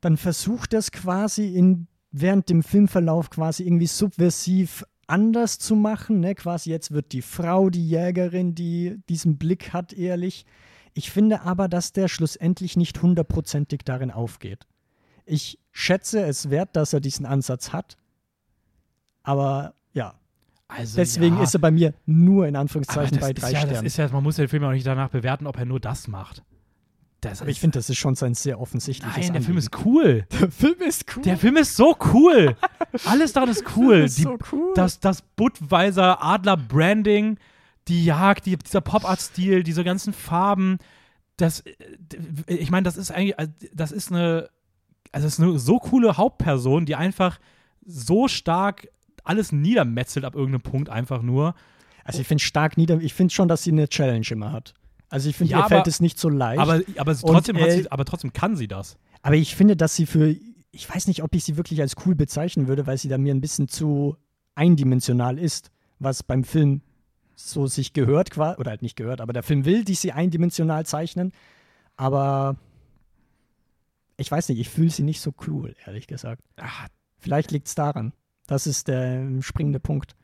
dann versucht er es quasi in, während dem Filmverlauf quasi irgendwie subversiv anders zu machen. Ne? Quasi jetzt wird die Frau die Jägerin, die diesen Blick hat, ehrlich. Ich finde aber, dass der schlussendlich nicht hundertprozentig darin aufgeht. Ich schätze es wert, dass er diesen Ansatz hat. Aber ja, Also, deswegen ja. ist er bei mir nur in Anführungszeichen das bei drei ja, Das Sternen. ist ja, man muss den Film ja auch nicht danach bewerten, ob er nur das macht. Das aber ich finde, das ist schon sein sehr offensichtliches Nein, der Film Anliegen. ist cool. Der Film ist cool. Der Film ist so cool. Alles daran ist cool. ist Die, so cool. Das, das Budweiser Adler Branding, die Jagd, die, dieser Pop-Art-Stil, diese ganzen Farben. Das, äh, ich meine, das ist eigentlich, also, das ist eine, also das ist eine so coole Hauptperson, die einfach so stark alles niedermetzelt ab irgendeinem Punkt einfach nur. Also ich finde stark nieder. Ich finde schon, dass sie eine Challenge immer hat. Also ich finde, Ja, ihr fällt aber- es nicht so leicht. Aber, aber, trotzdem äh, sie, aber trotzdem kann sie das. Aber ich finde, dass sie für, ich weiß nicht, ob ich sie wirklich als cool bezeichnen würde, weil sie da mir ein bisschen zu eindimensional ist, was beim Film so sich gehört, oder halt nicht gehört, aber der Film will die sie eindimensional zeichnen, aber ich weiß nicht, ich fühle sie nicht so cool, ehrlich gesagt. Ah, Vielleicht liegt es daran. Das ist der springende Punkt.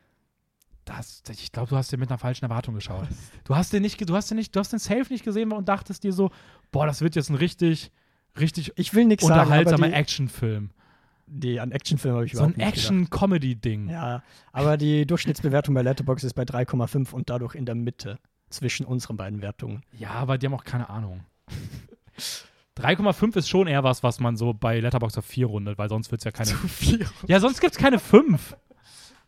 Das, ich glaube, du hast dir mit einer falschen Erwartung geschaut. Du hast den nicht, du hast den nicht, du hast den Safe nicht gesehen und dachtest dir so, boah, das wird jetzt ein richtig, richtig Ich will nichts sagen, aber unterhaltsamer Actionfilm. die an Actionfilm habe ich So ein überhaupt nicht gedacht. Action-Comedy-Ding. Ja, aber die Durchschnittsbewertung bei Letterboxd ist bei 3,5 und dadurch in der Mitte zwischen unseren beiden Wertungen. Ja, aber die haben auch keine Ahnung. 3,5 ist schon eher was, was man so bei Letterboxd auf 4 rundet, weil sonst wird es ja keine. viel. Ja, sonst gibt es keine 5.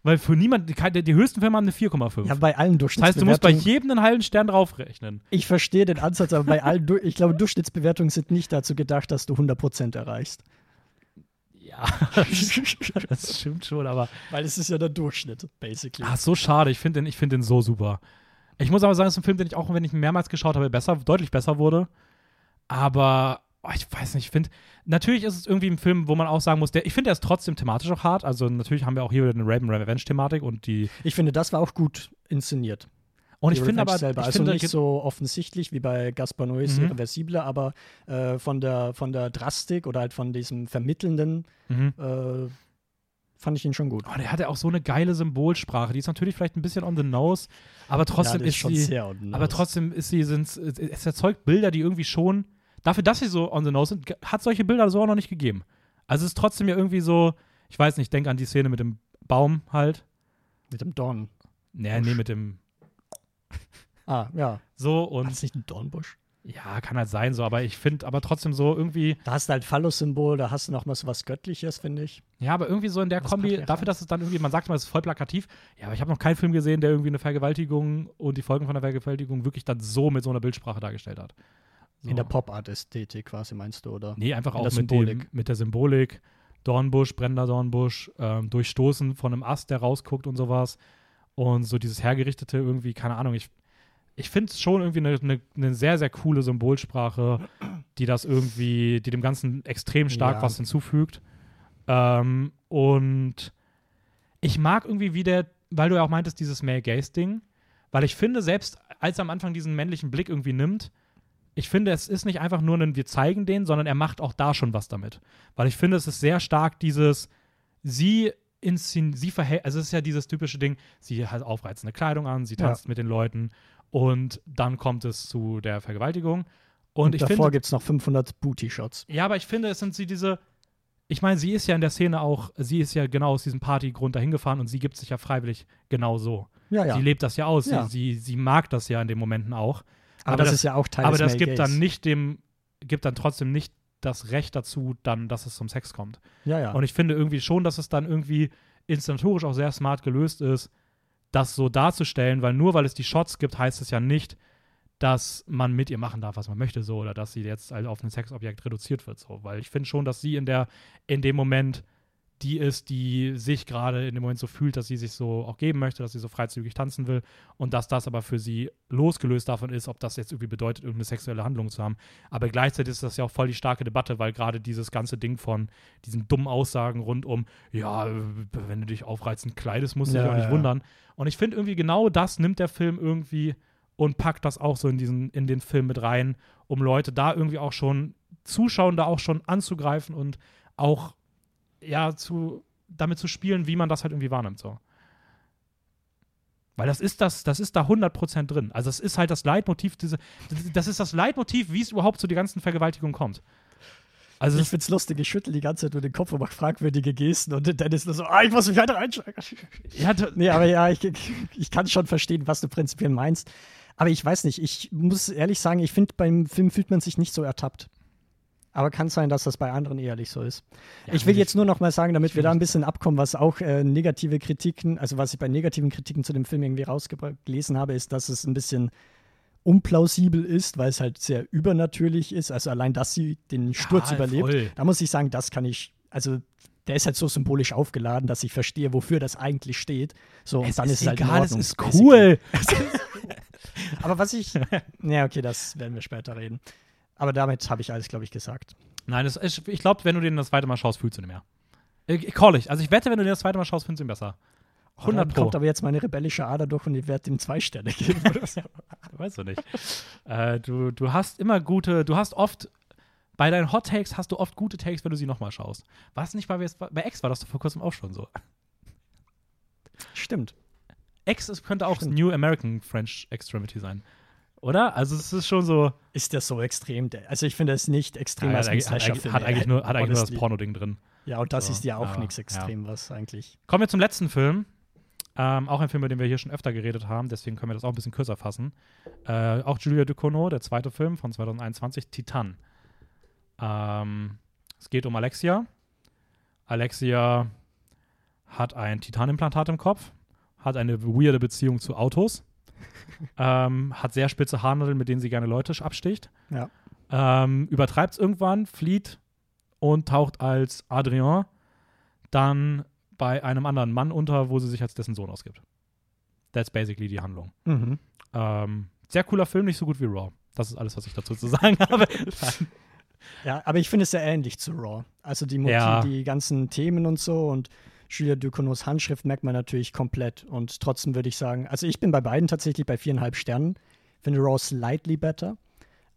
Weil für niemand, die, die höchsten Filme haben eine 4,5. Ja, bei allen das heißt, du musst bei Durchschnittsbewertungen. jedem einen halben Stern draufrechnen. ich verstehe den Ansatz, aber bei allen, ich glaube, Durchschnittsbewertungen sind nicht dazu gedacht, dass du 100% erreichst. Ja, das stimmt schon, aber. Weil es ist ja der Durchschnitt, basically. Ah, so schade. Ich finde den, ich find den so super. Ich muss aber sagen, es ist ein Film, den ich auch, wenn ich ihn mehrmals geschaut habe, besser, deutlich besser wurde. Aber oh, ich weiß nicht, ich finde, natürlich ist es irgendwie ein Film, wo man auch sagen muss, der, ich finde, der ist trotzdem thematisch auch hart. Also natürlich haben wir auch hier wieder eine Raven Revenge-Thematik und die. Ich finde, das war auch gut inszeniert. Und Die ich finde aber, selber. ich also finde, nicht so offensichtlich wie bei Gaspar Noé's Mhm. Irreversible, aber äh, von, der, von der Drastik oder halt von diesem Vermittelnden Mhm. äh, fand ich ihn schon gut. Oh, der hat ja auch so eine geile Symbolsprache. Die ist natürlich vielleicht ein bisschen on the nose, aber trotzdem ja, ist schon sie. Aber trotzdem ist sie, sind's, es erzeugt Bilder, die irgendwie schon, dafür, dass sie so on the nose sind, hat solche Bilder so auch noch nicht gegeben. Also es ist trotzdem ja irgendwie so, ich weiß nicht, denk an die Szene mit dem Baum halt. Mit dem Dorn. Nee, nee, mit dem Ah, ja. so und das nicht ein Dornbusch? ja, kann halt sein so, aber ich finde aber trotzdem so irgendwie, Da hast du halt Phallus-Symbol, da hast du noch mal so was Göttliches, finde ich. ja, aber irgendwie so in der Was Kombi, dafür, dass es dann irgendwie, man sagt immer, es ist voll plakativ, ja, aber ich habe noch keinen Film gesehen, der irgendwie eine Vergewaltigung und die Folgen von der Vergewaltigung wirklich dann so mit so einer Bildsprache dargestellt hat. So. In der Pop-Art-Ästhetik quasi, meinst du, oder? Nee, einfach In auch mit, dem, mit der Symbolik. Dornbusch, brennender Dornbusch, ähm, durchstoßen von einem Ast, der rausguckt und sowas. Und so dieses hergerichtete irgendwie, keine Ahnung, ich, ich finde es schon irgendwie eine, eine, eine sehr, sehr coole Symbolsprache, die das irgendwie, die dem Ganzen extrem stark Ja. was hinzufügt. Ähm, und ich mag irgendwie wie der, weil du ja auch meintest, dieses Male-Gaze-Ding, weil ich finde, selbst als er am Anfang diesen männlichen Blick irgendwie nimmt, ich finde, es ist nicht einfach nur ein Wir zeigen den, sondern er macht auch da schon was damit. Weil ich finde, es ist sehr stark dieses, sie inszeniert, sie verhält, also es ist ja dieses typische Ding, sie hat aufreizende Kleidung an, sie Ja. tanzt mit den Leuten und dann kommt es zu der Vergewaltigung. Und, Und, ich davor gibt es noch 500 Booty-Shots. ja, aber ich finde, es sind sie diese. Ich meine, sie ist ja in der Szene auch, sie ist ja genau aus diesem Partygrund dahin gefahren und sie gibt sich ja freiwillig genau so. Ja, ja. Sie lebt das ja aus. Ja. Sie, sie, sie mag das ja in den Momenten auch. Aber, aber das, das- ist ja auch Teil aber des das Male gibt dann nicht dem, gibt dann trotzdem nicht das Recht dazu, dann, dass es zum Sex kommt. Ja, ja. Und ich finde irgendwie schon, dass es dann irgendwie inszenatorisch auch sehr smart gelöst ist, das so darzustellen, weil nur weil es die Shots gibt, heißt es ja nicht, dass man mit ihr machen darf, was man möchte, so, oder dass sie jetzt halt auf ein Sexobjekt reduziert wird, so. Weil ich finde schon, dass sie in der, in dem Moment die ist, die sich gerade in dem Moment so fühlt, dass sie sich so auch geben möchte, dass sie so freizügig tanzen will und dass das aber für sie losgelöst davon ist, ob das jetzt irgendwie bedeutet, irgendeine sexuelle Handlung zu haben. Aber gleichzeitig ist das ja auch voll die starke Debatte, weil gerade dieses ganze Ding von diesen dummen Aussagen rund um, ja, wenn du dich aufreizend kleidest, musst du dich Ja, auch nicht ja. wundern. Und ich finde irgendwie genau das nimmt der Film irgendwie und packt das auch so in diesen, in den Film mit rein, um Leute da irgendwie auch schon, Zuschauer da auch schon anzugreifen und auch ja, zu, damit zu spielen, wie man das halt irgendwie wahrnimmt, so. Weil das ist das, das ist da 100% drin. Also das ist halt das Leitmotiv, diese, das ist das Leitmotiv, wie es überhaupt zu der ganzen Vergewaltigung kommt. Also ich es, find's lustig, ich schüttel die ganze Zeit nur den Kopf und mache fragwürdige Gesten und Dennis nur so, ah, ich muss mich weiter reinsteigen. ja, Nee, aber ja, ich, ich kann schon verstehen, was du prinzipiell meinst. Aber ich weiß nicht, ich muss ehrlich sagen, ich finde, beim Film fühlt man sich nicht so ertappt. Aber kann sein, dass das bei anderen ehrlich so ist. Ja, ich will ich- jetzt nur noch mal sagen, damit wir da ein bisschen abkommen, was auch äh, negative Kritiken, also was ich bei negativen Kritiken zu dem Film irgendwie rausgelesen habe, ist, dass es ein bisschen unplausibel ist, weil es halt sehr übernatürlich ist. Also allein, dass sie den Sturz Ja, überlebt. voll. Da muss ich sagen, das kann ich, also der ist halt so symbolisch aufgeladen, dass ich verstehe, wofür das eigentlich steht. So, und es dann ist, es halt egal, es ist cool. Aber was ich, ja, okay, das werden wir später reden. Aber damit habe ich alles, glaube ich, gesagt. Nein, das ist, ich glaube, wenn du den das zweite Mal schaust, fühlst du ihn mehr. Ich, call ich. Also ich wette, wenn du den das zweite Mal schaust, findest du ihn besser. 100 Dann Pro. kommt aber jetzt meine rebellische Ader durch und ich werde ihm zwei Sterne geben. Weißt du nicht. äh, du, du hast immer gute, du hast oft, bei deinen Hot Takes hast du oft gute Takes, wenn du sie nochmal schaust. War es nicht bei, bei X, war das vor kurzem auch schon so. Stimmt. X könnte auch Stimmt. New American French Extremity sein. Oder? Also es ist schon so. Ist das so extrem? Also ich finde es nicht extrem Ja, als hat, eigentlich- hat, Slasher-Film. hat eigentlich nur, hat eigentlich nur das. Porno-Ding drin. Ja, und das So, ist ja auch ja, nichts extrem, was eigentlich. Kommen wir zum letzten Film. Ähm, auch ein Film, über den wir hier schon öfter geredet haben, deswegen können wir das auch ein bisschen kürzer fassen. Äh, auch Julia Ducournau, der zweite Film von 2021, Titan. Ähm, es geht um Alexia. Alexia hat ein Titanimplantat im Kopf, hat eine weirde Beziehung zu Autos, ähm, hat sehr spitze Haarnadeln, mit denen sie gerne Leute absticht. Ja. Ähm, übertreibt es irgendwann, flieht und taucht als Adrien dann bei einem anderen Mann unter, wo sie sich als dessen Sohn ausgibt. That's basically die Handlung. Mhm. Ähm, sehr cooler Film, nicht so gut wie Raw. Das ist alles, was ich dazu zu sagen habe. Ja, aber ich finde es sehr ähnlich zu Raw. Also die, Motiv, Ja. die ganzen Themen und so und Julia Ducournau's Handschrift merkt man natürlich komplett. Und trotzdem würde ich sagen, also ich bin bei beiden tatsächlich bei viereinhalb Sternen. Finde Raw slightly better.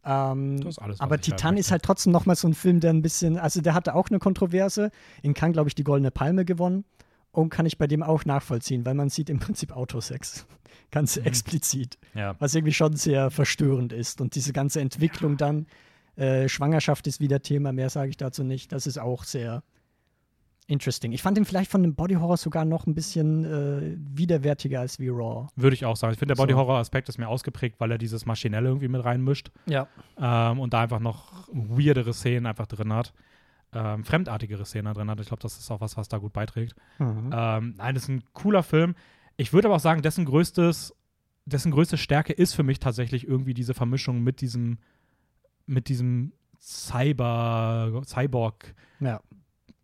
Ähm, Das ist alles, aber Titan ist halt trotzdem noch mal so ein Film, der ein bisschen, also der hatte auch eine Kontroverse. In Cannes, glaube ich, die Goldene Palme gewonnen. Und kann ich bei dem auch nachvollziehen, weil man sieht im Prinzip Autosex. Ganz Mhm. explizit Ja. was irgendwie schon sehr verstörend ist. Und diese ganze Entwicklung dann, äh, Schwangerschaft ist wieder Thema, mehr sage ich dazu nicht. Das ist auch sehr interesting. Ich fand ihn vielleicht von dem Body Horror sogar noch ein bisschen äh, widerwärtiger als wie Raw. Würde ich auch sagen. Ich finde, der So. Body-Horror-Aspekt ist mehr ausgeprägt, weil er dieses Maschinelle irgendwie mit reinmischt Ja. ähm, und da einfach noch weirdere Szenen einfach drin hat. Ähm, fremdartigere Szenen drin hat. Ich glaube, das ist auch was, was da gut beiträgt. Mhm. Ähm, nein, das ist ein cooler Film. Ich würde aber auch sagen, dessen größtes, dessen größte Stärke ist für mich tatsächlich irgendwie diese Vermischung mit diesem, mit diesem Cyber, Cyborg ja.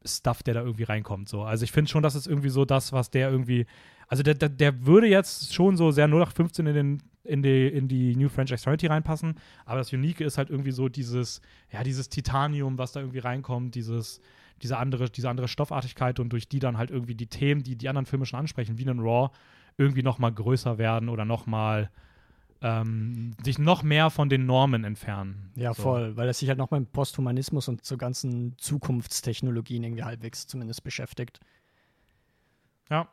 Stuff, der da irgendwie reinkommt. So. Also ich finde schon, das ist irgendwie so das, was der irgendwie. Also der, der, der würde jetzt schon so sehr 0815 in, den, in, die, in die New French Extremity reinpassen. Aber das Unique ist halt irgendwie so dieses, ja, dieses Titanium, was da irgendwie reinkommt, dieses, diese andere, diese andere Stoffartigkeit und durch die dann halt irgendwie die Themen, die die anderen Filme schon ansprechen, wie einen Raw, irgendwie noch mal größer werden oder noch mal ähm, sich noch mehr von den Normen entfernen. Ja, so. voll, weil er sich halt nochmal mit Posthumanismus und so ganzen Zukunftstechnologien irgendwie halbwegs zumindest beschäftigt. Ja.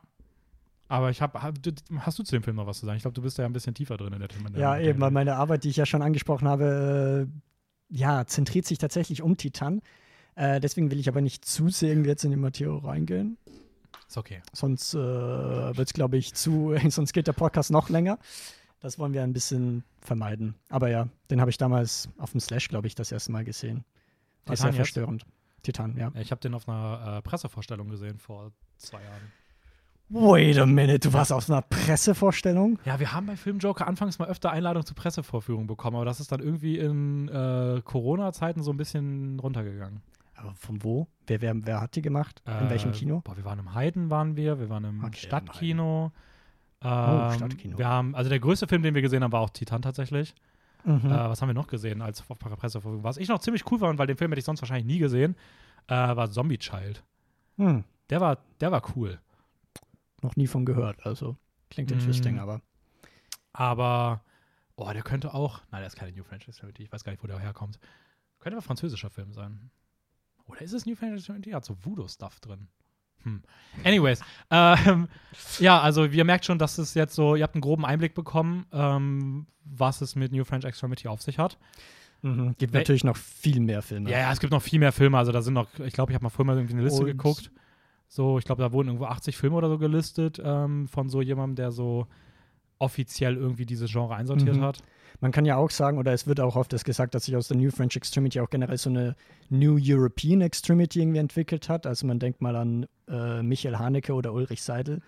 Aber ich habe, hast du zu dem Film noch was zu sagen? Ich glaube, du bist ja ein bisschen tiefer drin in der Thema. Ja, eben, weil meine Arbeit, die ich ja schon angesprochen habe, äh, ja, zentriert sich tatsächlich um Titan. Äh, deswegen will ich aber nicht zu sehr irgendwie jetzt in die Materie reingehen. Ist okay. Sonst äh, wird es, glaube ich, zu, sonst geht der Podcast noch länger. Das wollen wir ein bisschen vermeiden. Aber ja, den habe ich damals auf dem Slash, glaube ich, das erste Mal gesehen. War Titan sehr jetzt? verstörend. Titan, ja. Ich habe den auf einer äh, Pressevorstellung gesehen vor zwei Jahren. Wait a minute, du warst auf einer Pressevorstellung? Ja, wir haben bei Filmjoker anfangs mal öfter Einladungen zu Pressevorführungen bekommen, aber das ist dann irgendwie in äh, Corona-Zeiten so ein bisschen runtergegangen. Aber von wo? Wer, wer, wer hat die gemacht? In welchem Äh, Kino? Boah, wir waren im Heiden, waren wir, wir waren im Okay, Stadtkino. Oh, Ähm, Stadtkino. Wir haben, also der größte Film, den wir gesehen haben, war auch Titan tatsächlich. Mhm. Äh, was haben wir noch gesehen als auf Pressevorführung? Was ich noch ziemlich cool fand, weil den Film hätte ich sonst wahrscheinlich nie gesehen, äh, war Zombie Child. Hm, Der war, der war cool. noch nie von gehört, also klingt Mm. interesting, aber Aber, oh, der könnte auch, nein, der ist keine New French Extremity, ich weiß gar nicht, wo der herkommt. Könnte aber französischer Film sein. Oder ist es New French Extremity? Hat so Voodoo-Stuff drin. Hm. Anyways, ähm, ja, also ihr merkt schon, dass es jetzt so, ihr habt einen groben Einblick bekommen, ähm, was es mit New French Extremity auf sich hat. mhm. gibt natürlich noch viel mehr Filme. Ja, ja, es gibt noch viel mehr Filme. Also da sind noch, ich glaube, ich habe mal vorhin mal irgendwie eine Liste Und- geguckt. So, ich glaube, da wurden irgendwo 80 Filme oder so gelistet ähm, von so jemandem, der so offiziell irgendwie dieses Genre einsortiert Mhm. hat. Man kann ja auch sagen, oder es wird auch oft das gesagt, dass sich aus der New French Extremity auch generell so eine New European Extremity irgendwie entwickelt hat. Also man denkt mal an äh, Michael Haneke oder Ulrich Seidel.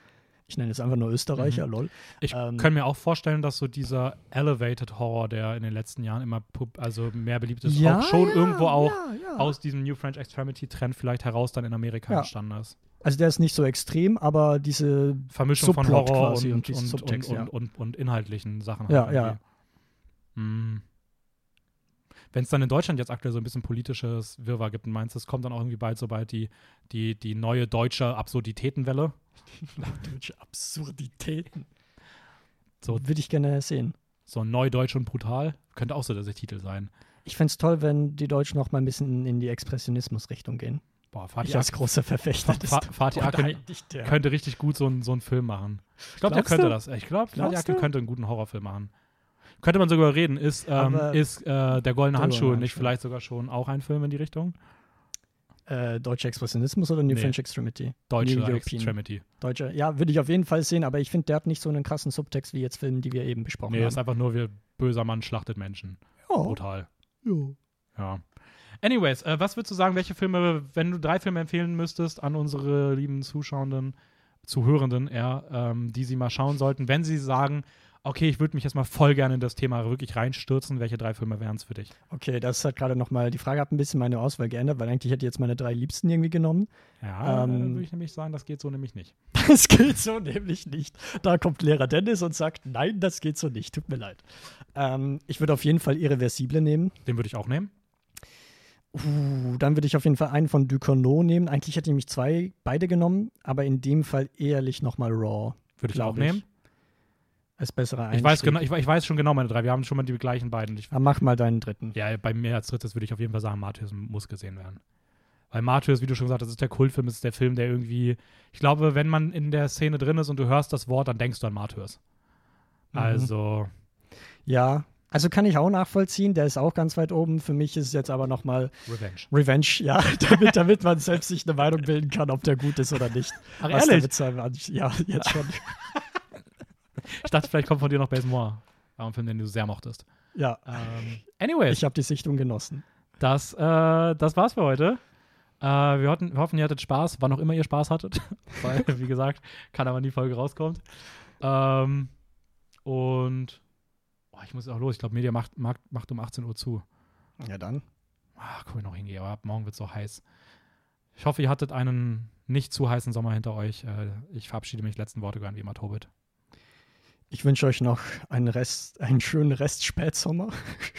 Ich nenne es einfach nur Österreicher, Mhm. lol. Ich Ähm, kann mir auch vorstellen, dass so dieser Elevated Horror, der in den letzten Jahren immer also mehr beliebt ist, auch schon irgendwo auch ja, ja. aus diesem New French Extremity Trend vielleicht heraus dann in Amerika Ja. entstanden ist. Also der ist nicht so extrem, aber diese Vermischung von Subplot Horror quasi und, und Subtext, und, ja. und, und inhaltlichen Sachen. Ja, halt ja. Hm. Wenn es dann in Deutschland jetzt aktuell so ein bisschen politisches Wirrwarr gibt, meinst du, es kommt dann auch irgendwie bald so bald die, die, die neue deutsche Absurditätenwelle? deutsche Absurditäten. So- würde ich gerne sehen. So Neudeutsch und brutal? Könnte auch so der Titel sein. Ich fände es toll, wenn die Deutschen noch mal ein bisschen in die Expressionismus-Richtung gehen. Boah, Fatih Ich als großer Verfechter des Fa- Fatih Akin könnte richtig gut so, einen- so einen Film machen. Ich glaube, der könnte du? das. Ich glaube, Fatih Akin könnte einen guten Horrorfilm machen. Könnte man sogar reden. Ist, ähm, ist äh, der Goldene Handschuh nicht Handschuh. vielleicht sogar schon auch ein Film in die Richtung? Äh, Deutscher Expressionismus oder New Nee. French Extremity? Deutsche New. Extremity. Deutscher. Ja, würde ich auf jeden Fall sehen, aber ich finde, der hat nicht so einen krassen Subtext wie jetzt Filme, die wir eben besprochen Nee, ist haben. einfach nur, wie böser Mann schlachtet Menschen. Ja, Brutal. ja. Ja. Anyways, äh, was würdest du sagen, welche Filme, wenn du drei Filme empfehlen müsstest an unsere lieben Zuschauenden, Zuhörenden eher, ähm, die sie mal schauen sollten, wenn sie sagen, okay, ich würde mich jetzt mal voll gerne in das Thema wirklich reinstürzen, welche drei Filme wären es für dich? Okay, das hat gerade nochmal, die Frage hat ein bisschen meine Auswahl geändert, weil eigentlich hätte ich jetzt meine drei Liebsten irgendwie genommen. Ja, Ähm, dann würde ich nämlich sagen, das geht so nämlich nicht. Das geht so nämlich nicht. Da kommt Lehrer Dennis und sagt, nein, das geht so nicht, tut mir leid. Ähm, ich würde auf jeden Fall Irreversible nehmen. Den würde ich auch nehmen. Uh, dann würde ich auf jeden Fall einen von Ducournau nehmen. Eigentlich hätte ich mich zwei, beide genommen, aber in dem Fall ehrlich nochmal Raw. Würde ich auch ich. nehmen. Als besserer Einstieg. Ich weiß, genau, ich, ich weiß schon genau meine drei. Wir haben schon mal die gleichen beiden. Ich, Ah, mach mal deinen dritten. ja, bei mir als drittes würde ich auf jeden Fall sagen, Martyrs muss gesehen werden. Weil Martyrs, wie du schon gesagt hast, ist der Kultfilm, ist der Film, der irgendwie, ich glaube, wenn man in der Szene drin ist und du hörst das Wort, dann denkst du an Martyrs. Mhm. Also, Ja, also kann ich auch nachvollziehen. Der ist auch ganz weit oben. Für mich ist es jetzt aber nochmal Revenge. Revenge, ja, damit, damit man selbst sich eine Meinung bilden kann, ob der gut ist oder nicht. Ach, Was ehrlich? sein Ja, jetzt schon. Ich dachte, vielleicht kommt von dir noch Basemore. War ein Film, den du sehr mochtest. Ja, Ähm, anyways, ich habe die Sichtung genossen. das, äh, das war's für heute. Äh, wir, hoffen, wir hoffen, ihr hattet Spaß, wann auch immer ihr Spaß hattet. Weil, wie gesagt, kann aber nie Folge rauskommt. Ähm, und oh, ich muss auch los. Ich glaube, Media macht, macht, macht um 18 Uhr zu. Ja, dann. Ach, guck ich noch hingehe, aber ab morgen wird es so heiß. Ich hoffe, ihr hattet einen nicht zu heißen Sommer hinter euch. Äh, ich verabschiede mich. Letzten Worte gehören wie immer Tobit. Ich wünsche euch noch einen Rest, einen schönen Rest Spätsommer.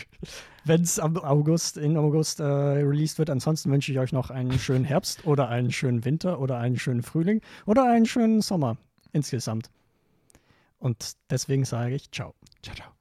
Wenn es am August, in August äh, released wird. Ansonsten wünsche ich euch noch einen schönen Herbst oder einen schönen Winter oder einen schönen Frühling oder einen schönen Sommer insgesamt. Und deswegen sage ich ciao. Ciao, ciao.